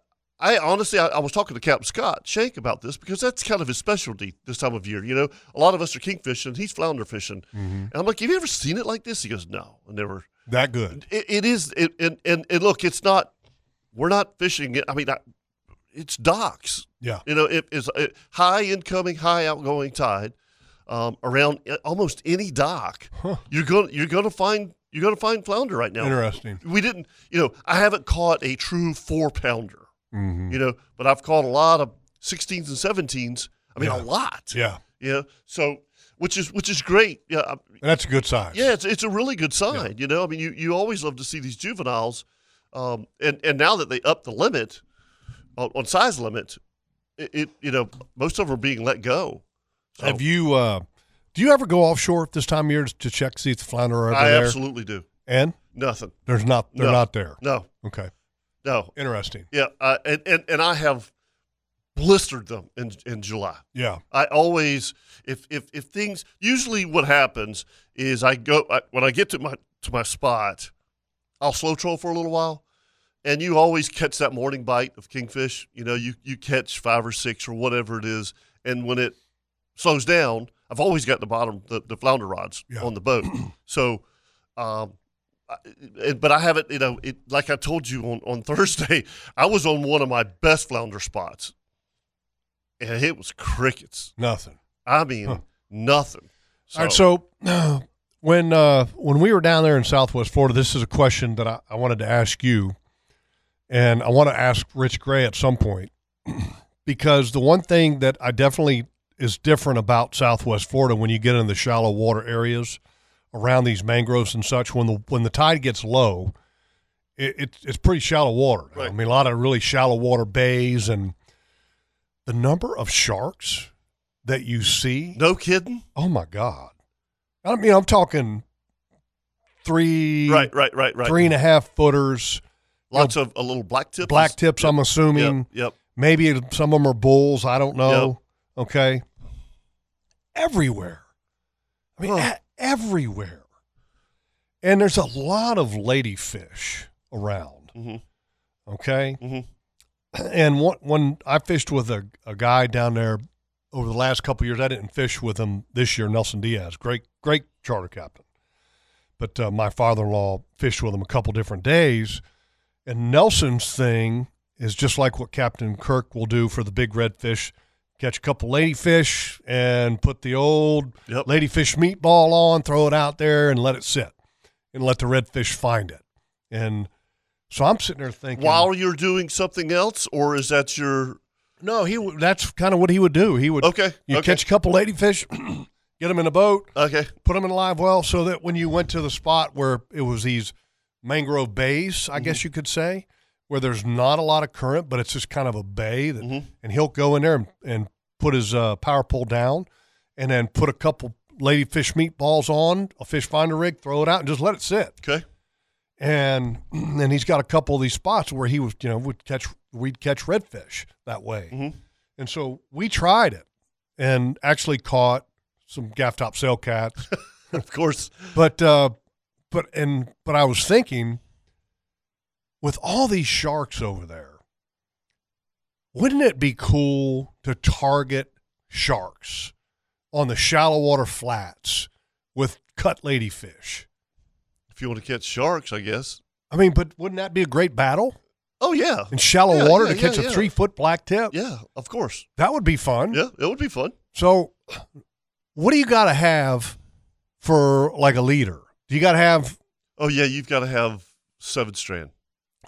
I honestly, I, I was talking to Captain Scott Shank about this because that's kind of his specialty this time of year. You know, a lot of us are kingfishing, he's flounder fishing, and I'm like, "Have you ever seen it like this?" He goes, "No, I never." That good. It, it is, it, and, and and look, it's not. We're not fishing. it. I mean, I, it's docks. Yeah. You know, it is high incoming, high outgoing tide um, around almost any dock. Huh. You're going you're going to find you're going to find flounder right now. Interesting. We didn't, you know, I haven't caught a true four pounder, Mm-hmm. you know, but I've caught a lot of 16s and 17s. I mean, Yeah. a lot. Yeah. Yeah. so which is which is great. Yeah, And that's a good sign. yeah, it's it's a really good sign. You know, I mean, you, you always love to see these juveniles, um, and and now that they up the limit on, on size limit, it, it you know most of them are being let go. So Have you? uh Do you ever go offshore this time of year to check see if the flounder are ever I there? absolutely do And nothing. there's not. They're No. not there. No, Okay. No. Interesting. Yeah, uh, and, and and I have blistered them in in July. Yeah. I always if if if things usually what happens is I go I, when I get to my to my spot, I'll slow troll for a little while, and you always catch that morning bite of kingfish. You know, you you catch five or six or whatever it is, and when it slows down, I've always got the bottom the, the flounder rods Yeah. on the boat. so, um, but I haven't. You know, it like I told you on on Thursday, I was on one of my best flounder spots, and it was crickets. Nothing. I mean, Huh. nothing. So, All right. So when uh, when we were down there in Southwest Florida, this is a question that I, I wanted to ask you, and I want to ask Rich Gray at some point because the one thing that I definitely is different about Southwest Florida when you get in the shallow water areas around these mangroves and such when the when the tide gets low, it, it's it's pretty shallow water. I mean, a lot of really shallow water bays and the number of sharks that you see. no kidding. Oh my God! I mean, I'm talking three, Right, right, right, right. three and a half footers, Lots of a little black tips. black tips. I'm assuming Yep, yep. maybe some of them are bulls. I don't know. Okay, everywhere. I mean, Huh. Everywhere. And there's a lot of ladyfish around. Mhm. Okay. Mhm. And one, when I fished with a, a guy down there over the last couple years, I didn't fish with him this year. Nelson Diaz, great, great charter captain. But uh, my father-in-law fished with him a couple different days, and Nelson's thing is just like what Captain Kirk will do for the big redfish: catch a couple ladyfish and put the old Yep. ladyfish meatball on, throw it out there, and let it sit, and let the redfish find it. And so I'm sitting there thinking, While you're doing something else, or is that your no, he that's kind of what he would do. He would okay? you okay, catch a couple ladyfish, get them in a boat, okay. put them in a live well, so that when you went to the spot where it was these mangrove bays, I Mm-hmm. guess you could say, where there's not a lot of current, but it's just kind of a bay, that, Mhm. and he'll go in there and, and put his uh, power pole down, and then put a couple ladyfish meatballs on a fish finder rig, throw it out, and just let it sit. Okay. And and he's got a couple of these spots where he was, you know, would catch we'd catch redfish that way. Mhm. And so we tried it and actually caught some gaff top sail cats. Of course. but uh but and but I was thinking with all these sharks over there, wouldn't it be cool to target sharks on the shallow water flats with cut ladyfish? If you want to catch sharks, I guess. I mean, but wouldn't that be a great battle Oh yeah. in shallow Yeah, water yeah, to catch yeah, a three foot black tip? Yeah, of course. That would be fun. Yeah, it would be fun. So, what do you got to have for like a leader? Do you got to have Oh yeah, you've got to have seven strand.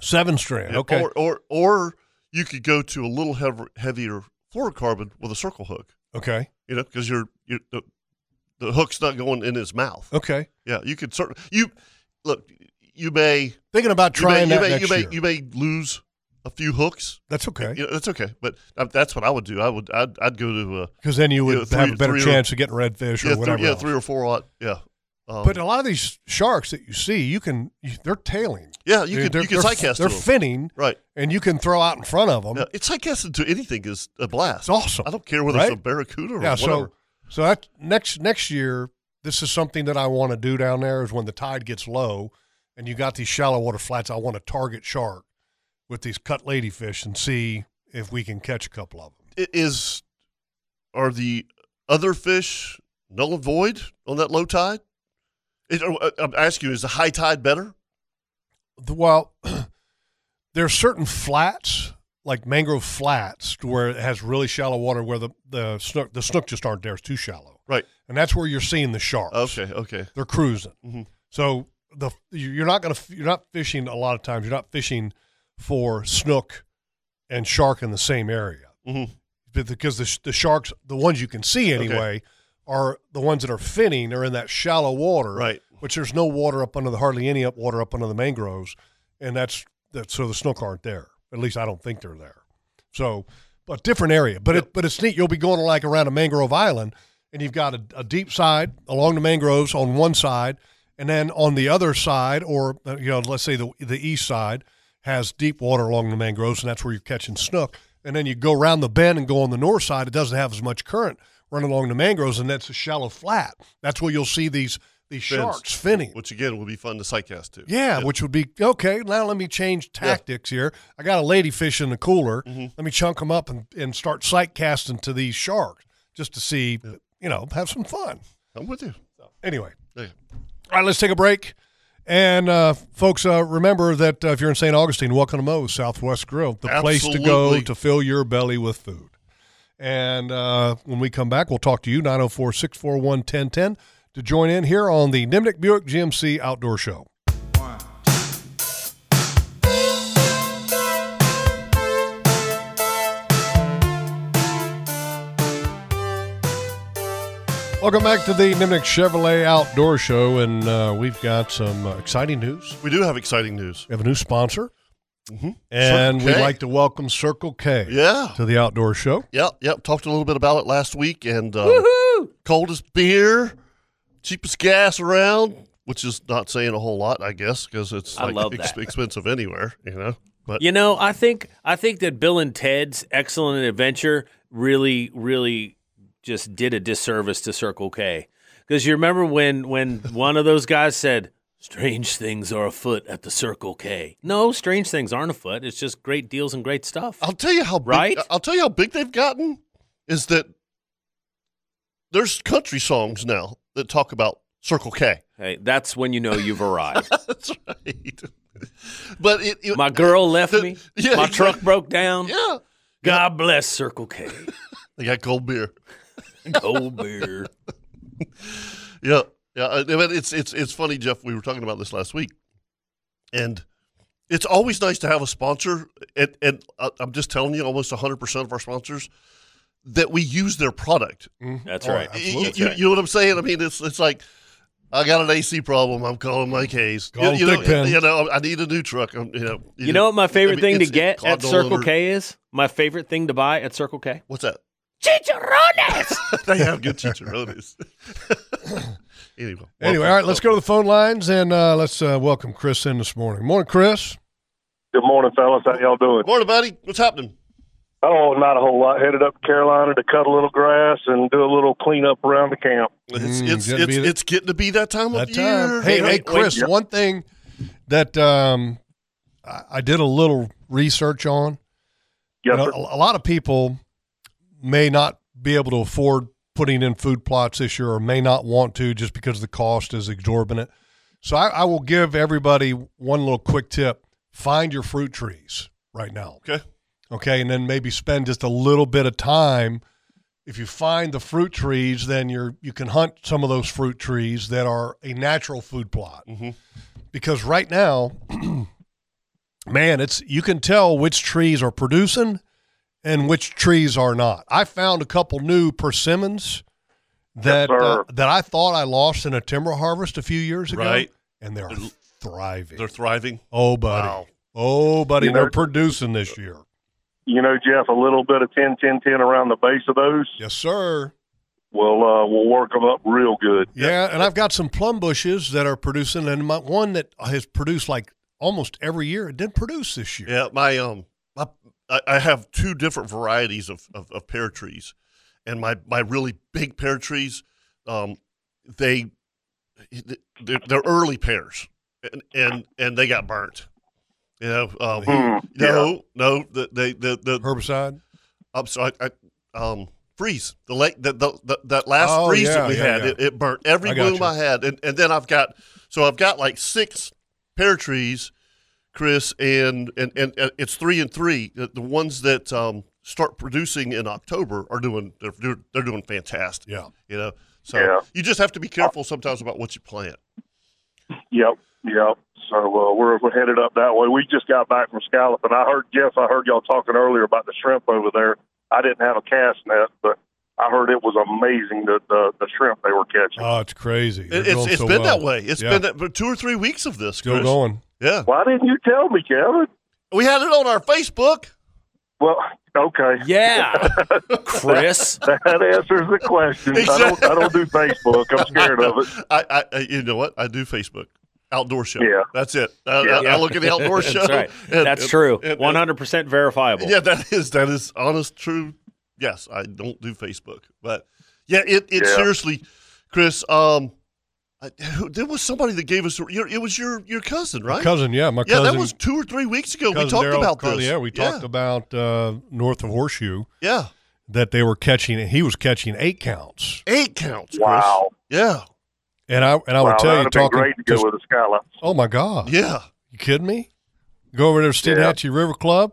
Seven strand? Yeah, Okay. Or or or you could go to a little heav- heavier fluorocarbon with a circle hook. okay. You know, because you're you the, the hook's not going in his mouth. Okay. Yeah, you could certainly you look. You may Thinking about you may trying you that may, next you may, year. you may lose a few hooks. That's okay. You know, that's okay, but uh, that's what I would do. I would I'd, I'd go to uh, Because then you would Yeah, three- have a better three or- chance of getting redfish or whatever. three, yeah else. three or four aught. Yeah, um, But a lot of these sharks that you see, you can you, they're tailing. yeah, you They're- can you can they're, sidecast They're them. finning, right. and you can throw out in front of them. Yeah, it's sidecasting to anything is a blast. It's awesome. I don't care whether it's a barracuda or yeah. whatever. So so that next next year, this is something that I want to do down there. Is when the tide gets low, and you got these shallow water flats. I want to target shark with these cut ladyfish and see if we can catch a couple of them. It is are the other fish null and void on that low tide? It, uh, I'm asking you, is the high tide better? Well, there are certain flats like mangrove flats where it has really shallow water where the the snook the snook just aren't there. It's too shallow, Right. and that's where you're seeing the sharks. Okay. Okay. they're cruising. Mhm. So the you're not gonna you're not fishing a lot of times. You're not fishing for snook and shark in the same area hmm because the the sharks, the ones you can see anyway, are the ones that are finning are in that shallow water, Right. Which there's no water up under the hardly any up water up under the mangroves, and that's that. So the snook aren't there. At least I don't think they're there. So, but different area. But it but it's neat. You'll be going like around a mangrove island, and you've got a, a deep side along the mangroves on one side, and then on the other side, or uh, you know, let's say the the east side has deep water along the mangroves, and that's where you're catching snook. and then you go around the bend and go on the north side. It doesn't have as much current running along the mangroves, and that's a shallow flat. That's where you'll see these these Fins. sharks finning. Which again would be fun to sightcast too. Yeah, which would be okay. Now let me change tactics here. I got a lady fish in the cooler. Mm-hmm. Let me chunk them up and, and start sight casting to these sharks just to see, you know, have some fun. I'm with you. Anyway, Yeah. all right, let's take a break. And uh, folks, uh, remember that uh, if you're in St. Augustine, welcome to Moe's Southwest Grill, the place to go to fill your belly with food. And uh, when we come back, we'll talk to you, 904 641 1010, to join in here on the Nimnicht Buick GMC Outdoor Show. Welcome back to the Nimnicht Chevrolet Outdoor Show, and uh, we've got some uh, exciting news. We do have exciting news. We have a new sponsor, and we'd like to welcome Circle K Yeah. to the Outdoor Show. Yep. Yep. Talked a little bit about it last week, and uh, coldest beer, cheapest gas around, which is not saying a whole lot, I guess, because it's I like love ex- that. expensive anywhere, you know. But You know, I think I think that Bill and Ted's Excellent Adventure really, really just did a disservice to Circle K. Because you remember when when one of those guys said, "Strange things are afoot at the Circle K." No, strange things aren't afoot. It's just great deals and great stuff. I'll tell you how big, Right? I'll tell you how big they've gotten is that there's country songs now that talk about Circle K. Hey, that's when you know you've arrived. That's right. But it, it My girl left The- me. yeah, My exactly. truck broke down. yeah, God bless Circle K. they got cold beer. Cold beer. Yeah, yeah. Uh, I mean, it's it's it's funny, Jeff. We were talking about this last week, and it's always nice to have a sponsor. And, and uh, I'm just telling you, almost 100 percent of our sponsors that we use their product. Mm-hmm. That's Oh, right. You, Absolutely. you- you know what I'm saying? I mean, it's it's like I got an AC problem. I'm calling my Hayes. Call him you, know, Pen. you know, I need a new truck. I'm, you know, You know what my favorite I mean, thing to get at Circle K is? My favorite thing to buy at Circle K? What's that? Chicharrones. they have good chicharrones. anyway, Anyway, all right, let's go to the phone lines and uh, let's uh, welcome Chris in this morning. Morning, Chris. Good morning, fellas. How y'all doing? Morning, buddy. What's happening? Oh, not a whole lot. Headed up to Carolina to cut a little grass and do a little cleanup around the camp. It's Mm, it's getting to it's, be the- it's getting to be that time That of time. year. Hey, hey, wait, Chris. Yep. One thing that um, I, I did a little research on. Yes, You know, sir. a, a lot of people may not be able to afford putting in food plots this year, or may not want to, just because the cost is exorbitant. So I, I will give everybody one little quick tip: find your fruit trees right now. Okay. Okay, and then maybe spend just a little bit of time. If you find the fruit trees, then you're you can hunt some of those fruit trees that are a natural food plot. Mhm. Because right now, man, it's you can tell which trees are producing and which trees are not. I found a couple new persimmons that sir. uh, that I thought I lost in a timber harvest a few years ago, Right. and they're thriving. They're thriving. oh, buddy. Wow. Oh, buddy, You they're producing this year. You know, Jeff, a little bit of 10 10 10 around the base of those Yes, sir. will uh, will work them up real good. Yeah, and I've got some plum bushes that are producing, and my, one that has produced like almost every year. It didn't produce this year. Yeah, my um, my, I, I have two different varieties of, of, of pear trees, and my my really big pear trees, um, they they're, they're early pears, and, and and they got burnt. You know, um, Mm, yeah. no, no, the they the the Herbicide. I'm sorry, I, um, freeze the late the, the, the that last Oh, freeze yeah, that we yeah, had yeah. It, it burnt every I bloom you. I had, and and then I've got so I've got like six pear trees, Chris, and and and uh, it's three and three. The, the ones that um start producing in October are doing they're they're, they're doing fantastic. Yeah. you know, so Yeah. you just have to be careful sometimes about what you plant. Yep, yep. So uh, we're we're headed up that way. We just got back from Scallop, and I heard Jeff. I heard y'all talking earlier about the shrimp over there. I didn't have a cast net, but I heard it was amazing the the, the shrimp they were catching. Oh, it's crazy. They're It, it's it's so been well. that way. It's Yeah. been that, for two or three weeks of this. Still Chris. going. Yeah, Why didn't you tell me, Kevin? we had it on our Facebook. Well, okay. Yeah, Chris. That answers the question. I don't. I don't do Facebook. I'm scared of it. I, I, I- you know what? I do Facebook. outdoor show. Yeah. that's it. I, I- I look at the outdoor show. That's right. and- That's and- true. and- and- One hundred percent verifiable. Yeah, that is that is honest, true. Yes, I don't do Facebook, but yeah, it it Yeah. seriously, Chris. Um, I, who- there was somebody that gave us. Your, it was your your cousin, right? Cousin, yeah, my cousin. yeah, that was two or three weeks ago. We talked Daryl about called- this. Yeah, we talked about uh, north of Horseshoe Yeah, that they were catching. He was catching eight counts, eight counts. Chris. Wow. Yeah, and I and I wow, would tell you that'd have been talking. great to go just- with the scallops. oh my God, yeah. you kidding me? Go over there to Steinhatchee River Club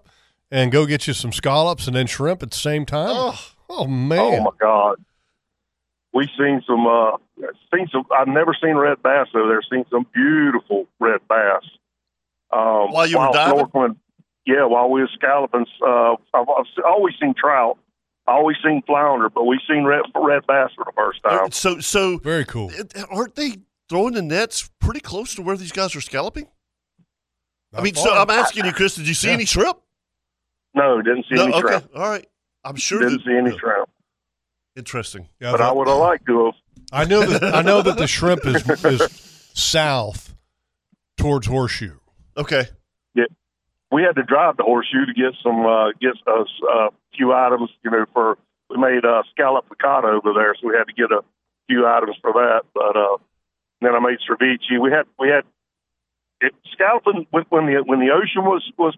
and go get you some scallops and then shrimp at the same time. Oh, Oh man, Oh my God. We seen some uh seen some I've never seen red bass over there, seen some beautiful red bass. Um While you were diving? snorkeling- yeah, while we were scalloping uh I've, I've always seen trout. I always seen flounder, but we've seen red red bass for the first time. so so very cool. aren't they throwing the nets pretty close to where these guys are scalloping? I Not mean, so. I'm asking you, Chris. Did you see Yeah. any shrimp? No, didn't see No. any Okay. trout. All right. I'm sure. Didn't that, see any yeah. trout. Interesting. Yeah, But I would have liked to have I know that I know that the shrimp is is south towards Horseshoe. Okay. Yeah, we had to drive to Horseshoe to get some uh, get us a few items. You know, for we made uh, scallop piccata over there, so we had to get a few items for that. But uh, then I made ceviche. We had we had it, scalloping when when the when the ocean was was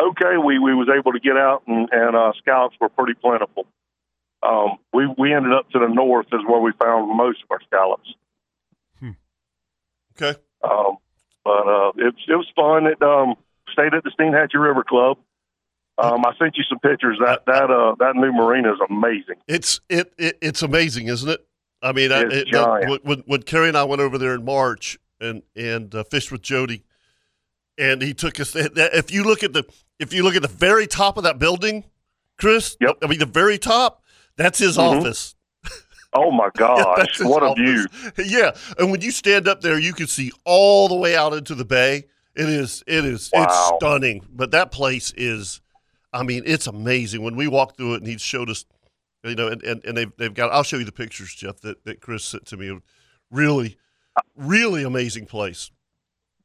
okay. We we was able to get out and and uh, scallops were pretty plentiful. Um, we we ended up to the north is where we found most of our scallops. Okay. Um, but uh, it, it was fun. It um, stayed at the Steinhatchee River Club. Um, I sent you some pictures. That that uh, that new marina is amazing. It's it, it it's amazing, isn't it? I mean, I, it, giant. when, when when Kerry and I went over there in March and and uh, fished with Jody, and he took us. If you look at the if you look at the very top of that building, Chris. Yep. I mean, the very top. That's his Mhm. office. Oh my Yeah, gosh, his what a view! Yeah, and when you stand up there, you can see all the way out into the bay. It is, it is, it's stunning. But that place is, I mean, it's amazing. When we walked through it, and he showed us, you know, and, and, and they've they've got. I'll show you the pictures, Jeff, that, that Chris sent to me. Really, really amazing place.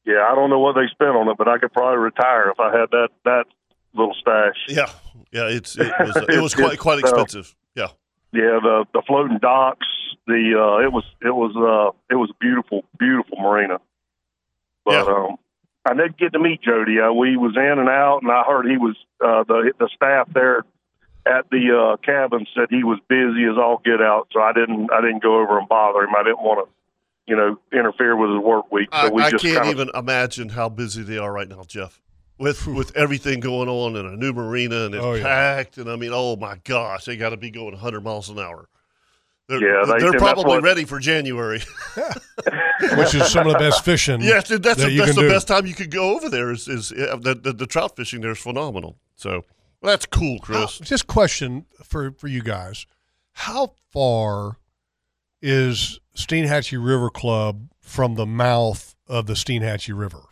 Yeah, I don't know what they spent on it, but I could probably retire if I had that that little stash. Yeah, yeah, it's it was it was quite quite expensive. Yeah, Yeah, the the floating docks. The uh, it was it was uh, it was a beautiful beautiful marina. But Yeah. um, I did get to meet Jody. Uh, we was in and out, and I heard he was uh, the the staff there at the uh, cabin said he was busy as all get out. So I didn't I didn't go over and bother him. I didn't want to you know interfere with his work week. So I, we I can't kind of even imagine how busy they are right now, Jeff. With with everything going on and a new marina and it's Oh, yeah. packed and I mean, oh my gosh, they got to be going 100 miles an hour. They're, Yeah, they- they're probably what- ready for January. which is some of the best fishing. yes, and that's that the, that's the do. best time you could go over there. Is is uh, the, the the trout fishing there is phenomenal. So well, that's cool, How- Chris. just question for for you guys: How far is Steinhatchee River Club from the mouth of the Steinhatchee River?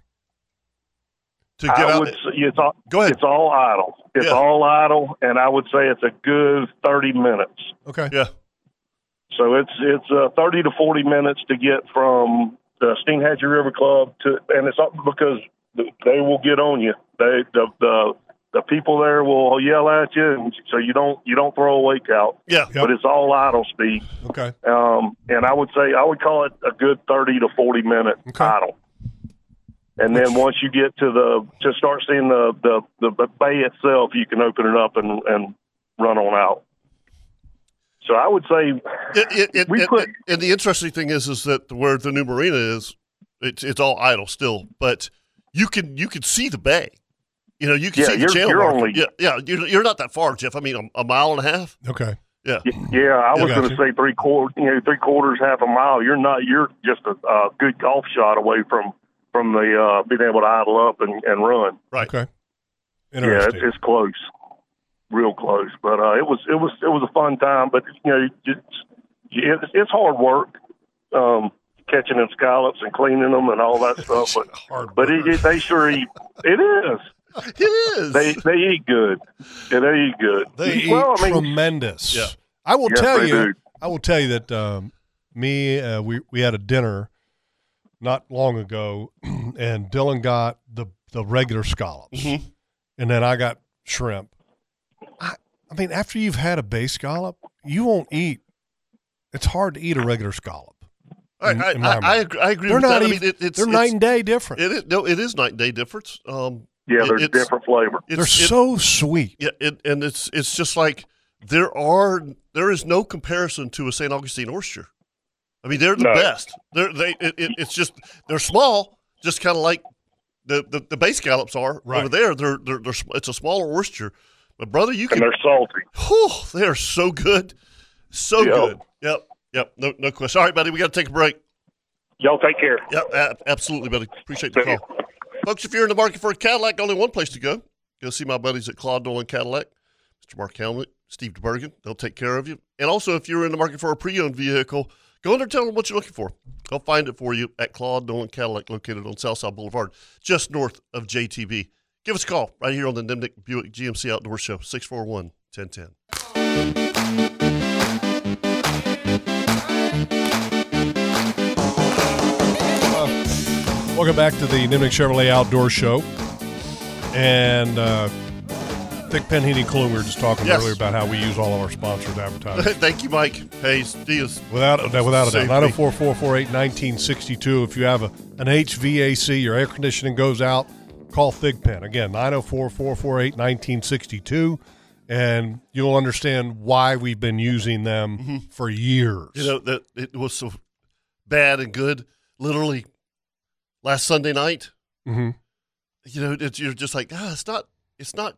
To get I out, would say it's all, go ahead. it's all idle. It's Yeah. all idle, and I would say it's a good thirty minutes. Okay. Yeah, So it's it's uh, thirty to forty minutes to get from the Steinhatchee River Club to, and it's up because they will get on you. They the the the people there will yell at you, and so you don't you don't throw a wake out. yeah. Yep. But it's all idle speed, Okay. um, and I would say I would call it a good thirty to forty minute Okay. idle. And then once you get to the to start seeing the the the bay itself, you can open it up and and run on out. So I would say It, it, it, We it- put- and the interesting thing is, is that where the new marina is, it's it's all idle still, but you can you can see the bay. You know, you can Yeah, see the you're- channel. you're marker. only- yeah, yeah. You're, you're not that far, Jeff. I mean, a, a mile and a half. Okay. Yeah, Y- Yeah, I was going to say three quarters. You know, three quarters, half a mile. You're not. You're just a, a good golf shot away from from the uh, being able to idle up and, and run. right. Okay. Yeah, it's, it's close, real close. But uh, it was it was it was a fun time. But you know, it's it's, it's hard work um, catching them scallops and cleaning them and all that stuff. But Hard but it, it, they sure eat. It is. It is. They they eat good. Yeah, they eat good. They eat I mean, tremendous. Yeah. I will Yes, tell you. do. I will tell you that um, me uh, we we had a dinner not long ago, and Dylan got the the regular scallops, Mhm. and then I got shrimp. I, I mean, after you've had a bay scallop, you won't eat. It's hard to eat a regular scallop. I, in- I, in I, I agree, I agree They're with not that. I mean, it, it's They're it's, night and day different. It is, no, it is night and day difference. Um, Yeah, It- there's it's- different flavor. it's, They're it- so sweet. Yeah, it, and it's it's just like there are there is no comparison to a St. Augustine oyster. I mean, they're the No. best. They're they it, it, it's just they're small, just kind of like the, the the bay scallops are Right. over there. They're, they're they're it's a smaller oyster, but brother, you And can. they're salty. Whew, they are so good, so Yep. good. Yep, yep. No no question. All right, buddy, we got to take a break. Y'all take care. Yep, a- absolutely, buddy. Appreciate the call. Folks, if you're in the market for a Cadillac, only one place to go. Go see my buddies at Claude Nolan Cadillac, Mr. Mark Helmut, Steve DeBergen. They'll take care of you. And also, if you're in the market for a pre-owned vehicle, go in there tell them what you're looking for. They'll find it for you at Claude Nolan Cadillac, located on Southside Boulevard, just north of JTB. Give us a call right here on the Nimnicht Buick GMC Outdoor Show, 641 1010. Welcome back to the Nimnicht Chevrolet Outdoor Show. And uh, Thigpen Heating Cologne, we were just talking Yes. earlier about how we use all of our sponsors advertising. Thank you, Mike Hayes Diaz. Without, without a doubt. 904 448 1962. If you have a, an HVAC, your air conditioning goes out, call Thigpen. Again, 904 448 1962. And you'll understand why we've been using them for years. You know that it was so bad and good. Literally, last Sunday night, hmm you know, it's, you're just like, ah, it's not, it's not,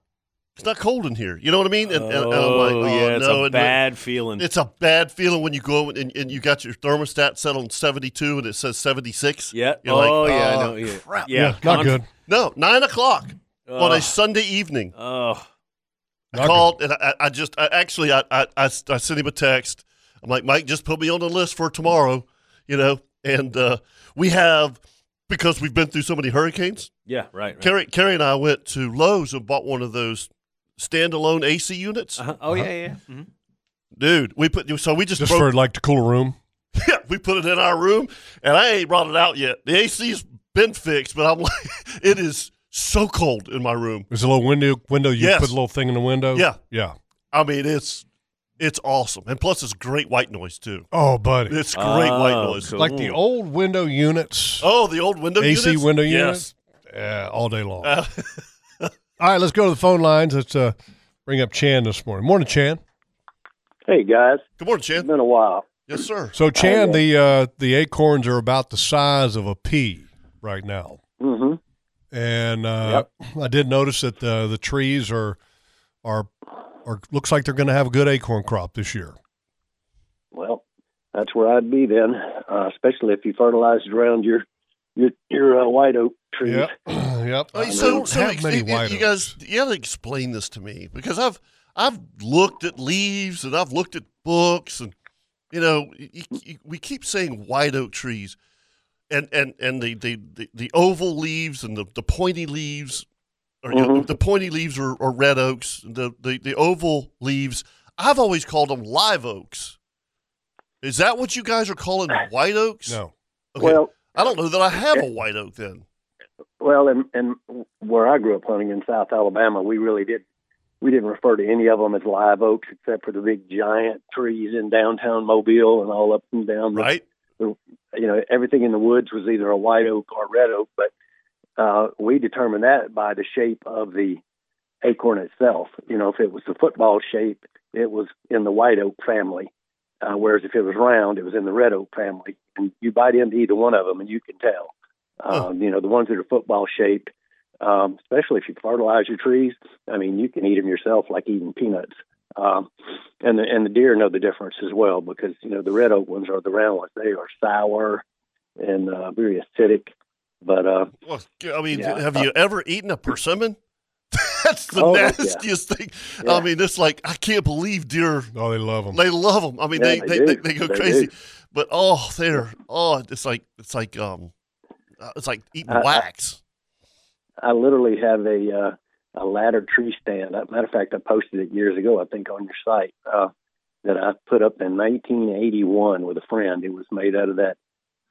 it's not cold in here. You know what I mean? And, and, and I'm like, oh, oh, yeah, it's no, a and bad feeling. It's a bad feeling when you go and, and you got your thermostat set on 72 and it says 76. yeah. You're like, oh, yeah. I oh, know. Yeah. crap. Yeah. Yeah, not conf- good. No, nine o'clock on a Sunday evening. Oh, I Not called and I, I just, I, actually, I, I, I, I sent him a text. I'm like, Mike, just put me on the list for tomorrow, you know. And uh, we have because we've been through so many hurricanes. yeah. Right. right. Carrie, Carrie and I went to Lowe's and bought one of those standalone AC units. Uh-huh. Oh, yeah, yeah. Mhm. Dude, we put so we just, Just broke, for like to cool a room. yeah, we put it in our room, and I ain't brought it out yet. The AC's been fixed, but I'm like, it is so cold in my room. There's a little window. Window. You Yes. put a little thing in the window. Yeah. Yeah. I mean, it's it's awesome, and plus it's great white noise too. Oh, buddy. It's great white Oh, noise. cool. like the old window units. Oh, the old window AC units? window yes. units? Yeah, all day long. Uh, all right, let's go to the phone lines. Let's uh, bring up Chan this morning. Morning, Chan. Hey guys, good morning, it's Chan. been a while. Yes, sir. So, Chan, the uh, the acorns are about the size of a pea right now, hmm and uh, I did notice that the the trees are are are looks like they're going to have a good acorn crop this year. Well, that's where I'd be then, uh, especially if you fertilized around your your your uh, white oak trees. Yep, yep. Oh, so, so ex- many you, white you oaks. guys, you got to explain this to me because I've I've looked at leaves and I've looked at books and you know you, you, we keep saying white oak trees and and and the the, the, the oval leaves and the, the pointy leaves or you know, the pointy leaves are, are red oaks the, the the oval leaves I've always called them live oaks. Is that what you guys are calling white oaks? No, Okay. Well, I don't know that I have a white oak then. well, and and where I grew up hunting in South Alabama, we really did. We didn't refer to any of them as live oaks, except for the big giant trees in downtown Mobile and all up and down. the- Right? you know, everything in the woods was either a white oak or red oak, but uh, we determined that by the shape of the acorn itself. You know, if it was the football shape, it was in the white oak family, uh, whereas if it was round, it was in the red oak family. And you bite into either one of them, and you can tell. Huh. Um, you know, the ones that are football shaped, um, especially if you fertilize your trees, I mean, you can eat them yourself like eating peanuts. Um, and the and the deer know the difference as well because you know the red oak ones are the round ones. They are sour and uh, very acidic. But uh, Well, I mean, Yeah. have you ever eaten a persimmon? That's the Oh, yeah. nastiest thing. Yeah. I mean, it's like I can't believe deer. oh, they love them. They love them. I mean, Yeah, they, they they, they, they go They crazy. do. But oh, they're oh, it's like it's like um, uh, it's like eating I- I- wax. I literally have a uh, a ladder tree stand. As a matter of fact, I posted it years ago, I think, on your site uh, that I put up in 1981 with a friend. It was made out of that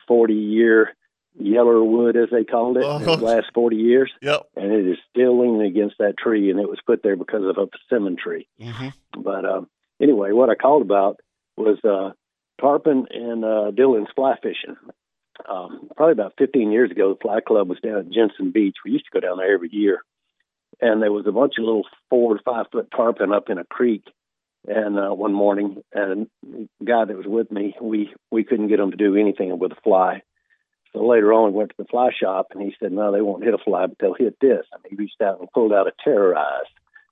40 year yeller wood, as they called it, Uh-huh. in the last 40 years, Yep. and it is still leaning against that tree, and it was put there because of a persimmon tree. hmm But um, anyway, what I called about was uh, tarpon and uh, Dylan's fly fishing. Um, probably about 15 years ago, the fly club was down at Jensen Beach. We used to go down there every year, and there was a bunch of little four to five foot tarpon up in a creek. And uh, one morning, and the guy that was with me, we we couldn't get him to do anything with a fly. So later on, we went to the fly shop, and he said, "No, they won't hit a fly, but they'll hit this." And he reached out and pulled out a TerrorEyz.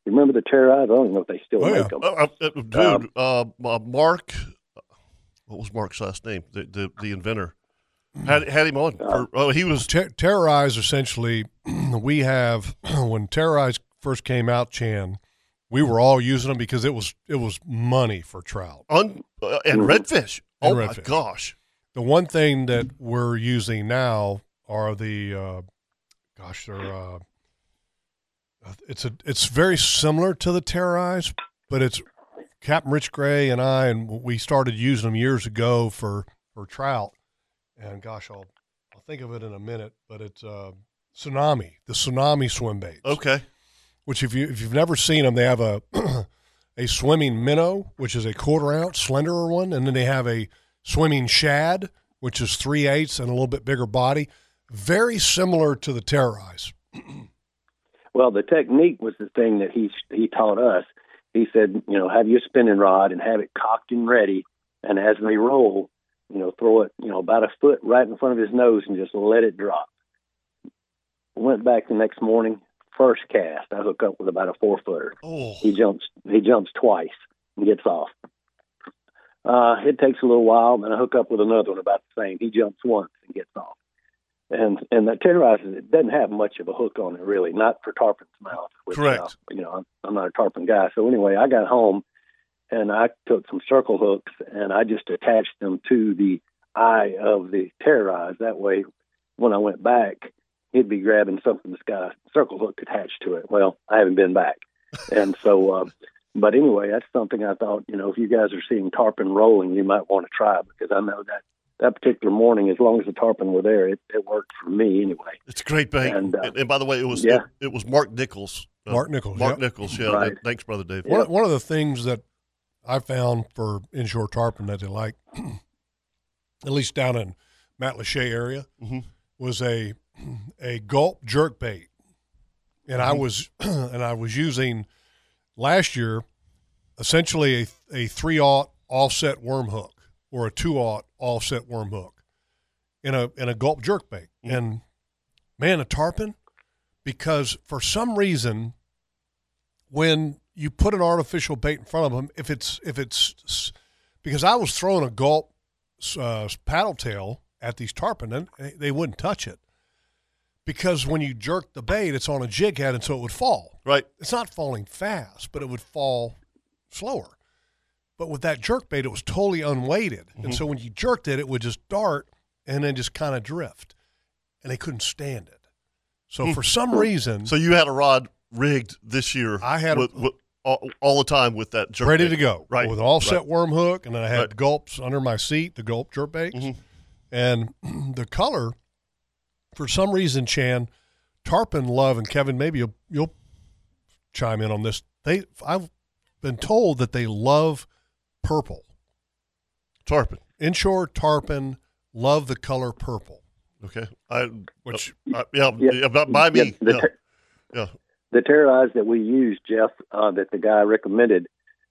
You remember the TerrorEyz? I don't even know if they still Oh, make yeah. them. Uh, uh, uh, dude, Um, uh, uh, Mark, what was Mark's last name? The the, the inventor had had him on. For, oh, he was Ter- TerrorEyz essentially, we have when TerrorEyz first came out, Chan, we were all using them because it was it was money for trout. un uh, and Mhm. redfish. And oh my redfish. gosh! The one thing that we're using now are the, uh, gosh, they're uh, it's a it's very similar to the TerrorEyz, but it's Captain Rich Gray and I, and we started using them years ago for for trout. And gosh, I'll I'll think of it in a minute, but it's uh, tsunami, the tsunami swim baits. Okay, which if you if you've never seen them, they have a a swimming minnow, which is a quarter ounce, slenderer one, and then they have a swimming shad, which is three eighths and a little bit bigger body. Very similar to the TerrorEyz. Well, the technique was the thing that he he taught us. He said, you know, have your spinning rod and have it cocked and ready, and as they roll, you know, throw it, you know, about a foot right in front of his nose and just let it drop. Went back the next morning, first cast, I hook up with about a four footer. oh He jumps he jumps twice and gets off. Uh, it takes a little while, then I hook up with another one about the same. He jumps once and gets off. And and that terrorizes it doesn't have much of a hook on it really, not for tarpon's mouth. Which, Correct. Uh, you know, I'm, I'm not a tarpon guy. So anyway, I got home and I took some circle hooks and I just attached them to the eye of the TerrorEyz. That way, when I went back, he'd be grabbing something that's got a circle hook attached to it. Well, I haven't been back, and so. Uh, but anyway, that's something I thought. You know, if you guys are seeing tarpon rolling, you might want to try because I know that that particular morning, as long as the tarpon were there, it, it worked for me anyway. it's a great bait. And, And, uh, by the way, it was yeah. it, it was Mark Nichols. uh, Mark Nichols, Mark yep. Nichols. Yeah. Right. Thanks, brother Dave. One, one of the things that I found for inshore tarpon that they like, at least down in Matlacha area, Mhm. was a a gulp jerk bait, and I was and I was using last year essentially a a three aught offset worm hook or a two aught offset worm hook in a in a gulp jerk bait, and man, a tarpon? Because for some reason when you put an artificial bait in front of them, if it's if it's because I was throwing a gulp uh, paddle tail at these tarpon, and they wouldn't touch it because when you jerk the bait, it's on a jig head, and so it would fall. Right. It's not falling fast, but it would fall slower. But with that jerk bait, it was totally unweighted, and so when you jerked it, it would just dart and then just kind of drift, and they couldn't stand it. So for some reason, So you had a rod rigged this year. I had a- with, with, all, all the time with that jerk ready bait. to go. Right. With an offset Right. worm hook, and then I had Right. gulps under my seat, the gulp jerk baits. Mhm. And the color, for some reason, Chan, Tarpon love, and Kevin, maybe you'll, you'll chime in on this. They, I've been told that they love purple. Tarpon. Inshore tarpon love the color purple, Okay. I which uh, yeah, Yeah. yeah, by, by me. Yeah, the yeah. ter- yeah. the TerrorEyz that we used, Jeff, uh, that the guy recommended,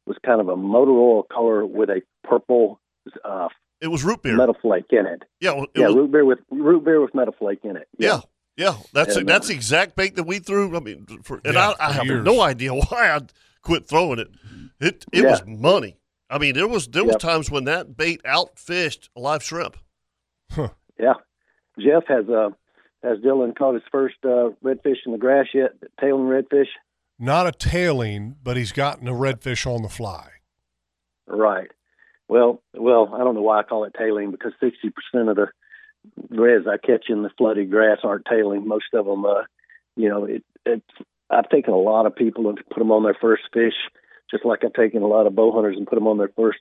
was kind of a motor oil color with a purple uh, It was root beer. metal flake in it. Yeah. well, It yeah, was, root beer with root beer with metal flake in it. yeah. Yeah, that's And, that's uh, the exact bait that we threw. I mean, for, and Yeah, I, I have years. no idea why I quit throwing it. It it Yeah. was money. I mean, there was there was Yep. times when that bait outfished a live shrimp. Huh. Yeah. Jeff has uh has Dylan caught his first uh, redfish in the grass yet? Tailing redfish. not a tailing, but he's gotten a redfish on the fly. Right. Well, well, I don't know why I call it tailing because sixty percent of the reds I catch in the flooded grass aren't tailing. Most of them, uh, you know, it, it's. I've taken a lot of people and put them on their first fish, just like I've taken a lot of bow hunters and put them on their first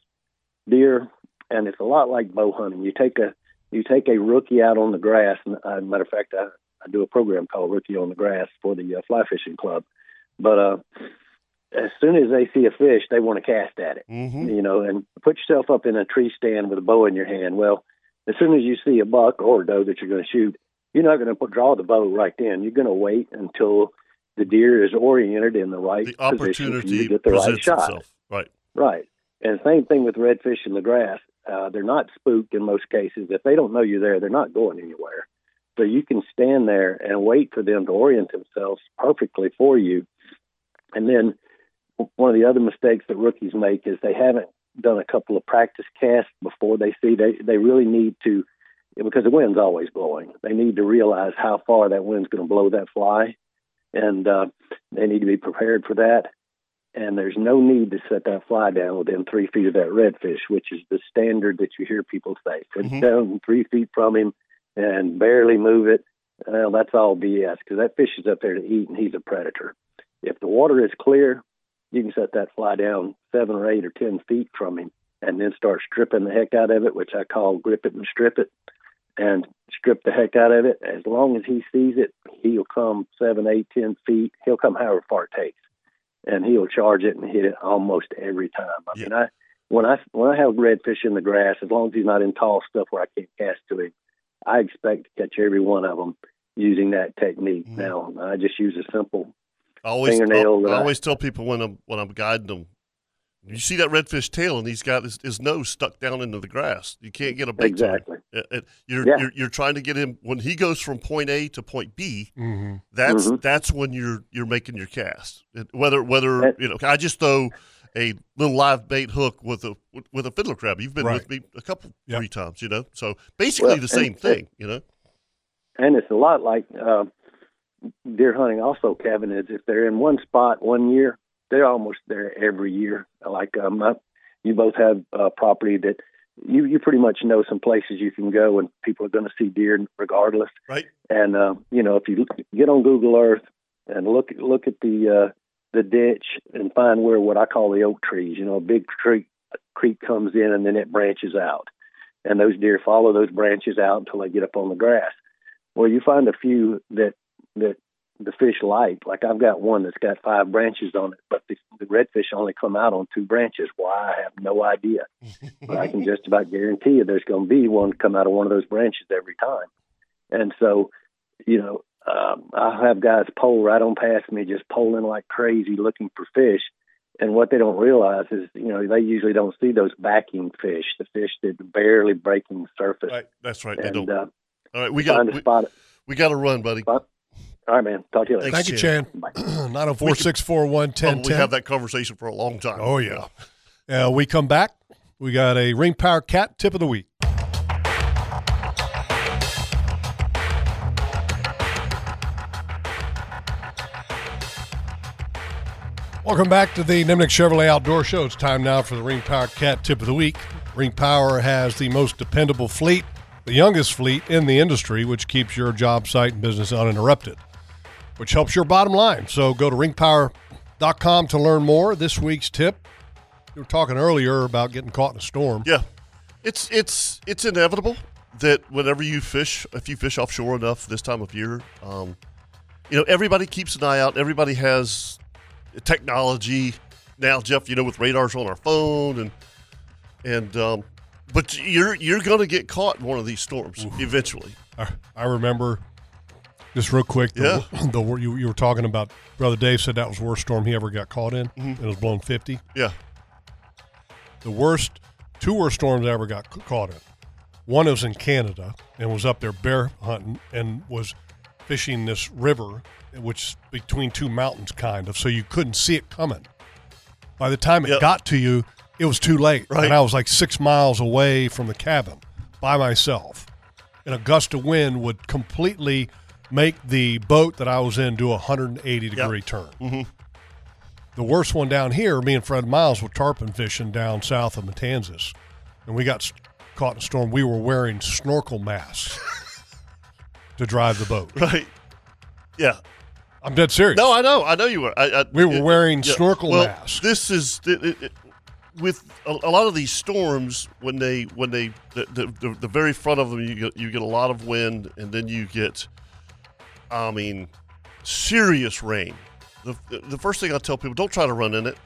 deer. And it's a lot like bow hunting. You take a you take a rookie out on the grass. And uh, matter of fact, I, I do a program called Rookie on the Grass for the uh, Fly Fishing Club. But uh, as soon as they see a fish, they want to cast at it. Mm-hmm. You know, and put yourself up in a tree stand with a bow in your hand. Well, as soon as you see a buck or a doe that you're going to shoot, you're not going to draw the bow right then. You're going to wait until the deer is oriented in the right The position for you opportunity to get the right shot. itself. Right. Right. And same thing with redfish in the grass. Uh, they're not spooked in most cases. If they don't know you're there, they're not going anywhere. So you can stand there and wait for them to orient themselves perfectly for you. And then one of the other mistakes that rookies make is they haven't done a couple of practice casts before they see. They they really need to because the wind's always blowing. They need to realize how far that wind's going to blow that fly, and uh, they need to be prepared for that and there's no need to set that fly down within three feet of that redfish, which is the standard that you hear people say. Put it Mhm. down three feet from him and barely move it. Well, that's all BS because that fish is up there to eat and he's a predator. If the water is clear, you can set that fly down seven or eight or ten feet from him and then start stripping the heck out of it, which I call grip it and strip it, and strip the heck out of it. As long as he sees it, he'll come seven, eight, ten feet. He'll come however far it takes and he'll charge it and hit it almost every time. I Yeah. mean, I when I when I have redfish in the grass, as long as he's not in tall stuff where I can't cast to him, I expect to catch every one of them using that technique. Mhm. Now, I just use a simple. I always, Fingernail I, I- always tell people when I'm when I'm guiding them, you see that redfish tail and he's got his, his nose stuck down into the grass. You can't get a bait to him. Exactly. Uh, uh, You're, Yeah. you're you're trying to get him when he goes from point A to point B. Mm-hmm. That's Mhm. that's when you're you're making your cast. It- Whether whether That- you know, I just throw a little live bait hook with a with a fiddler crab. You've been Right. with me a couple Yep. three times, you know. So basically Well, the and- same thing, you know. And it's a lot like uh, deer hunting. Also, Kevin is if they're in one spot one year, they're almost there every year. Like um, I- you both have uh, property that you you pretty much know some places you can go and people are going to see deer regardless. Right. And uh, you know, if you get on Google Earth and look look at the uh, the ditch and find where what I call the oak trees. You know, a big creek creek comes in and then it branches out, and those deer follow those branches out until they get up on the grass. Well, you find a few that that the fish like. Like I've got one that's got five branches on it, but the, the redfish only come out on two branches. Why? I have no idea. but I can just about guarantee you there's going to be one come out of one of those branches every time. And so, you know, um, I have guys pole right on past me, just poling like crazy, looking for fish. And what they don't realize is, you know, they usually don't see those backing fish, the fish that barely breaking the surface. Right. That's right. They don't. uh, All right, we got a we, spot. we got to run, buddy. All right, man. Talk to you later. Thanks, Thank you, Chan. Bye. 904 641 Probably 1010. have that conversation for a long time. Oh, yeah. Uh, we come back. We got a Ring Power Cat tip of the week. Welcome back to the Nimnicht Chevrolet Outdoor Show. It's time now for the Ring Power Cat tip of the week. Ring Power has the most dependable fleet, the youngest fleet in the industry, which keeps your job site and business uninterrupted, which helps your bottom line. So go to ringpower.com to learn more. This week's tip you were talking earlier about getting caught in a storm. Yeah, it's it's it's inevitable that whenever you fish, if you fish offshore enough this time of year, um, you know everybody keeps an eye out. Everybody has technology now, Jeff. You know, with radars on our phone and and um, but you're you're going to get caught in one of these storms eventually. I, I remember just real quick. The, the you, you were talking about. Brother Dave said that was the worst storm he ever got caught in. Mm-hmm. It was blowing fifty. Yeah, The worst, two worst storms I ever got c- caught in. One was in Canada and was up there bear hunting and was fishing this river, which is between two mountains, kind of. So you couldn't see it coming. By the time it Yep. got to you, it was too late, Right. and I was like six miles away from the cabin by myself. And a gust of wind would completely make the boat that I was in do a 180 degree turn. Mm-hmm. The worst one down here, me and Fred Miles were tarpon fishing down south of Matanzas, and we got caught in a storm. We were wearing snorkel masks to drive the boat. right. Yeah. I'm dead serious. No, I know. I know you were. I, I, We were wearing yeah. snorkel well, masks. This is it, it- with a, a lot of these storms, when they when they the, the, the, the very front of them, you get you get a lot of wind, and then you get, I mean, serious rain. The, the first thing I tell people, don't try to run in it.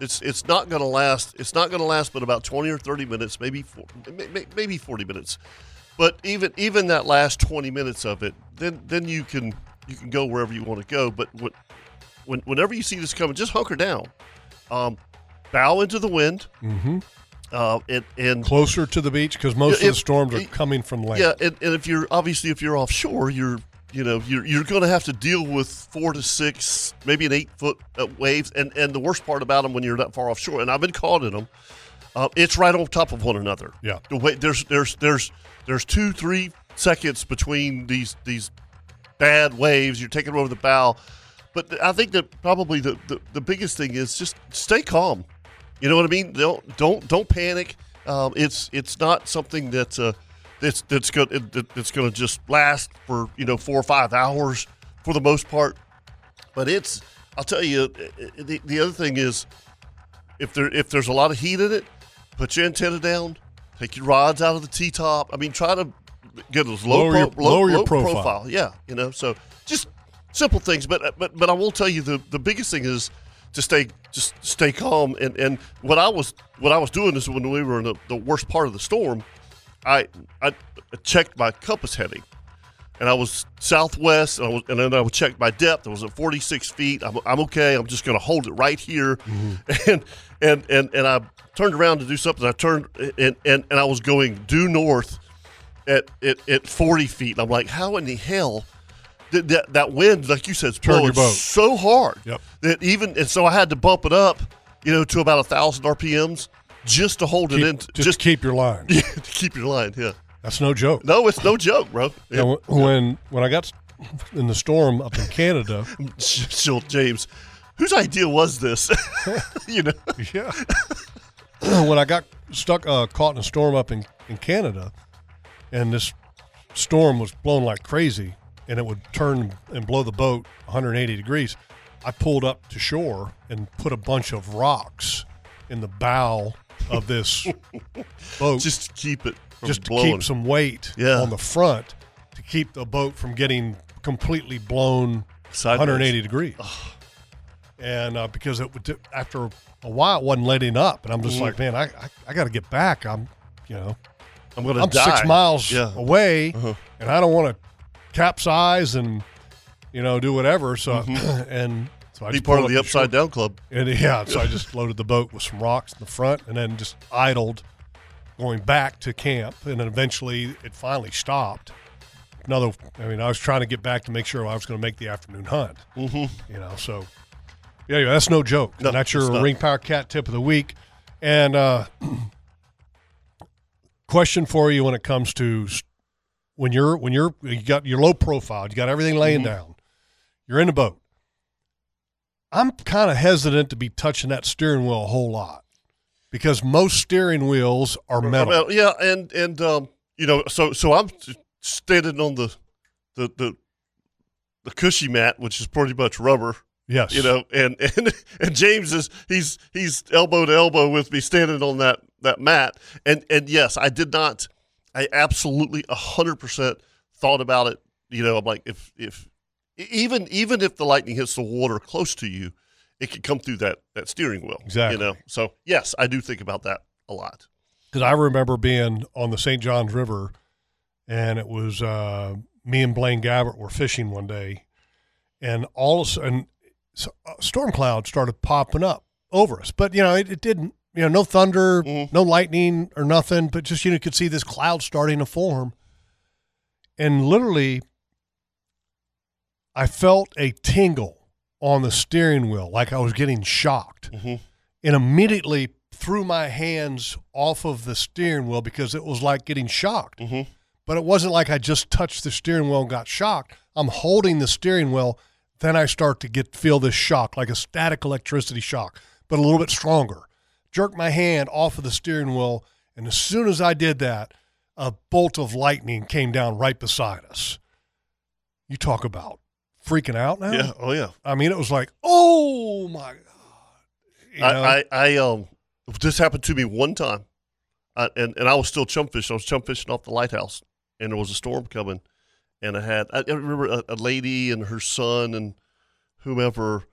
It's it's not going to last. It's not going to last but about twenty or thirty minutes, maybe four, may- may- maybe forty minutes. But even even that last twenty minutes of it, then then you can you can go wherever you want to go. But when, when whenever you see this coming, just hunker down, um, bow into the wind, Mm-hmm. uh, and and Closer to the beach because most of the storms are coming from land. yeah, and, and if you're obviously if you're offshore, you're you know you're you're going to have to deal with four to six, maybe an eight foot uh, waves, and and the worst part about them when you're that far offshore, and I've been caught in them, uh, it's right on top of one another. Yeah. the way there's there's there's there's two three seconds between these these bad waves. You're taking over the bow, but I think that probably the, the, the biggest thing is just stay calm. You know what I mean? Don't don't don't panic. Um, it's it's not something that's uh, that's that's going that's going to just last for you know four or five hours for the most part. But it's I'll tell you uh, the, the other thing is if there if there's a lot of heat in it, put your antenna down, take your rods out of the T top. I mean, try to get as low, Lower your- low, lower your low profile. Yeah, you know, so just simple things. But but but I will tell you the the biggest thing is to stay just stay calm. And and what I was what I was doing is when we were in the, the worst part of the storm, I I checked my compass heading and I was southwest, and, I was, and then I would check my depth. I was at 46 feet. I'm, I'm okay. I'm just going to hold it right here, and and and and I turned around to do something. I turned and and, and I was going due north at, at at 40 feet. And I'm like, how in the hell? Did that, that wind, like you said, is blowing so hard Yep. that even and so I had to bump it up, you know, to about a thousand RPMs just to hold Keep- it in, just, just keep your line. to keep your line. Yeah, That's no joke. no, it's no joke, bro. Know, when when I got in the storm up in Canada, Shield James, whose idea was this? you know, yeah, when I got stuck uh, caught in a storm up in, in Canada, and this storm was blowing like crazy, and it would turn and blow the boat 180 degrees. I pulled up to shore and put a bunch of rocks in the bow of this boat just to keep it from just to blowing. keep some weight Yeah. on the front to keep the boat from getting completely blown Sideways. 180 degrees. And uh, because it would, after a while, it wasn't letting up, and I'm just Mhm. like, man, I I, I got to get back. I'm, you know, I'm gonna I'm die. six miles Yeah. away, Uh-huh. and I don't want to capsize and you know do whatever. So and so I Mm-hmm. Be part of the up to shore. upside down club. And yeah, so I just loaded the boat with some rocks in the front and then just idled going back to camp. And then eventually it finally stopped. Another, I mean, I was trying to get back to make sure I was going to make the afternoon hunt, Mm-hmm. you know, so yeah, yeah that's no joke. No, that's your. Ring Power Cat tip of the week. And uh, question for you when it comes to when you're, when you're, you got your low profile, you got everything laying Mhm. down, you're in the boat. I'm kind of hesitant to be touching that steering wheel a whole lot because most steering wheels are metal. Yeah, and and um, you know, so so I'm standing on the the the the cushy mat, which is pretty much rubber. Yes. You know, and and and James is he's he's elbow to elbow with me standing on that that mat, and and yes, I did not, I absolutely hundred percent thought about it. You know, I'm like if if even even if the lightning hits the water close to you, it could come through that that steering wheel. Exactly. You know, so yes, I do think about that a lot. Because I remember being on the St. Johns River, and it was uh, me and Blaine Gabbert were fishing one day, and all of a sudden, a storm cloud started popping up over us. But you know, it, it didn't. You know, no thunder, Mhm. no lightning or nothing, but just you know, could see this cloud starting to form, and literally, I felt a tingle on the steering wheel, like I was getting shocked Mhm. and immediately threw my hands off of the steering wheel because it was like getting shocked. Mhm. But it wasn't like I just touched the steering wheel and got shocked. I'm holding the steering wheel, then I start to get feel this shock, like a static electricity shock, but a little bit stronger. Jerk my hand off of the steering wheel, and as soon as I did that, a bolt of lightning came down right beside us. You talk about freaking out now? Yeah. Oh yeah. I mean, it was like, oh my god. You? I, I, I um this happened to me one time, I, and and I was still chum fishing. I was chum fishing off the lighthouse, and there was a storm coming, and I had I, I remember a, a lady and her son and whomever,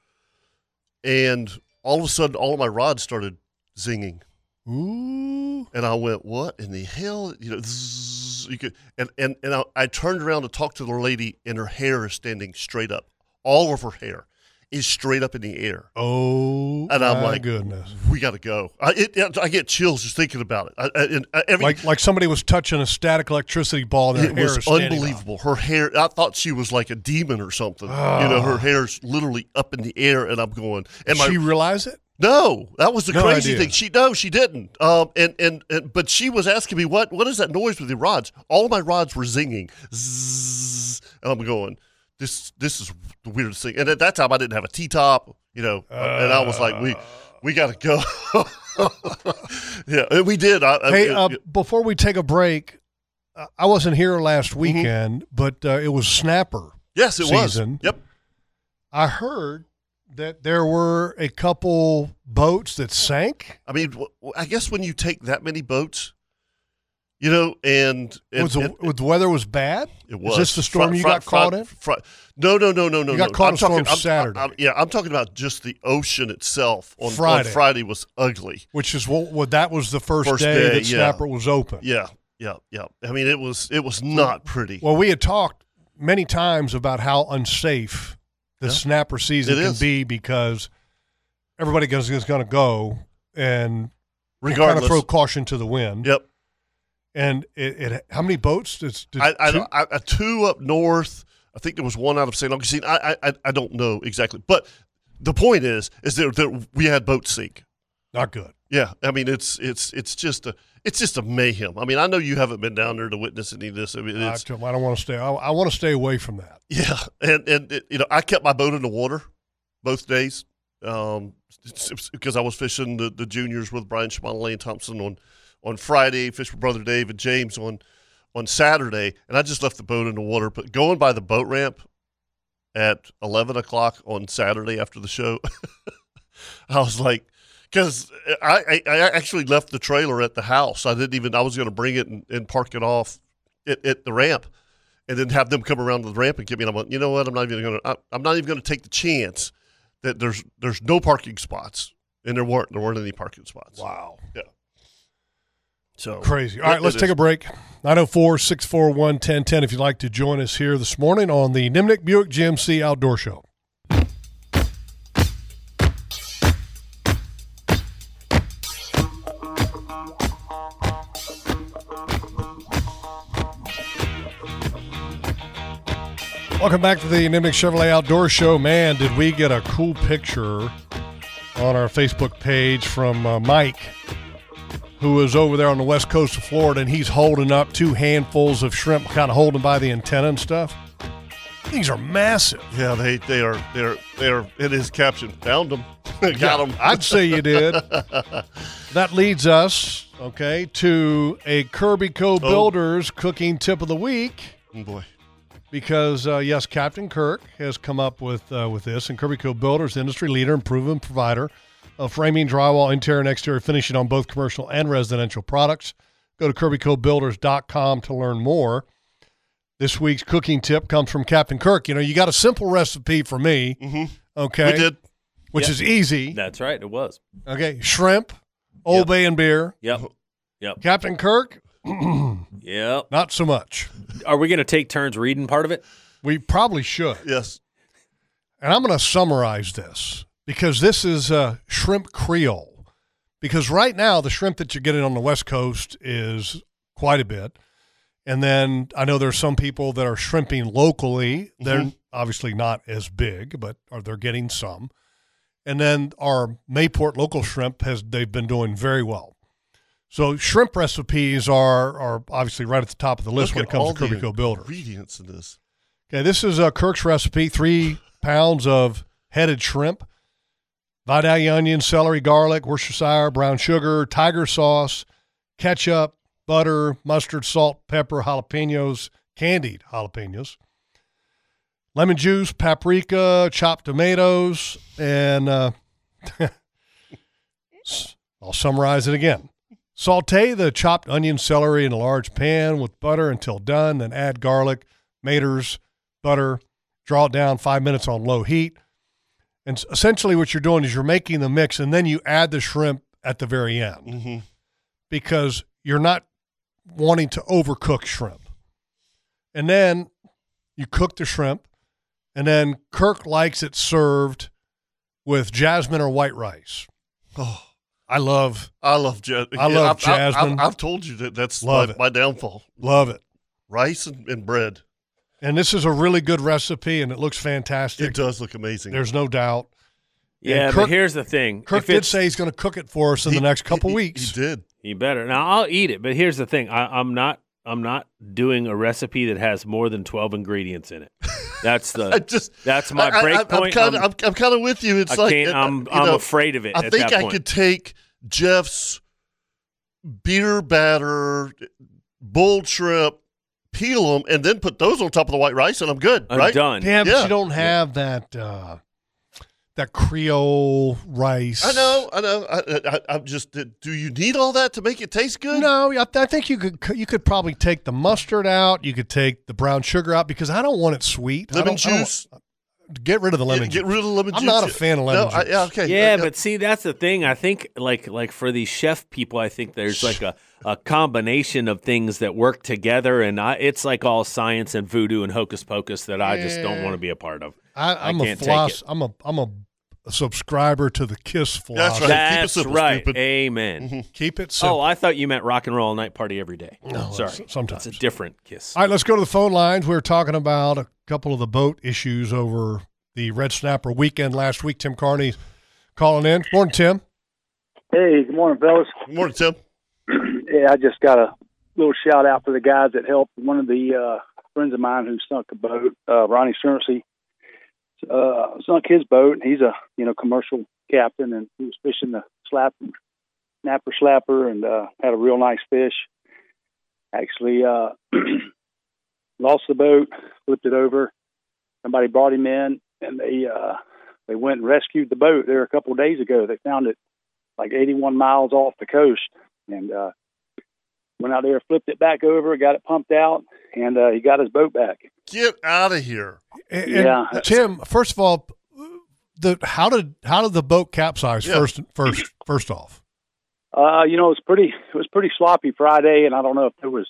and all of a sudden, all of my rods started zinging. Ooh. And I went, "What in the hell?" You know, zzz, you could, and and and I, I turned around to talk to the lady, and her hair is standing straight up. All of her hair is straight up in the air. Oh, And I'm my like, goodness. We got to go. I, it, I get chills just thinking about it. I, I, and uh, every, Like like somebody was touching a static electricity ball and their it hair was up. unbelievable. Her hair, I thought she was like a demon or something. You know, her ah. hair's literally up in the air, and I'm going. And she realize it? No, that was the No crazy idea. thing. She no, she didn't. Um, and, and and but she was asking me what what is that noise with your rods? All my rods were zinging, Zzz, and I'm going. This this is the weirdest thing. And at that time, I didn't have a T top, you know, and I was like, we we got to go. yeah, and we did. I, I- Hey, it- uh, before we take a break, uh, I wasn't here last Mm-hmm. weekend, but uh, it was snapper. yes, it season. was. Yep. I heard that there were a couple boats that sank. I mean, I guess when you take that many boats, you know, and, and, was the, and- was the weather was bad? It was. Is this the storm Fri- you fri- got caught fri- in? no, no, no, no, no. You got no. caught I'm in a storm talking, I'm- Saturday. I'm- yeah, I'm talking about just the ocean itself on Friday. On Friday was ugly. Which is what, what that was the first, First day, day, that yeah. snapper was open. Yeah, yeah, yeah. I mean, it was it was not pretty. Well, we had talked many times about how unsafe the Yeah. snapper season It can is. be because everybody goes, is going to go and kind of Regardless. throw caution to the wind. Yep. And it, it how many boats? Did, did I, I, two- I, I two up north. I think there was one out of St. Augustine. I, I, I- don't know exactly, but the point is, is that, that we had boats sink. not good. Yeah, I mean it's it's it's just a it's just a mayhem. I mean, I know you haven't been down there to witness any of this. I mean, I, it's tell 'em I don't want to stay. I, I want to stay away from that. yeah, and and it, you know, I kept my boat in the water both days um, because I was fishing the, the juniors with Brian Schmal, Lane Thompson on on Friday, fished with brother Dave and James on on Saturday, and I just left the boat in the water. But going by the boat ramp at eleven o'clock on Saturday after the show, I was like, because I, I I actually left the trailer at the house. I didn't even I was going to bring it and, and park it off at, at the ramp, and then have them come around the ramp and get me. And I'm like, you know what? I'm not even going to. I'm not even going to take the chance that there's there's no parking spots, and there weren't there weren't any parking spots. Wow. Yeah. So Crazy. All right, let's it take is. a break. 904 641 1010 if you'd like to join us here this morning on the Nimnicht Buick GMC Outdoor Show. Welcome back to the Nimnicht Chevrolet Outdoor Show. Man, did we get a cool picture on our Facebook page from uh, Mike who is over there on the west coast of Florida, and he's holding up two handfuls of shrimp, kind of holding by the antenna and stuff. These are massive. Yeah, they they are they're they're in his caption. Found them, got them. I'd say you did. that leads us, okay, to a Kirbyco Builders cooking tip of the week. Oh, boy. Because uh, yes, Captain Kirk has come up with uh, with this, and Kirbyco Builders, industry leader and proven provider of framing, drywall, interior, and exterior finishing on both commercial and residential products. Go to KirbyCoBuilders.com to learn more. This week's cooking tip comes from Captain Kirk. You know, you got a simple recipe for me, okay, We did. which Yeah. is easy. That's right. It was. Okay, shrimp, Old Yep. Bay and beer. Yep. Yep. Captain Kirk, Yep. not so much. Are we going to take turns reading part of it? We probably should. Yes. And I'm going to summarize this because this is uh, shrimp Creole. Because right now, the shrimp that you're getting on the West Coast is quite a bit. And then I know there's some people that are shrimping locally. They're obviously not as big, but are they're getting some. And then our Mayport local shrimp has they've been doing very well. So shrimp recipes are are obviously right at the top of the list Look when it comes to Kirbyco Builders. Ingredients in this. Okay, this is uh, Kirk's recipe: three pounds of headed shrimp, Vidalia onion, celery, garlic, Worcestershire, brown sugar, tiger sauce, ketchup, butter, mustard, salt, pepper, jalapenos, candied jalapenos, lemon juice, paprika, chopped tomatoes, and uh, I'll summarize it again. Saute the chopped onion, celery in a large pan with butter until done, then add garlic, maters, butter, draw it down five minutes on low heat. And essentially, what you're doing is you're making the mix, and then you add the shrimp at the very end Mm-hmm. because you're not wanting to overcook shrimp. And then you cook the shrimp, and then Kirk likes it served with jasmine or white rice. Oh, I love I love jasmine. I love I've, I've- jasmine. I've, I've told you that that's Love my, it. my downfall. love it. Rice and, and bread. And this is a really good recipe, and it looks fantastic. It does look amazing. There's no doubt. Yeah, Kirk- but here's the thing. Kirk If did say he's going to cook it for us in He- the next couple he- weeks. He did. He better. Now I'll eat it, but here's the thing. I, I'm not. I'm not doing a recipe that has more than twelve ingredients in it. That's I the. just That's my I, break I, point. I'm kind I'm- of I'm, I'm kind of with you. It's I like can't. uh, I'm. you I'm know, afraid of it. I at think that I point. could take Jeff's beer batter, bull shrimp, peel them, and then put those on top of the white rice, and I'm good. I'm right? done. Yeah, but you don't have that uh, that Creole rice. I know. I know. I, I, I'm just. Do you need all that to make it taste good? No, I, I think you could you could probably take the mustard out. You could take the brown sugar out because I don't want it sweet. Lemon don't- I don't juice. get rid of the lemon Get, juice. get rid of the lemon I'm juice. not a fan of lemon no, I- juice. yeah, okay. Yeah, Uh, but see, that's the thing. I think like like for these chef people, I think there's like a, a combination of things that work together, and I, it's like all science and voodoo and hocus pocus that I just don't want to be a part of. I, I I'm a can't take floss. it. I'm a I'm a, subscriber to the Kiss That's philosophy. right. Keep it That's simple, right. stupid. Amen. Keep it simple. Oh. I thought you meant rock and roll night party every day. No, Sorry, s- sometimes. it's a different kiss. All right, let's go to the phone lines. We were talking about a couple of the boat issues over the Red Snapper weekend last week. Tim Carney calling in. Morning, Tim. Hey, good morning, fellas. Good morning, Tim. Yeah, I just got a little shout out for the guys that helped one of the uh, friends of mine who sunk a boat, uh, Ronnie Cerncy, uh, sunk his boat. And he's a you know commercial captain, and he was fishing the slap, snapper slapper, and uh, had a real nice fish. Actually, uh, lost the boat, flipped it over. Somebody brought him in, and they uh, they went and rescued the boat there a couple of days ago. They found it like 81 miles off the coast, and uh, went out there, flipped it back over, got it pumped out, and uh, he got his boat back. Get out of here. And- and Yeah. Tim. First of all, the how did how did the boat capsize Yeah. first first first off? Uh, you know, it was pretty it was pretty sloppy Friday, and I don't know if there was,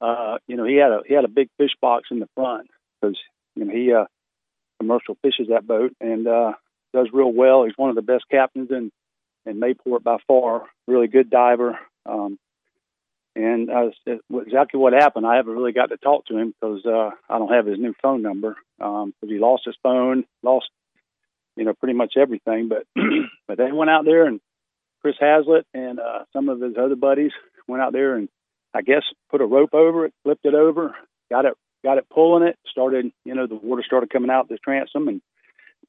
uh, you know, he had a he had a big fish box in the front because you know he uh, commercial fishes that boat and uh, does real well. He's one of the best captains in in Mayport by far. Really good diver. Um, and uh, exactly what happened, I haven't really got to talk to him because uh, I don't have his new phone number because he lost his phone, lost you know pretty much everything. But but they went out there and Chris Hazlitt and uh, some of his other buddies went out there and I guess put a rope over it, flipped it over, got it got it pulling it, started you know the water started coming out the transom and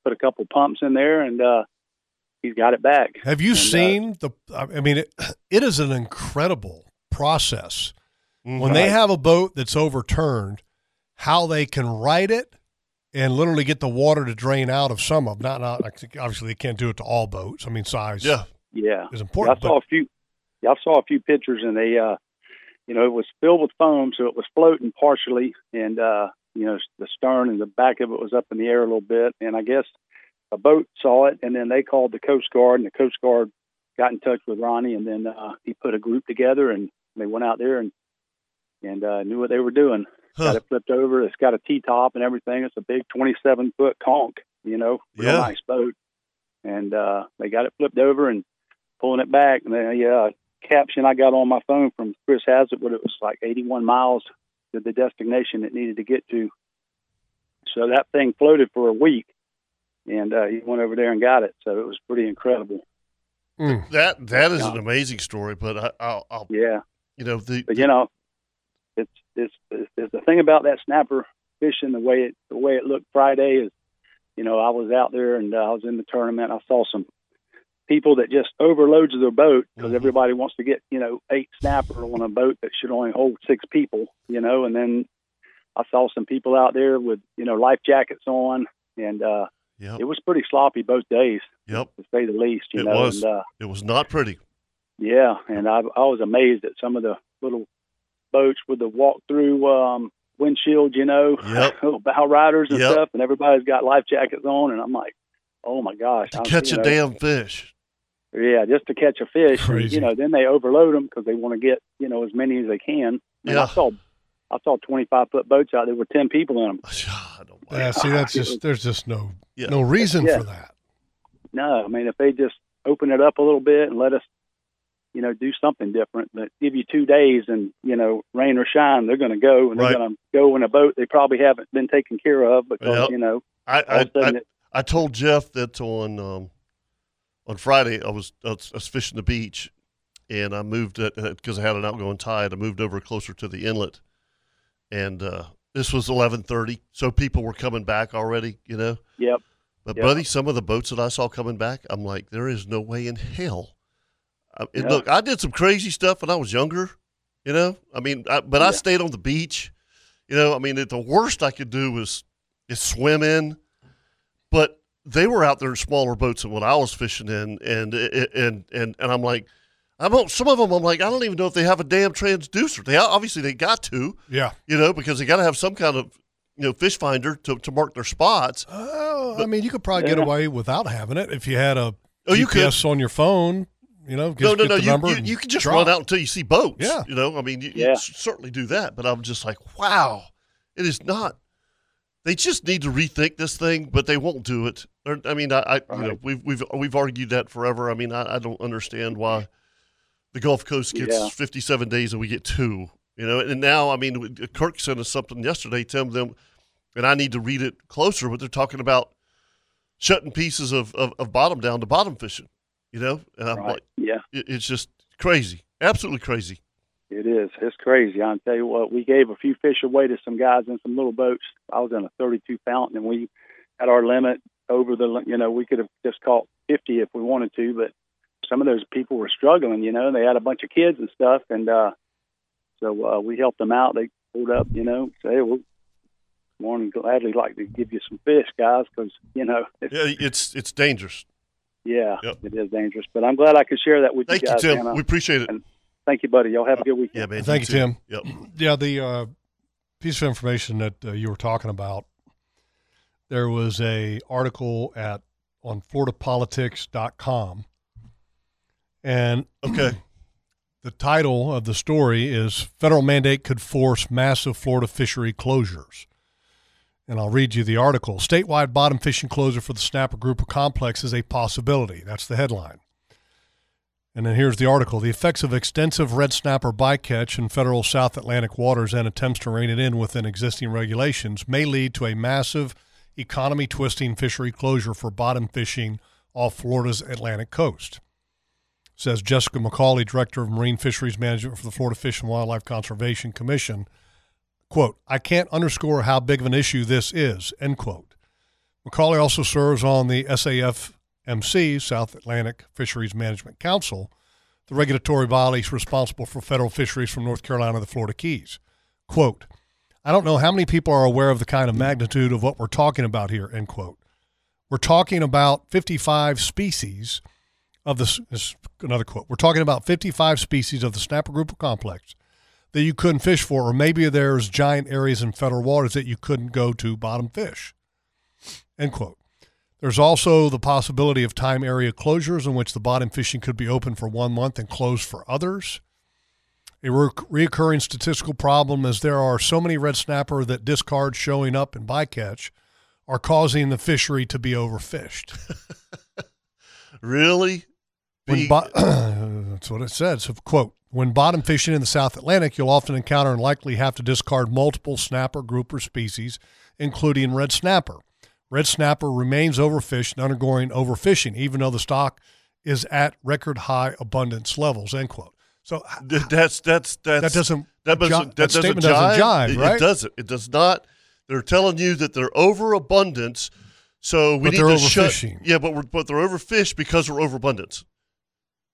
put a couple pumps in there and uh, he's got it back. Have you And, uh, seen the? I mean, it, it is an incredible process when they have a boat that's overturned. How they can right it and literally get the water to drain out of some of them. not not obviously they can't do it to all boats. I mean, size Yeah. Yeah, is Yeah, important. I saw a few. Yeah, I saw a few pictures, and they, uh, you know, it was filled with foam, so it was floating partially, and uh, you know, the stern and the back of it was up in the air a little bit. And I guess a boat saw it, and then they called the Coast Guard, and the Coast Guard got in touch with Ronnie, and then uh, he put a group together, and they went out there and and uh, knew what they were doing. Huh. Got it flipped over. It's got a T top and everything. It's a big 27 foot conch, you know, real Yeah. nice boat. And uh, they got it flipped over and pulling it back. And the uh, caption I got on my phone from Chris Hazard, what it was like 81 miles to the destination it needed to get to. So that thing floated for a week, and uh, he went over there and got it. So it was pretty incredible. Mm. That that is an amazing story, but I, I'll, I'll Yeah, you know the but you know, it's it's, it's, the thing about that snapper fishing the way it the way it looked Friday is, you know, I was out there and uh, I was in the tournament. I saw some people that just overloads their boat because Mhm. everybody wants to get you know eight snapper on a boat that should only hold six people, you know, and then I saw some people out there with you know life jackets on and uh Yep. it was pretty sloppy both days, Yep. to say the least. You It know, was. and uh, It was not pretty. Yeah, and I I was amazed at some of the little boats with the walk through um, windshield. You know, Yep. bow riders and Yep. stuff, and everybody's got life jackets on, and I'm like, oh my gosh, To I'm- catch a know, damn fish. Yeah, just to catch a fish. and, you know, then they overload them because they want to get you know as many as they can. And Yeah. I saw I saw 25 foot boats out there with 10 people in them. I don't Yeah, see, that's just there's just no Yeah. no reason Yeah. for that. No, I mean if they just open it up a little bit and let us, you know, do something different. But give you two days and you know, rain or shine, they're going to go and Right. they're going to go in a boat they probably haven't been taken care of because Yep. you know I, I, of a sudden I, it, I told Jeff that on um, on Friday I was, I was fishing the beach, and I moved it because I had an outgoing tide. I moved over closer to the inlet, and uh, this was eleven thirty, so people were coming back already. You know, yep. but Yeah. buddy, some of the boats that I saw coming back, I'm like, there is no way in hell. I, Yeah. Look, I did some crazy stuff when I was younger. You know, I mean, I, but I stayed on the beach. You know, I mean, the worst I could do was is swim in, but they were out there in smaller boats than what I was fishing in, and and and and I'm like, I don't. Some of them, I'm like, I don't even know if they have a damn transducer. They obviously they got to, Yeah. you know, because they got to have some kind of you know fish finder to, to mark their spots. Oh, I mean, you could probably get away without having it if you had a Oh, you could. On your phone. You know, no, just no, get no. the You, number you, you can just drop. run out until you see boats. Yeah. You know, I mean, you, you Yeah. s- certainly do that. But I'm just like, wow, it is not. They just need to rethink this thing, but they won't do it. Or, I mean, I, I you know, Right. we've we've we've argued that forever. I mean, I, I don't understand why the Gulf Coast gets Yeah. 57 days and we get two. You know, and now I mean, Kirk sent us something yesterday, telling them, and I need to read it closer, but they're talking about shutting pieces of, of, of bottom down to bottom fishing. You know, and I'm Right. like, Yeah. it's just crazy, absolutely crazy. It is. It's crazy. I'll tell you what, we gave a few fish away to some guys in some little boats. I was in a 32 fountain and we had our limit over the, you know, we could have just caught 50 if we wanted to, but some of those people were struggling, you know, they had a bunch of kids and stuff. And, uh, so, uh, we helped them out. They pulled up, you know, say, hey, we'll more than gladly like to give you some fish, guys, because, you know, it's, Yeah, it's it's dangerous. Yeah, Yep. it is dangerous. But I'm glad I could share that with Thank you you, guys. Tim. man. Uh, We appreciate it. and- thank you, buddy. Y'all have a good weekend. Yeah, man. Thank you, Tim. Yep. Yeah, the uh, piece of information that uh, you were talking about, there was a article at on floridapolitics.com and Okay. the title of the story is federal mandate could force massive Florida fishery closures. And I'll read you the article. Statewide bottom fishing closure for the snapper grouper complex is a possibility. That's the headline. And then here's the article. The effects of extensive red snapper bycatch in federal South Atlantic waters and attempts to rein it in within existing regulations may lead to a massive economy twisting fishery closure for bottom fishing off Florida's Atlantic coast. Says Jessica McCauley, Director of Marine Fisheries Management for the Florida Fish and Wildlife Conservation Commission. Quote, I can't underscore how big of an issue this is, end quote. McCauley also serves on the SAFMC, South Atlantic Fisheries Management Council, the regulatory body responsible for federal fisheries from North Carolina to the Florida Keys. Quote, I don't know how many people are aware of the kind of magnitude of what we're talking about here, end quote. We're talking about 55 species of the, this, another quote, we're talking about 55 species of the snapper grouper complex that you couldn't fish for, or maybe there's giant areas in federal waters that you couldn't go to bottom fish. End quote. There's also the possibility of time area closures in which the bottom fishing could be open for one month and closed for others. A re- reoccurring statistical problem is there are so many red snapper that discards showing up in bycatch are causing the fishery to be overfished. Really? Be- bo- that's what it says. So, quote, when bottom fishing in the South Atlantic, you'll often encounter and likely have to discard multiple snapper grouper species, including red snapper. Red snapper remains overfished and undergoing overfishing, even though the stock is at record high abundance levels, end quote. So that's that's that's that doesn't, that doesn't that, that doesn't statement jive. doesn't jive, It- right? It doesn't. It does not. They're telling you that they're overabundance, so we But need to shut. overfishing. Yeah, but we're but they're overfished because we're overabundance.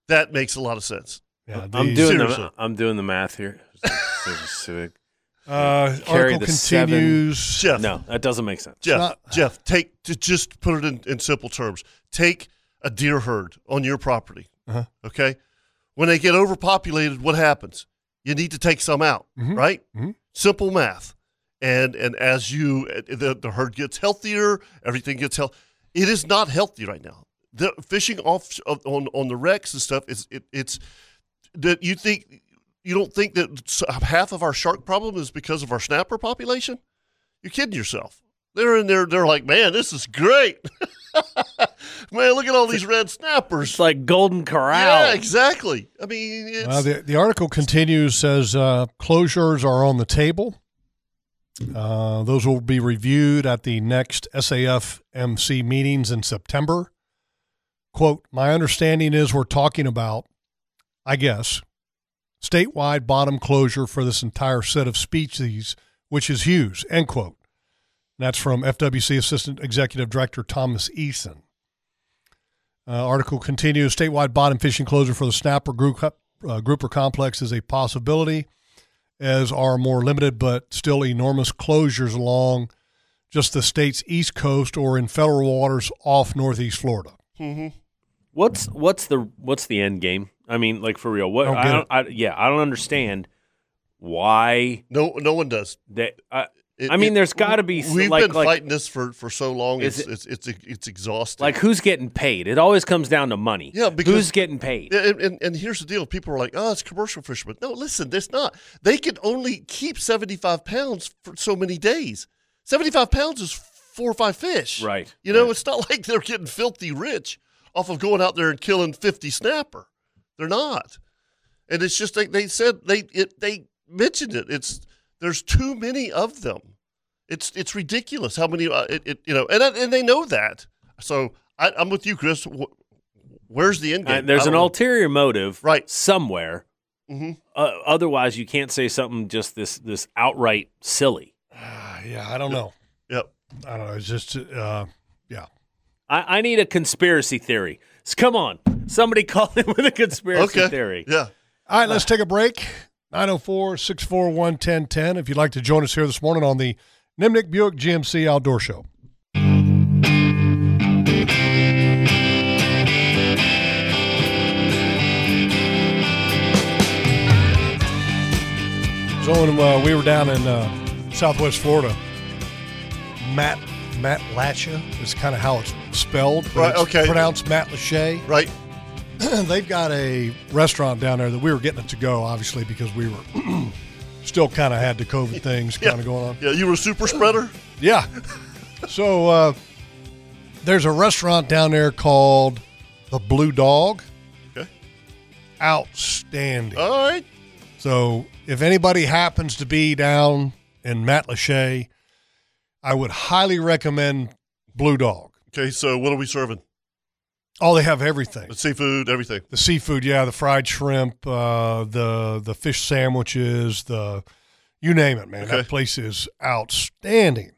That makes a lot of sense. Yeah, I'm doing Seriously. the I'm doing the math here. Uh, Carry article the seven- continues. Jeff, No, that doesn't make sense. Jeff, not- Jeff, take to just put it in, in simple terms. Take a deer herd on your property. Uh-huh. Okay, when they get overpopulated, what happens? You need to take some out, Mhm. right? Mhm. Simple math. And and as you the, the herd gets healthier, everything gets healthy. It is not healthy right now. The fishing off of, on on the wrecks and stuff is it, it's that you think you don't think that half of our shark problem is because of our snapper population? You're kidding yourself. They're in there. They're like, man, this is great. man, look at all these red snappers. It's like Golden Corral. Yeah, exactly. I mean, it's, Uh, the, the article continues says uh, closures are on the table. Uh, those will be reviewed at the next SAFMC meetings in September. Quote, my understanding is we're talking about, I guess, statewide bottom closure for this entire set of species, which is huge, end quote. That's from FWC Assistant Executive Director Thomas Eason. Uh, article continues statewide bottom fishing closure for the snapper group, uh, grouper complex is a possibility, as are more limited but still enormous closures along just the state's east coast or in federal waters off northeast Florida. mhm. What's what's the what's the end game? I mean, like for real. What Don't I don't. I, yeah, I don't understand why no, no one does. that. I, It- I mean, it- there's gotta be s- We've like- been like- fighting this for, for so long. Is It's, it's it's it's exhausting. like who's getting paid? It always comes down to money. Yeah, because- who's getting paid? And, and, and here's the deal: people are like, "Oh, it's commercial fishermen." No, listen, it's not. They can only keep seventy-five pounds for so many days. Seventy-five pounds is four or five fish, Right, You know, right. it's not like they're getting filthy rich off of going out there and killing fifty snapper. They're not, and it's just like they said they it they mentioned it. It's there's too many of them. It's it's ridiculous how many uh, it, it you know, and and they know that. So I, I'm with you, Chris. Where's the end Uh, there's an know. ulterior motive, Right. somewhere. Mhm. Uh, otherwise, you can't say something just this this outright silly. Yeah, I don't know. Yep. I don't know. It's just, uh, yeah. I, I need a conspiracy theory. So come on, somebody call in with a conspiracy Okay. theory. Yeah. All right, let's take a break. 904 641 1010. If you'd like to join us here this morning on the Nimnicht Buick GMC Outdoor Show. So when uh, we were down in uh, Southwest Florida, Matt Matt Latcha is kind of how it's spelled. but Right, it's okay. Pronounced Matlacha. Right. they've got a restaurant down there that we were getting it to go, obviously, because we were still kind of had the COVID things kind of going on. Yeah. You were a super spreader. Yeah. So uh, there's a restaurant down there called the Blue Dog. Okay. Outstanding. All right. So if anybody happens to be down in Matlacha, I would highly recommend Blue Dog. Okay. So what are we serving? Oh, they have everything. The seafood, everything. The seafood, yeah, the fried shrimp, uh, the the fish sandwiches, the you name it, man. Okay. That place is outstanding.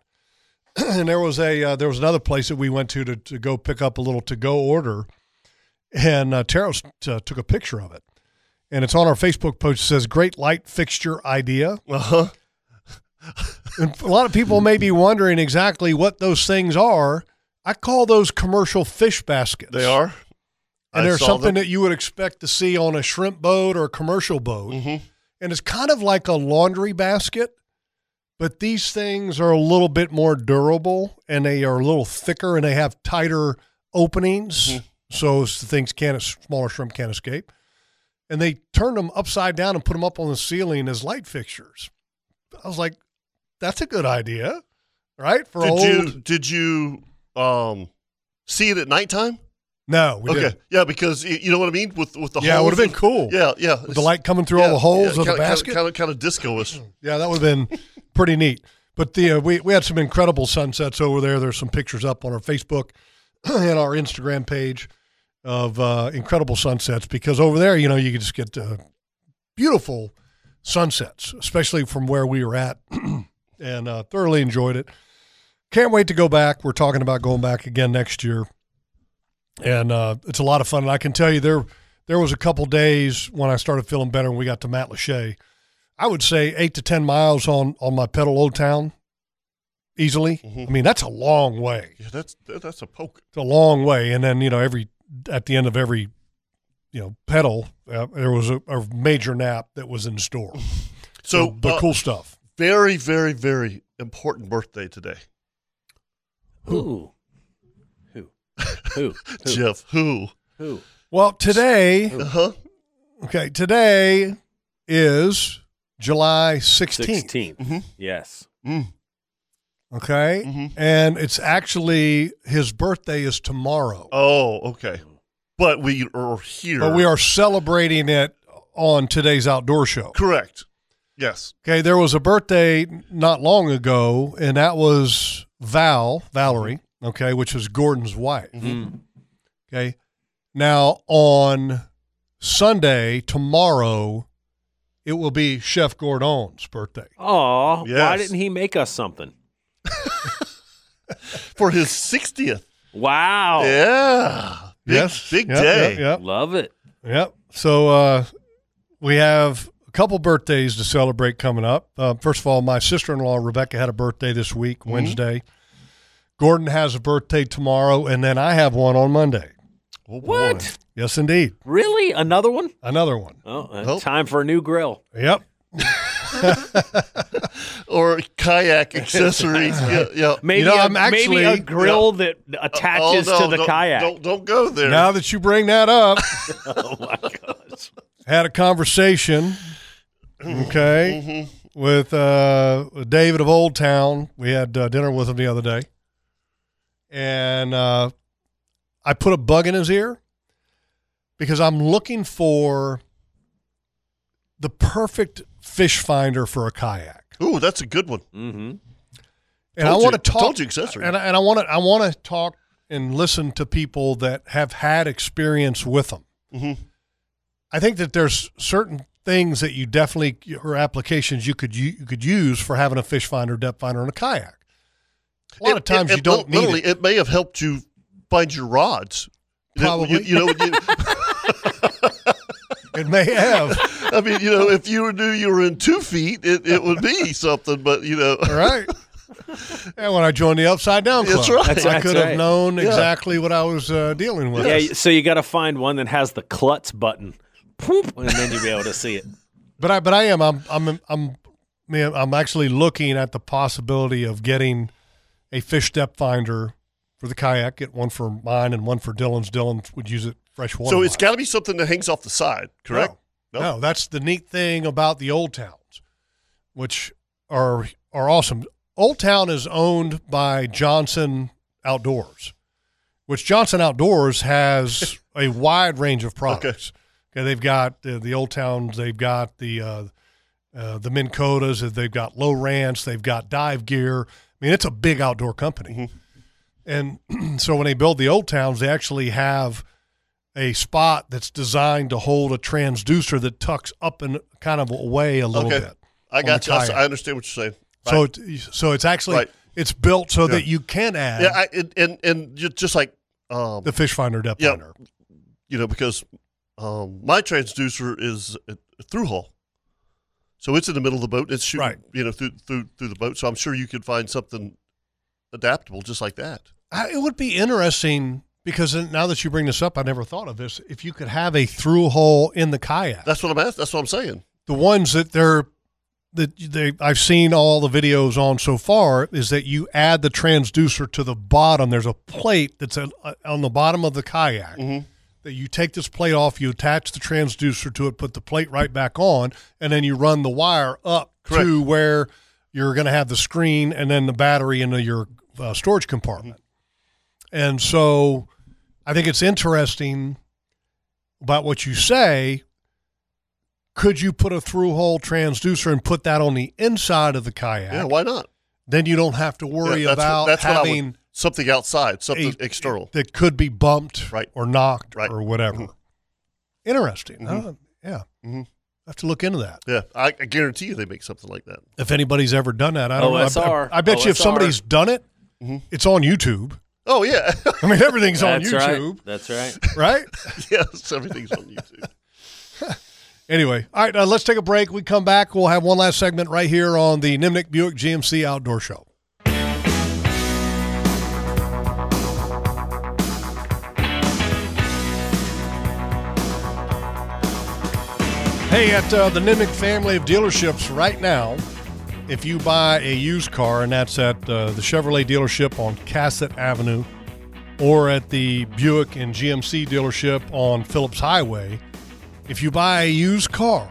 and there was a uh, there was another place that we went to to, to go pick up a little to go order, and uh, Taro uh, took a picture of it, and it's on our Facebook post. It says "Great light fixture idea." Uh huh. And a lot of people may be wondering exactly what those things are. I call those commercial fish baskets. They are. And I saw something them. that you would expect to see on a shrimp boat or a commercial boat. Mhm. And it's kind of like a laundry basket, but these things are a little bit more durable and they are a little thicker and they have tighter openings. Mm-hmm. So things can't, smaller shrimp can't escape. And they turn them upside down and put them up on the ceiling as light fixtures. I was like, that's a good idea, right? For Did old. you did you um see it at nighttime? no, we okay. didn't. Yeah, because y- you know what I mean with with the Yeah, it holes would have been and- cool. Yeah, yeah. With the light coming through all the holes of the basket. Kind of kind of disco-ish. Yeah, that would have been pretty neat. But the uh, we we had some incredible sunsets over there. There's some pictures up on our Facebook and our Instagram page of uh, incredible sunsets because over there, you know, you could just get uh, beautiful sunsets, especially from where we were at, and uh, thoroughly enjoyed it. Can't wait to go back. We're talking about going back again next year, and uh, it's a lot of fun. And I can tell you there there was a couple days when I started feeling better and we got to Matlacha. I would say eight to ten miles on on my pedal Old Town, easily. I mean, that's a long way. Yeah, that's that's a poke. It's a long way, and then you know every at the end of every you know pedal, uh, there was a, a major nap that was in store. So, the uh, cool stuff. very, very, very important birthday today. Who? Who? Who? Who? Jeff, who? Who? Well, today, Uh huh. okay, today is July sixteenth. 16th. Mhm. Yes. Okay, Mhm. and it's actually his birthday is tomorrow, Oh, okay. But we are here. but we are celebrating it on today's outdoor show. correct. Yes. Okay, there was a birthday not long ago, and that was Val, Valerie, okay, which was Gordon's wife. Mm. Okay. Now, on Sunday, tomorrow, it will be Chef Gordon's birthday. Oh, why didn't he make us something? For his 60th. Wow. Yeah. Big, yes. Big Yep, day. Yep. Yep. Love it. yep. So, uh, we have a couple birthdays to celebrate coming up. Uh, first of all, my sister in law, Rebecca, had a birthday this week, Mm-hmm. Wednesday. Gordon has a birthday tomorrow, and then I have one on Monday. Oh, boy. What? Yes, indeed. Really? Another one? Another one. Oh, uh, Oh. time for a new grill. Yep. Or kayak accessories. yeah, yeah. Maybe, know, a, I'm actually- maybe a grill that attaches Oh, no, to the don't- kayak. Don't, don't go there. Now that you bring that up, oh my gosh. had a conversation, okay, with uh, David of Old Town. We had uh, dinner with him the other day, and uh, I put a bug in his ear because I'm looking for the perfect fish finder for a kayak, Ooh, that's a good one. Mm-hmm. and Told I want to talk. told you accessory. and I, want to I want to talk and listen to people that have had experience with them. Mhm. I think that there's certain things that you definitely or applications you could u- you could use for having a fish finder, depth finder, and a kayak. A lot It- of times it- you don't need it. it may have helped you find your rods. You know, Probably. You, you know, you, It may have, I mean, you know, if you knew you were in two feet, it, it would be something. But you know, all right. And when I joined the Upside Down Club, That's right. That's- I that's could have right. known Yeah. exactly what I was uh, dealing with. Yeah, so you got to find one that has the klutz button, Poop, and then you'll be able to see it. But I, but I am. I'm, I'm, I'm, man, I'm actually looking at the possibility of getting a fish depth finder for the kayak. Get one for mine and one for Dylan's. Dylan would use it freshwater. so it's got to be something that hangs off the side, correct? No, no, that's the neat thing about the old towns, which are are awesome. Old Town is owned by Johnson Outdoors, which Johnson Outdoors has a wide range of products. Okay, they've got the, the Old Towns, they've got the uh, uh, the Minn Kotas, they've got Lowrance, they've got Dive Gear. I mean, it's a big outdoor company. And so when they build the Old Towns, they actually have a spot that's designed to hold a transducer that tucks up and kind of away a little Okay. bit. I got you. I. I understand what you're saying. So it, so it's actually Right. it's built so Yeah. that you can add yeah, I, and, and and just like um, the fish finder depth Yeah. finder. you know, because um, my transducer is a, a through hull, so it's in the middle of the boat. It's shooting, Right. you know, through through through the boat. So I'm sure you could find something adaptable just like that. I, it would be interesting because now that you bring this up, I never thought of this. If you could have a through hole in the kayak, That's what I'm asking. That's what I'm saying. the ones that they're that they I've seen all the videos on so far is that you add the transducer to the bottom. There's a plate that's a, on the bottom of the kayak Mm-hmm. That you take this plate off, you attach the transducer to it, put the plate right back on, and then you run the wire up Correct. to where you're going to have the screen and then the battery into your uh, storage compartment. And so I think it's interesting about what you say. Could you put a through hole transducer and put that on the inside of the kayak? Yeah, why not? then you don't have to worry Yeah, that's about what, that's having something outside, something a- external. that could be bumped Right. or knocked Right. or whatever. Mhm. Interesting. Mhm. Uh, yeah. Mhm. I have to look into that. Yeah, I, I guarantee you they make something like that. If anybody's ever done that, I don't know. I- I, I bet you if somebody's done it, Mhm. it's on YouTube. Oh yeah, I mean, everything's on That's right. YouTube, That's right. right? yes, everything's on YouTube. Anyway, all right, uh, let's take a break. We come back. We'll have one last segment right here on the Nimnicht Buick GMC Outdoor Show. Hey, at uh, the Nimnicht family of dealerships right now, if you buy a used car, and that's at uh, the Chevrolet dealership on Cassat Avenue or at the Buick and GMC dealership on Phillips Highway, if you buy a used car,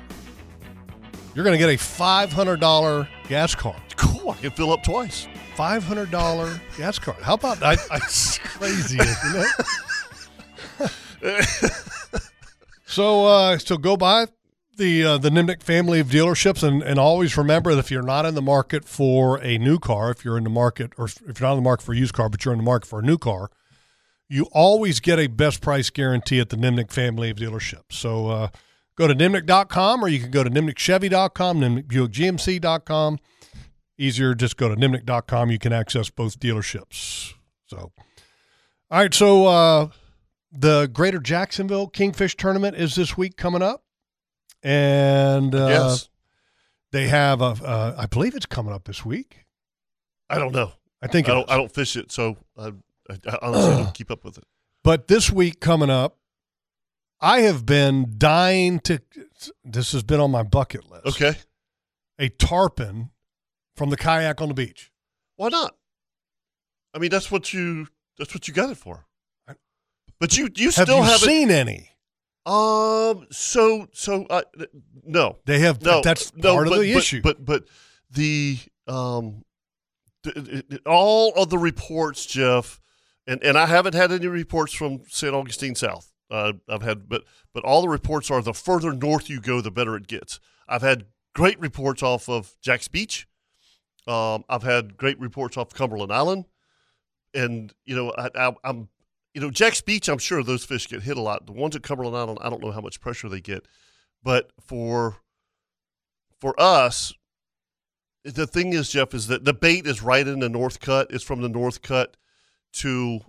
you're going to get a $500 gas card. Cool. I can fill up twice. $500 gas card. How about that? It's crazy, isn't it? so, uh, so go buy the uh, the Nimnicht family of dealerships, and, and always remember that if you're not in the market for a new car, if you're in the market, or if you're not in the market for a used car, but you're in the market for a new car, you always get a best price guarantee at the Nimnicht family of dealerships. So uh, go to nimnicht.com, or you can go to nimnichtchevy.com, nimnichtbuickgmc.com. Easier, just go to nimnicht.com. You can access both dealerships. So, all right. So uh, the Greater Jacksonville Kingfish Tournament is this week coming up and uh, yes. they have a. Uh, I believe it's coming up this week. I don't know. I think I don't. I don't fish it, so I, I, I honestly don't keep up with it. But this week coming up, I have been dying to. This has been on my bucket list. Okay. a tarpon from the kayak on the beach. Why not? I mean, that's what you. That's what you got it for. But you. You Have still you haven't. seen any? Um. So. So. Uh, no. They have. No. that's no, part but, of the but, issue. But but the um, th- th- all of the reports, Jeff, and and I haven't had any reports from St. Augustine South. Uh, I've had, but but all the reports are the further north you go, the better it gets. I've had great reports off of Jax Beach. Um, I've had great reports off Cumberland Island, and you know I, I, I'm you know Jax Beach. I'm sure those fish get hit a lot. The ones at Cumberland Island, I don't know how much pressure they get, but for for us, the thing is, Jeff, is that the bait is right in the north cut. It's from the north cut to,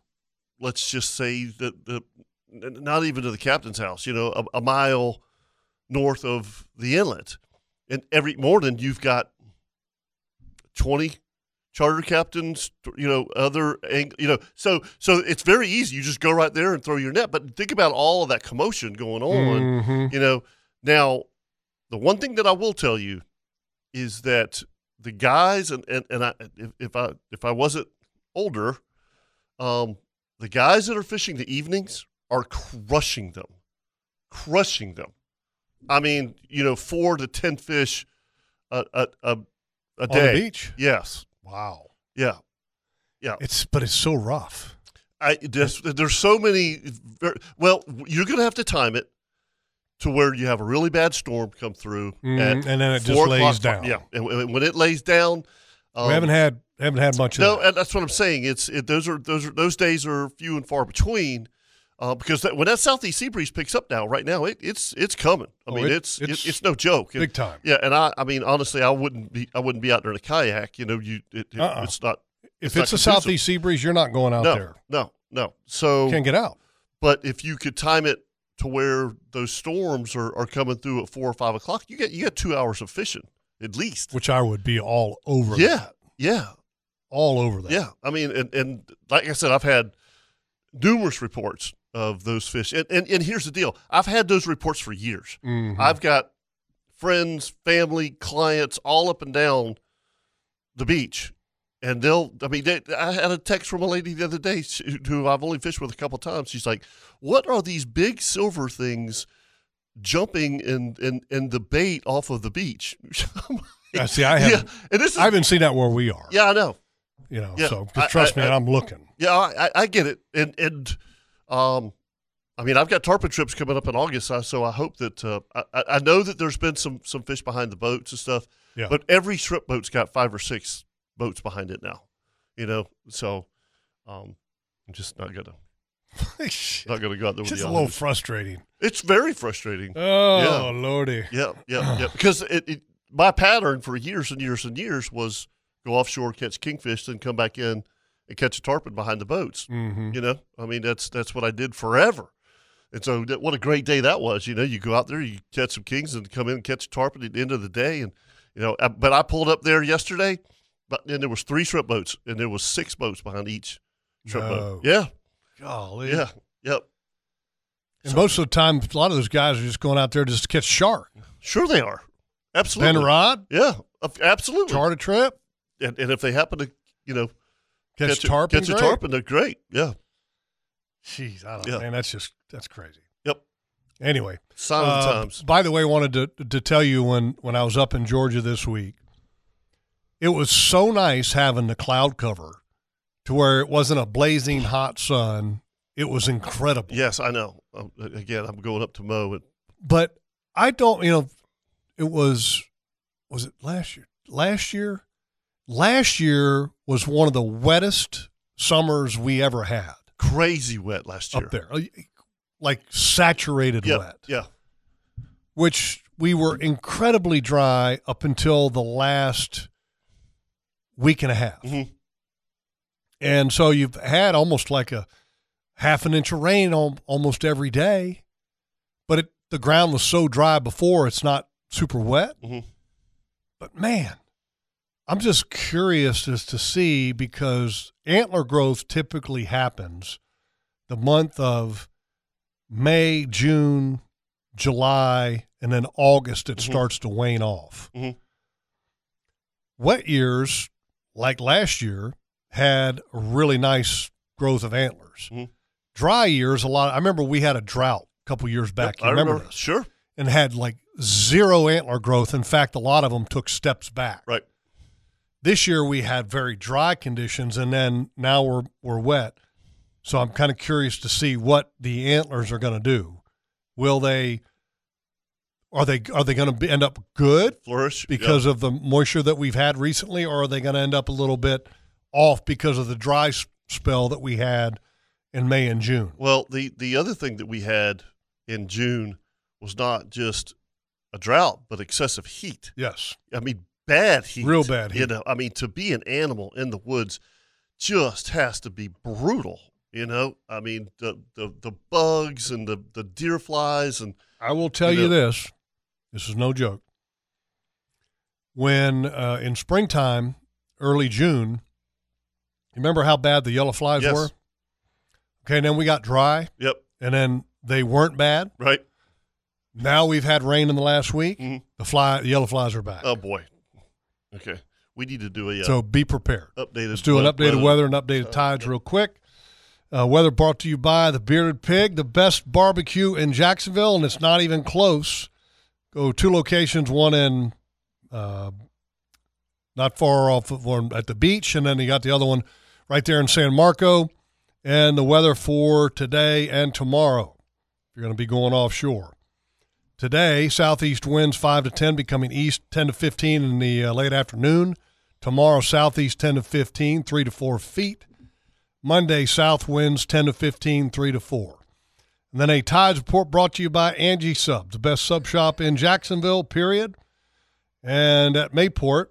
let's just say that the not even to the captain's house. You know, a, a mile north of the inlet, and every morning you've got twenty charter captains. You know, other you know, so so it's very easy. You just go right there and throw your net. But think about all of that commotion going on. Mhm. You know, now the one thing that I will tell you is that the guys and and, and I if, if I if I wasn't older, um, the guys that are fishing the evenings are crushing them, crushing them. I mean, you know, four to ten fish a a a, a on the day. beach. Yes, Wow. yeah, yeah. It's but it's so rough. I there's, there's so many. Well, you're going to have to time it to where you have a really bad storm come through, at and then it just lays down. Yeah, and when when it lays down, um, we haven't had haven't had much of no, that. and that's what I'm saying. It's it, those are those are those days are few and far between. Uh, because that, when that southeast sea breeze picks up now, right now, it, it's it's coming. I Oh, mean, it- it's it's, it's it's no joke. big time. Yeah, and I I mean honestly, I wouldn't be I wouldn't be out there in a kayak. You know, you it, Uh-uh. it's not If not it's a southeast sea breeze, you're not going out no there. no no. So Can't get out. but if you could time it to where those storms are, are coming through at four or five o'clock, you get you get two hours of fishing at least. Which I would be all over. Yeah, that. yeah, all over that. yeah. I mean, and, and like I said, I've had numerous reports of those fish. And, and and here's the deal: I've had those reports for years. Mhm. I've got friends, family, clients all up and down the beach. And they'll, I mean, they, I had a text from a lady the other day who I've only fished with a couple times. She's like, What are these big silver things jumping in, in, in the bait off of the beach? Yeah, see, I haven't. and this is, I haven't seen that where we are. yeah, I know. You know, Yeah, so trust I- me, I- I'm looking. Yeah, I, I- I get it, and and um, I mean, I've got tarpon trips coming up in August, so I hope that uh, I, I know that there's been some some fish behind the boats and stuff. Yeah. But every strip boat's got five or six boats behind it now, you know. So, um, I'm just not gonna not gonna go out there with Just the a little frustrating. It's very frustrating. Oh Yeah. lordy. Yeah, yeah, yeah. Because it, it my pattern for years and years and years was go offshore, catch kingfish, then come back in and catch a tarpon behind the boats. Mhm. You know, I mean that's that's what I did forever. And so, that, what a great day that was. You know, you go out there, you catch some kings, and come in and catch a tarpon at the end of the day. And you know, uh, but I pulled up there yesterday, but then there was three shrimp boats, and there was six boats behind each shrimp No. boat. Yeah, Golly. yeah, yep. And most of the time, a lot of those guys are just going out there just to catch shark. Sure, they are. Absolutely. A rod, Yeah, absolutely. chart a trip, and, and if they happen to, you know, catch, a- tarpon. catch a tarpon, they're great. Yeah. Jeez, I don't Yeah. man, that's just that's crazy. Yep. Anyway, the uh, times. by the way, I wanted to to tell you when when I was up in Georgia this week, it was so nice having the cloud cover to where it wasn't a blazing hot sun. It was incredible. Yes, I know. Um, again, I'm going up to Mo. And, but I don't, you know, it was was it last year? Last year, last year was one of the wettest summers we ever had crazy wet last year. up there, like saturated Yeah, wet. yeah. Which we were incredibly dry up until the last week and a half, Mhm. and so you've had almost like a half an inch of rain al- almost every day, but it, the ground was so dry before it's not super wet. Mhm. But man, I'm just curious as to see because antler growth typically happens the month of May, June, July, and then August it Mhm. starts to wane off. Mhm. Wet years, like last year, had really nice growth of antlers. Mhm. Dry years, a lot. I remember we had a drought a couple years back. Yep, I remember, remember. this? Sure. And had like zero antler growth. In fact, a lot of them took steps back. Right. This year we had very dry conditions, and then now we're we're wet. So I'm kind of curious to see what the antlers are going to do. Will they? Are they are they going to end up good Flourish. because of the moisture that we've had recently, or are they going to end up a little bit off because of the dry spell that we had in May and June? Well, the the other thing that we had in June was not just a drought, but excessive heat. Yes, I mean, bad heat. Real bad You know, I mean, to be an animal in the woods just has to be brutal. You know, I mean, the the, the bugs and the the deer flies and I will tell You you, this. This is no joke. When uh, in springtime, early June, you remember how bad the yellow flies Yes. were? Okay, and then we got dry, yep, and then they weren't bad. right. Now we've had rain in the last week. Mhm. The fly, the yellow flies are back. Oh boy. Okay, we need to do a uh, So be prepared. updated. Let's do an updated weather and updated Uh, tides real quick. Uh, weather brought to you by the Bearded Pig, the best barbecue in Jacksonville, and it's not even close. Go two locations, one in uh, not far off of one at the beach, and then you got the other one right there in San Marco. And the weather for today and tomorrow. If you're going to be going offshore. Today, southeast winds 5 to 10, becoming east 10 to 15 in the uh, late afternoon. Tomorrow, southeast 10 to 15, 3 to 4 feet. Monday, south winds 10 to 15, 3 to 4. And then a tides report brought to you by Angie Subs, the best sub shop in Jacksonville, period. And at Mayport,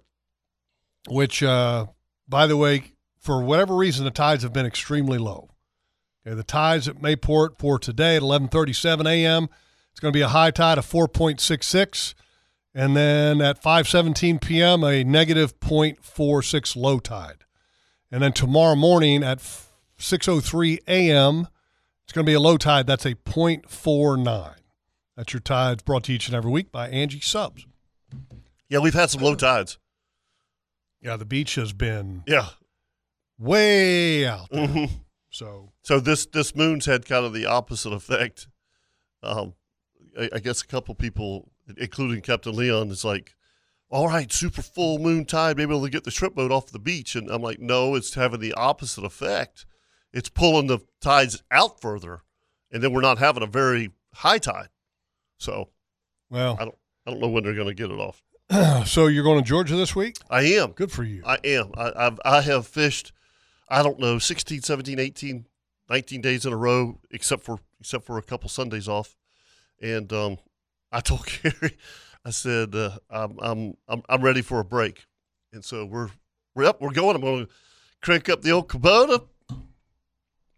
which, uh, by the way, for whatever reason, the tides have been extremely low. Okay, the tides at Mayport for today at 11:37 a.m. It's going to be a high tide of 4.66, and then at 5:17 p.m. a negative 0.46 low tide, and then tomorrow morning at 6:03 a.m. it's going to be a low tide. That's a 0.49. That's your tides brought to you each and every week by Angie Subs. Yeah, we've had some low tides. Yeah, the beach has been Yeah. way out there. hmm So So this this moon's had kind of the opposite effect. Um, I, I guess a couple people, including Captain Leon, is like, "All right, super full moon tide, maybe we'll get the shrimp boat off the beach." And I'm like, "No, it's having the opposite effect. It's pulling the tides out further, and then we're not having a very high tide. So well, I don't I don't know when they're going to get it off. so you're going to Georgia this week? I am. Good for you. I am. I, I've I have fished, I don't know, 16, 17, 18, 19 days in a row, except for except for a couple Sundays off. And um, I told Gary, I said, uh, I'm, I'm I'm I'm ready for a break. And so we're we're up, we're going. I'm going to crank up the old Kubota,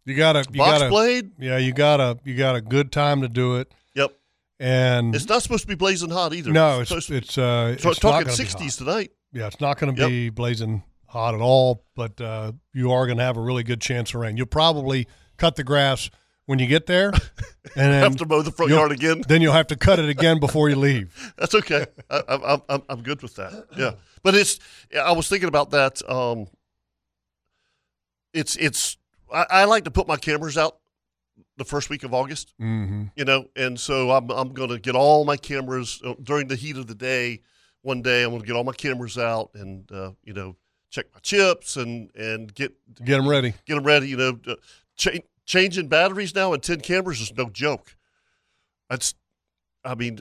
You got a you Box gotta blade. yeah you gotta you got a good time to do it, Yep. and It's not supposed to be blazing hot either. no, it's supposed to- it's uh so it's talking sixties tonight. Yeah, it's not going to be blazing hot at all, but uh, you are going to have a really good chance of rain. You'll probably cut the grass when you get there, and then Have to mow the front yard again. Then you'll have to cut it again before you leave. That's okay. I, I, I'm- I'm I'm good with that. Yeah, but it's. I was thinking about that. Um, it's it's. I, I like to put my cameras out the first week of August. Mm-hmm. You know, and so I'm I'm going to get all my cameras uh, during the heat of the day. One day I'm going to get all my cameras out and uh, you know check my chips and and get Get them ready. get them ready. You know, uh, cha- changing batteries now and ten cameras is no joke. That's, I mean,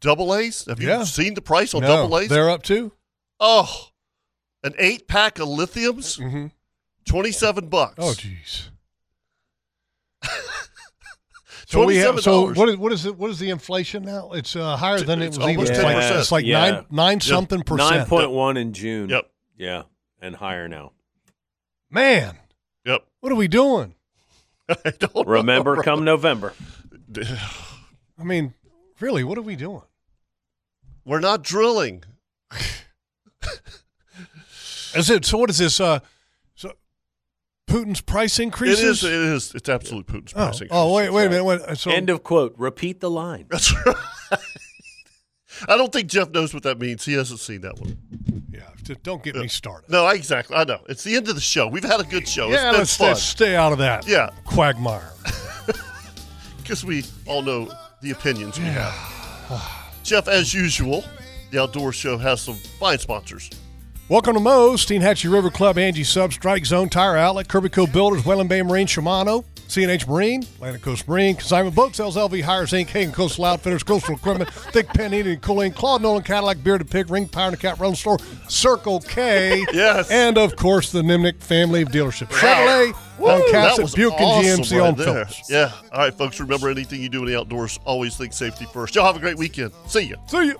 double A's. Have you Yeah. seen the price on no, double A's? they're up too. Oh, an eight pack of lithiums, Mm-hmm. twenty seven bucks. Oh, jeez. So we have. So what is what is it? What is the inflation now? It's uh, higher than it was even. almost It's like, 10%. it's like Yeah. nine nine something percent. Nine point one in June. Yep, Yeah, and higher now. Man, yep. what are we doing? I don't know. Remember, come November. I mean, really, what are we doing? We're not drilling. Is it so? What is this? Uh, so Putin's price It increases. is. It is. It's absolute Putin's oh, pricing. oh, wait, wait a minute. Wait, so End of quote. Repeat the line. That's right. I don't think Jeff knows what that means. He hasn't seen that one. yeah, just don't get uh, me started. No, exactly. I know. It's the end of the show. We've had a good show. yeah, it's let's, been let's stay out of that. Yeah. quagmire. because we all know the opinions we have. Jeff, as usual, the Outdoor Show has some fine sponsors. Welcome to Moe's, Steinhatchee River Club, Angie Sub, Strike Zone, Tire Outlet, Kirbyco Builders, Whalen Bay Marine, Shimano, C&H Marine, Atlantic Coast Marine, Consignment Boat Sales, LV Hiers Inc., Hagen Coastal Outfitters, Coastal Equipment, Thigpen Heating and Cooling, Claude Nolan Cadillac, Bearded Pig, Ring Power and Cat Rental Store, Circle K, Yes. and of course the Nimnicht family of dealerships. Chevrolet, Woo, on that Cassat, was Buick, awesome and GMC right on there. Phillips. Yeah. All right, folks. Remember anything you do in the outdoors, always think safety first. Y'all have a great weekend. See you. See you.